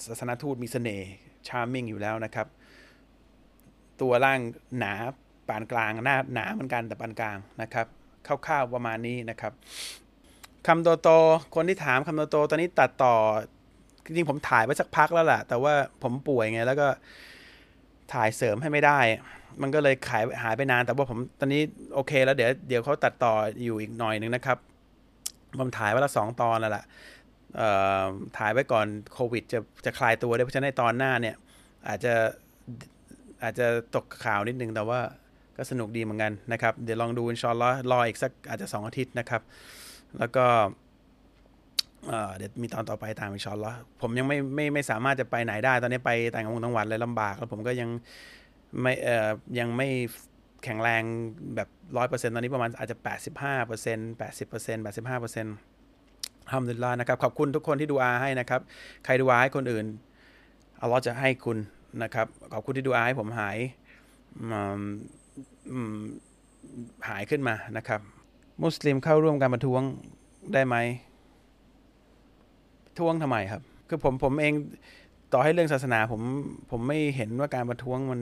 ศาสนทูตมีเสน่ห์ charming อยู่แล้วนะครับ ตัวล่างหนาปานกลางหน้าหนาเหมือนกันแต่ปานกลางนะครับคร่าวๆประมาณนี้นะครับคำโตโตคนที่ถามคำโตโตตอนนี้ตัดต่อจริงๆผมถ่ายไปสักพักแล้วแหละแต่ว่าผมป่วยไงแล้วก็ ถ่ายเสริมให้ไม่ได้ มันก็เลยขายหายไปนาน แต่ว่าผมตอนนี้โอเค แล้วเดี๋ยวเดี๋ยวเขาตัดต่ออยู่อีกหน่อยนึงนะครับ ผมถ่ายไว้ละสองตอนแล้วล่ะถ่ายไว้ก่อนโควิดจะจะคลายตัวได้เพราะฉะนั้นตอนหน้าเนี่ย อาจจะอาจจะตกข่าวนิดนึงแต่ว่าก็สนุกดีเหมือนกันนะครับ เดี๋ยวลองดูอินชอนล้อรออีกสักอาจจะสองอาทิตย์นะครับ แล้วก็ เดี๋ยวมีตอนต่อไปตามอินชอนล้อผมยังไม่ไม่ไม่สามารถจะไปไหนได้ ตอนนี้ไปต่างจังหวัดต่างวัดเลยลำบากแล้วผมก็ยังไม่เอ่อยังไม่แข็งแรงแบบร้อยเปอร์เซ็นต์ตอนนี้ประมาณอาจจะแปดสิบห้าเปอร์เซ็นต์แปดสิบเปอร์เซ็นต์แปดสิบห้าเปอร์เซ็นต์ทำดุลลานะครับ ขอบคุณทุกคนที่ดูอาให้นะครับ ใครดูอาให้คนอื่นอัลลอฮ์จะให้คุณนะครับ ขอบคุณที่ดูอาให้ผมหายหายขึ้นมานะครับ มุสลิมเข้าร่วมการประท้วงได้ไหม ท้วงทำไมครับ คือผมผมเองต่อให้เรื่องศาสนา ผมผมไม่เห็นว่าการประท้วงมัน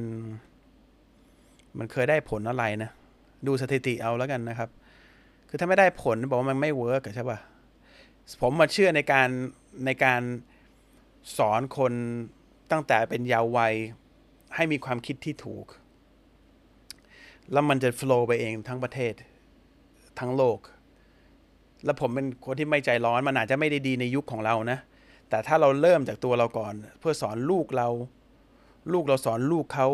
มันเคยได้ผลอะไรนะดูสถิติเอาแล้วกันนะครับ คือถ้าไม่ได้ผลบอกว่ามันไม่เวิร์กใช่ปะผมมาเชื่อในการในการสอนคนตั้งแต่เป็นเยาว์วัยให้มีความคิดที่ถูก แล้วมันจะฟล์ไปเองทั้งประเทศทั้งโลก แล้วผมเป็นคนที่ไม่ใจร้อนมันอาจจะไม่ได้ดีในยุคของเรานะ แต่ถ้าเราเริ่มจากตัวเราก่อน เพื่อสอนลูกเรา ลูกเราสอนลูกเขา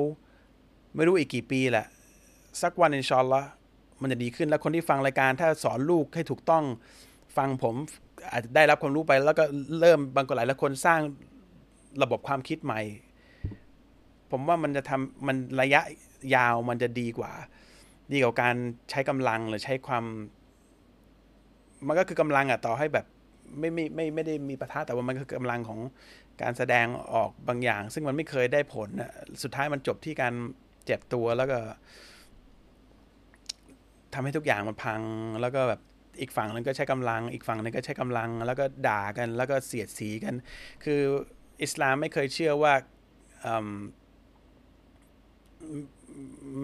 ไม่รู้อีกกี่ปีแหละ สักวันอินชอนละมันจะดีขึ้นแล้วคนที่ฟังรายการ ถ้าสอนลูกให้ถูกต้องฟังผมอาจจะได้รับความรู้ไป แล้วก็เริ่มบางคนหลายคนสร้างระบบความคิดใหม่ ผมว่ามันจะทำมันระยะยาวมันจะดีกว่า ดีกว่าการใช้กำลังหรือใช้ความ มันก็คือกำลังอะต่อให้แบบไม่ไม่ไม่ไม่ได้มีประทะแต่ว่ามันคือกำลังของการแสดงออกบางอย่าง ซึ่งมันไม่เคยได้ผลอะสุดท้ายมันจบที่การเจ็บตัวแล้วก็ทำให้ทุกอย่างมันพัง แล้วก็แบบอีกฝั่งนึงก็ใช้กำลัง อีกฝั่งนึงก็ใช้กำลัง แล้วก็ด่ากันแล้วก็เสียดสีกัน คืออิสลามไม่เคยเชื่อว่า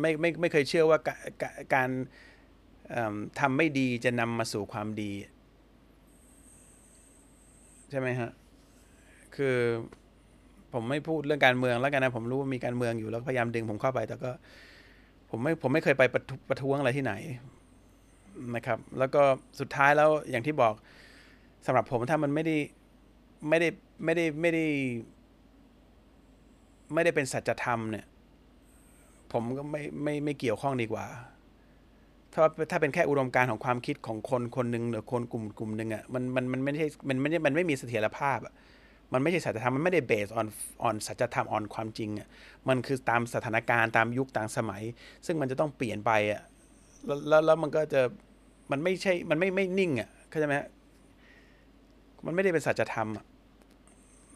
ไม่ไม่ไม่เคยเชื่อว่าการ ทำไม่ดีจะนำมาสู่ความดี ใช่ไหมฮะ คือผมไม่พูดเรื่องการเมืองแล้วกันนะ ผมรู้ว่ามีการเมืองอยู่แล้วพยายามดึงผมเข้าไป แต่ก็ ผมไม่ผมไม่เคยไปประประท้วงอะไรที่ไหนนะครับ แล้วก็สุดท้ายแล้วอย่างที่บอกสำหรับผมถ้ามันไม่ได้ไม่ได้ไม่ได้ไม่ได้ ไม่ได้เป็นสัจธรรมเนี่ย ผมก็ไม่ไม่ไม่เกี่ยวข้องดีกว่า ถ้าถ้าเป็นแค่อุดมการณ์ของความคิดของคนคนหนึ่งหรือคนกลุ่มกลุ่มหนึ่งอะมันมันมันไม่ใช่มันไม่มันไม่มีเสถียรภาพอะมันไม่ใช่สัจธรรมมันไม่ได้เบสออนออนสัจธรรมออนความจริงอะมันคือตามสถานการณ์ตามยุคตามสมัย ซึ่งมันจะต้องเปลี่ยนไปอะแล้วแล้วมันก็จะมันไม่ใช่มันไม่ไม่นิ่งอะเข้าใจไหมมันไม่ได้เป็นสัจธรรมอะ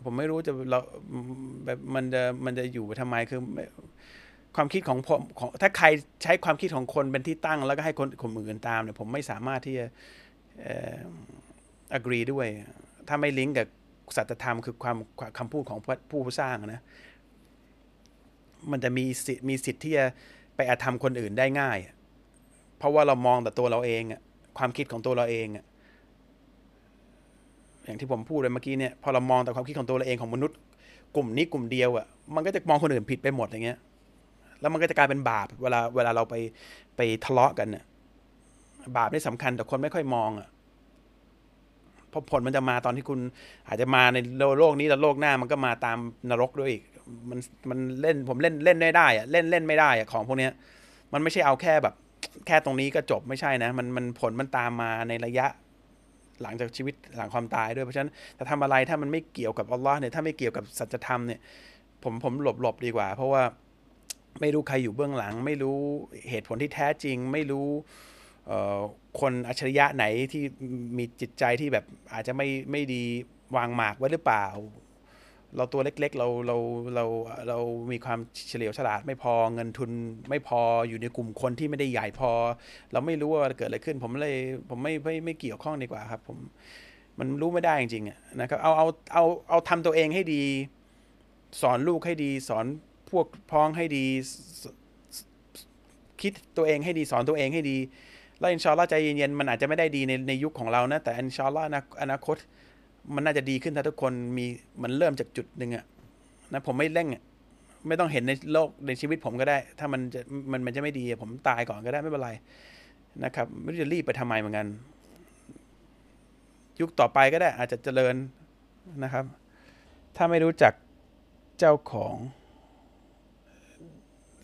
ผมไม่รู้จะเราแบบมันจะมันจะอยู่ทำไมคือ ความคิดของผมของถ้าใครใช้ความคิดของคนเป็นที่ตั้ง แล้วก็ให้คนคนอื่นตามเนี่ยผมไม่สามารถที่จะเอ่อ agree ด้วย ถ้าไม่ลิงก์กับสัจธรรมคือความคำพูดของผู้ผู้สร้างนะมันจะมีสิทธิ์มีสิทธิ์ที่จะไปอาธรรมคนอื่นได้ง่าย เพราะว่าเรามองแต่ตัวเราเองความคิดของตัวเราเองอย่างที่ผมพูดเลยเมื่อกี้เนี่ยพอเรามองแต่ความคิดของตัวเราเองของมนุษย์ กลุ่มนี้กลุ่มเดียวอะ่ะมันก็จะมองคนอื่นผิดไปหมดอย่างเงี้ย แล้วมันก็จะกลายเป็นบาป เวลาเวลาเราไปไปทะเลาะกันเนี่ยบาปนี่สำคัญแต่คนไม่ค่อยมองอะ่ะเพราะผลมันจะมาตอนที่คุณอาจจะมาในโลกนี้แล้วโลกหน้ามันก็มาตามนรกด้วยอีกมันมันเล่นผมเล่นเล่นได้ได้อะเล่นเล่นไม่ได้อะของพวกเนี้ย มันไม่ใช่เอาแค่แบบ แค่ตรงนี้ก็จบไม่ใช่นะ มันมันผลมันตามมาในระยะ หลังจากชีวิตหลังความตายด้วยเพราะฉะนั้นจะทำอะไรถ้ามันไม่เกี่ยวกับอัลลอฮ์เนี่ยถ้าไม่เกี่ยวกับสัจธรรมเนี่ย ผมผมหลบหลบดีกว่า เพราะว่า ไม่รู้ใครอยู่เบื้องหลัง ไม่รู้เหตุผลที่แท้จริง ไม่รู้คนอัจฉริยะไหนที่มีจิตใจที่แบบอาจจะไม่ไม่ดีวางหมากไว้หรือเปล่า เราตัวเล็กๆ เราเราเราเรามีความเฉลียวฉลาดไม่พอเงินทุนไม่พออยู่ในกลุ่มคนที่ไม่ได้ใหญ่พอ เราไม่รู้ว่าเกิดอะไรขึ้น ผมเลยผมไม่ไม่ไม่เกี่ยวข้องดีกว่าครับ ผมมันรู้ไม่ได้จริงๆนะครับเอาเอาเอาเอาทำตัวเองให้ดี สอนลูกให้ดี สอน พวกพ้องให้ดี คิดตัวเองให้ดีสอนตัวเองให้ดี แล้วอินชาอัลลอฮ์ใจเย็นๆมันอาจจะไม่ได้ดีในในยุคของเรานะ แต่อินชาอัลลอฮ์อนาคต มันน่าจะดีขึ้นถ้าทุกคนมีมันเริ่มจากจุดหนึ่งอะนะผมไม่เร่งอะไม่ต้องเห็นในโลกในชีวิตผมก็ได้ ถ้ามันจะมันมันจะไม่ดีผมตายก่อนก็ได้ไม่เป็นไรนะครับ ไม่รู้จะรีบไปทำไมเหมือนกัน ยุคต่อไปก็ได้อาจจะเจริญนะครับ ถ้าไม่รู้จักเจ้าของ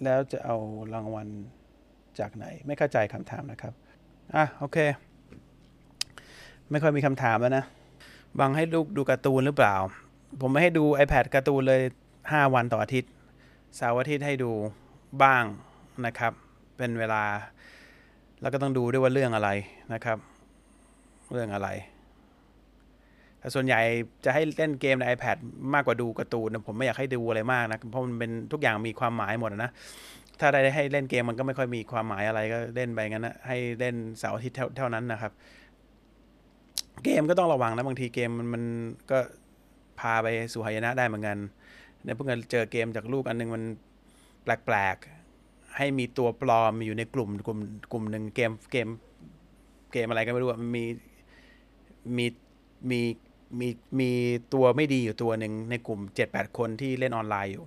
แล้วจะเอารางวัลจากไหน ไม่เข้าใจคำถามนะครับ อะโอเค ไม่ค่อยมีคำถามแล้วนะ บังให้ลูกดูการ์ตูนหรือเปล่า ผมไม่ให้ดู iPad การ์ตูนเลย 5 วันต่ออาทิตย์เสาร์อาทิตย์ให้ดูบ้างนะครับ เป็นเวลา แล้วก็ต้องดูด้วยว่าเรื่องอะไรนะครับ เรื่องอะไร แต่ส่วนใหญ่จะให้เล่นเกมใน iPad มากกว่าดูการ์ตูนนะผมไม่อยากให้ดูอะไรมากนะ เพราะมันเป็นทุกอย่างมีความหมายหมดนะ ถ้าได้ให้เล่นเกมมันก็ไม่ค่อยมีความหมายอะไรก็เล่นไปงั้นนะให้เล่นเสาร์อาทิตย์เท่านั้นนะครับ เกมก็ต้องระวังนะบางทีเกมมันมันก็พาไปสู่หายนะได้เหมือนกันเนี่ยเพิ่งเจอเกมจากลูกอันนึงมันแปลกๆ ให้มีตัวปลอมอยู่ในกลุ่มกลุ่มกลุ่มหนึ่งเกมเกมเกมอะไรก็ไม่รู้มันมีมีมี มีมีตัวไม่ดีอยู่ตัวหนึ่งในกลุ่มเจ็ดแปดคนที่เล่นออนไลน์อยู่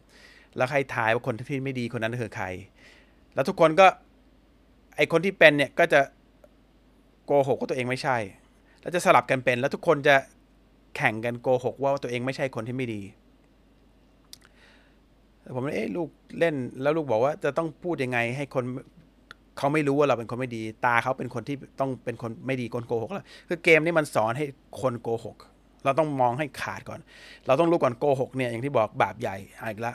แล้วใครทายว่าคนที่ไม่ดีคนนั้นคือใคร แล้วทุกคนก็ไอคนที่เป็นเนี่ยก็จะโกหกว่าตัวเองไม่ใช่ แล้วจะสลับกันเป็น แล้วทุกคนจะแข่งกันโกหกว่าตัวเองไม่ใช่คนที่ไม่ดีผมเอ๊ะลูกเล่นแล้วลูกบอกว่าจะต้องพูดยังไงให้คนเขาไม่รู้ว่าเราเป็นคนไม่ดี ตาเขาเป็นคนที่ต้องเป็นคนไม่ดีคนโกหกแล้วคือเกมนี้มันสอนให้คนโกหก เราต้องมองให้ขาดก่อน เราต้องรู้ก่อนโกหกเนี่ยอย่างที่บอกบาปใหญ่อีกละ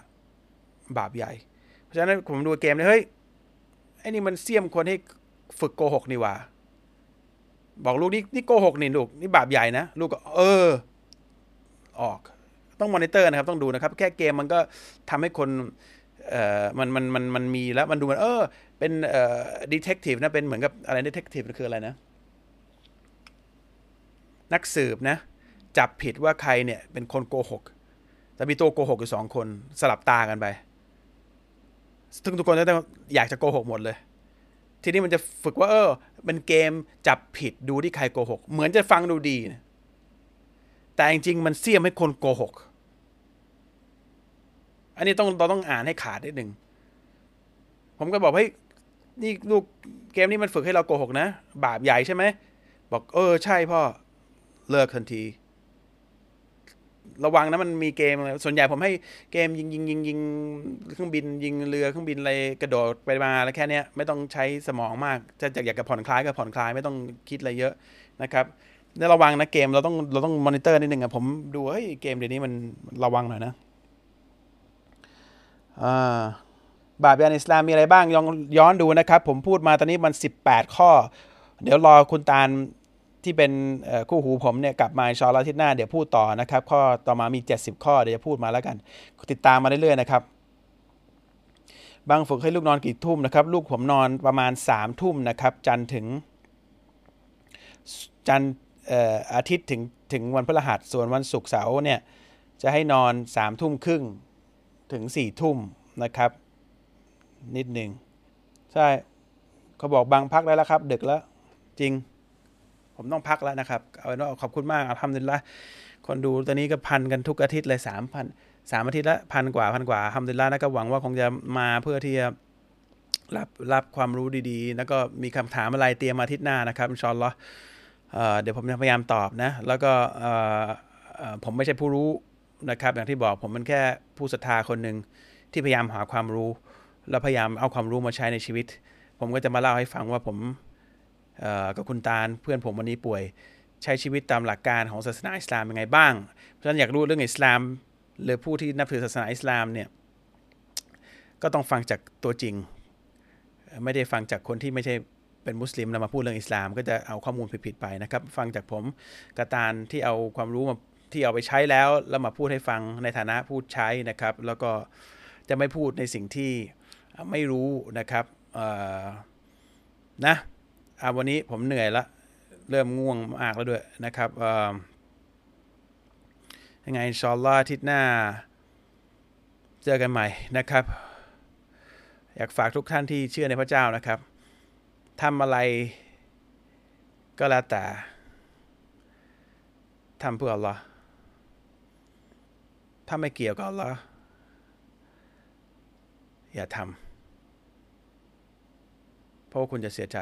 บาปใหญ่ เพราะฉะนั้นผมดูเกมเลยเฮ้ยไอ้นี่มันเสี้ยมคนให้ฝึกโกหกนี่ว่า บอกลูกนี่นี่โกหกนี่ลูกนี่บาปใหญ่นะลูกก็เออ ออก ต้องมอนิเตอร์นะครับ ต้องดูนะครับ แค่เกมมันก็ทำให้คนเอ่อมันมันมันมันมีแล้วมันดูมันเออ เป็นเอ่อ detective นะเป็นเหมือนกับอะไร detective คืออะไรนะนักสืบนะ จับผิดว่าใครเนี่ยเป็นคนโกหก แต่มีตัวโกหกอยู่สองคนสลับตากันไป ซึ่งทุกคนจะต้องอยากจะโกหกหมดเลย ทีนี้มันจะฝึกว่าเออเป็นเกมจับผิดดูที่ใครโกหก เหมือนจะฟังดูดีนะแต่จริงๆมันเสี่ยมให้คนโกหก อันนี้ต้องเราต้องอ่านให้ขาดนิดหนึ่ง ผมก็บอกเฮ้นี่ลูกเกมนี้มันฝึกให้เราโกหกนะ บาปใหญ่ใช่ไหม บอกเออใช่พ่อ เลิกทันที ระวังนะมันมีเกมส่วนใหญ่ผมให้เกมยิงยิงยิงยิงเครื่องบินยิงเรือเครื่องบินอะไรกระโดดไปมาแล้วแค่นี้ไม่ต้องใช้สมองมากจะอยากจะผ่อนคลายก็ผ่อนคลายไม่ต้องคิดอะไรเยอะนะครับได้ระวังนะเกมเราต้องเราต้องมอนิเตอร์นิดนึงอะผมดูเฮ้ยเกมเดี๋ยวนี้มันระวังหน่อยนะอ่าบาปยานอิสลามมีอะไรบ้างย้อนย้อนดูนะครับ ผมพูดมาตอนนี้มัน 18 ข้อ เดี๋ยวรอคุณตาล ที่เป็นคู่หูผมเนี่ยกลับมาชอลอาทิตย์หน้าเดี๋ยวพูดต่อนะครับ ข้อต่อมามี 70 ข้อเดี๋ยวจะพูดมาแล้วกัน ติดตามมาเรื่อยๆนะครับบางฝึกให้ลูกนอนกี่ทุ่มนะครับ ลูกผมนอนประมาณ3ทุ่มนะครับจันถึงจันอาทิตย์ถึงถึงวันพฤหัสส่วนวันศุกร์เสาร์เนี่ยจะให้นอนสามทุ่มครึ่งถึงสี่ทุ่มนะครับ นิดหนึ่งใช่เขาบอกบางพักได้แล้วครับ ดึกแล้วจริง ผมต้องพักแล้วนะครับเอาเป็นว่าขอบคุณมากทำดีละคนดูตอนนี้ก็พันกันทุกอาทิตย์เลยสามพันสามอาทิตย์ละพันกว่าพันกว่าทำดีละนะก็หวังว่าคงจะมาเพื่อที่จะรับรับความรู้ดีๆ แล้วก็มีคำถามอะไรเตรียมมาอาทิตย์หน้านะครับอินชอนล้อเดี๋ยวผมจะพยายามตอบนะ แล้วก็ผมไม่ใช่ผู้รู้นะครับ อย่างที่บอกผมเป็นแค่ผู้ศรัทธาคนหนึ่งที่พยายามหาความรู้ แล้วพยายามเอาความรู้มาใช้ในชีวิต ผมก็จะมาเล่าให้ฟังว่าผม กับคุณตาลเพื่อนผมวันนี้ป่วย ใช้ชีวิตตามหลักการของศาสนาอิสลามยังไงบ้าง เพราะฉะนั้นอยากรู้เรื่องอิสลามหรือผู้ที่นับถือศาสนาอิสลามเนี่ยก็ต้องฟังจากตัวจริง ไม่ได้ฟังจากคนที่ไม่ใช่เป็นมุสลิมแล้วมาพูดเรื่องอิสลาม ก็จะเอาข้อมูลผิดๆไปนะครับ ฟังจากผมกระตานที่เอาความรู้มาที่เอาไปใช้แล้วแล้วมาพูดให้ฟังในฐานะพูดใช้นะครับ แล้วก็จะไม่พูดในสิ่งที่ไม่รู้นะครับนะ อาวันนี้ผมเหนื่อยละ เริ่มง่วงมากแล้วด้วยนะครับยังไงชอลล่าทิศหน้า เจอกันใหม่นะครับ อยากฝากทุกท่านที่เชื่อในพระเจ้านะครับทำอะไรก็แล้วแต่ทำเพื่ออัลอถ้าไม่เกี่ยวกับอัลออย่าทำเพราะว่าคุณจะเสียใจ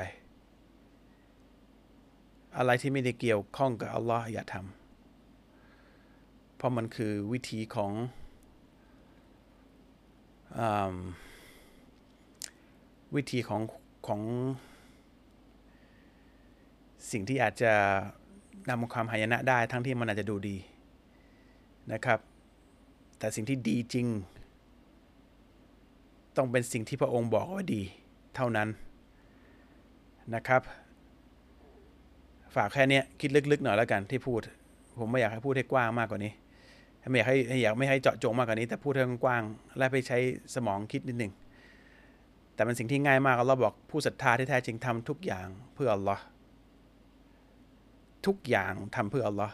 อะไรที่ไม่ได้เกี่ยวข้องกับอัลลอฮ์อย่าทำเพราะมันคือวิธีของอวิธีของของสิ่งที่อาจจะนำความหายนะได้ ทั้งที่มันอาจจะดูดีนะครับ แต่สิ่งที่ดีจริง ต้องเป็นสิ่งที่พระองค์บอกว่าดี เท่านั้นนะครับ ฝากแค่นี้คิดลึกๆหน่อยแล้วกันที่พูด ผมไม่อยากให้พูดให้กว้างมากกว่านี้ไม่อยากให้อยากไม่ให้เจาะจงมากกว่านี้ แต่พูดให้กว้างและไปใช้สมองคิดนิดหนึ่งแต่เป็นสิ่งที่ง่ายมากเราบอกผู้ศรัทธาที่แท้จริงทำทุกอย่างเพื่ออัลลอฮ์ทุกอย่างทำเพื่ออัลลอฮ์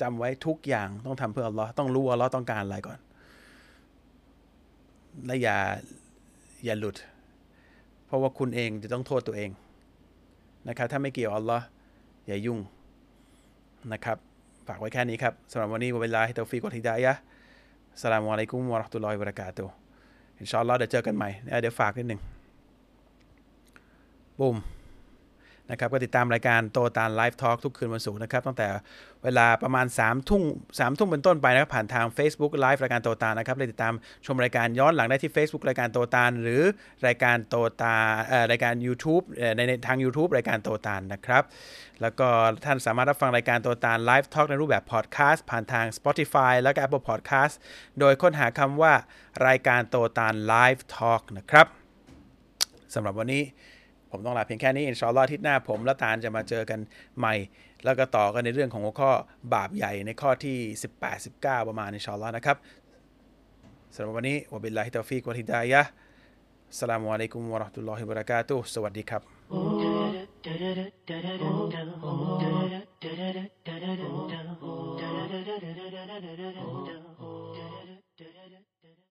จำไว้ทุกอย่างต้องทำเพื่ออัลลอฮ์ต้องรู้อัลลอฮ์ต้องการอะไรก่อน และอย่าอย่าหลุด เพราะว่าคุณเองจะต้องโทษตัวเองนะครับถ้าไม่เกี่ยวอัลลอฮ์ อย่ายุ่งนะครับ ฝากไว้แค่นี้ครับสำหรับวันนี้เวลาให้เตาฟีกอทิดายะสลามอะลัยกุมวะราะห์ตุลลอยบราะกาตุอินชาอัลลอฮ์เดี๋ยวเจอกันใหม่ เดี๋ยวฝากนิดหนึ่งบุม นะครับก็ติดตามรายการโตตานไลฟ์ทอล์กทุกคืนวันศุกร์นะครับตั้งแต่เวลาประมาณ3ามทุ่มสามทุ่มเป็นต้นไปนะครับผ่านทาง Facebook ไลฟ์รายการโตตานนะครับเลยติดตามชมรายการย้อนหลังได้ที่ Facebook รายการโตตานหรือรายการโตตารายการ YouTube ในทาง YouTube รายการโตตานนะครับแล้วก็ท่านสามารถรับฟังรายการโตตาน Live Talk ในรูปแบบพอดแคสต์ผ่านทาง Spotify แล้วก็ Apple Podcast โดยค้นหาคำว่ารายการโตตาน Live Talk นะครับสำหรับวันนี้ ผมต้องลาเพียงแค่นี้อินชาอัลลอฮ์ทิตย์หน้าผมและตาลจะมาเจอกันใหม่ แล้วก็ต่อกันในเรื่องของหัวข้อบาปใหญ่ในข้อที่ 18 19 ประมาณอินชาอัลลอฮ์นะครับสำหรับวันนี้วะบิลลาฮิตาฟิกวะฮิดายะสลามุอะลัยกุมวะราะห์ตุลลอฮิวะบะเราะกาตุฮ์สวัสดีครับ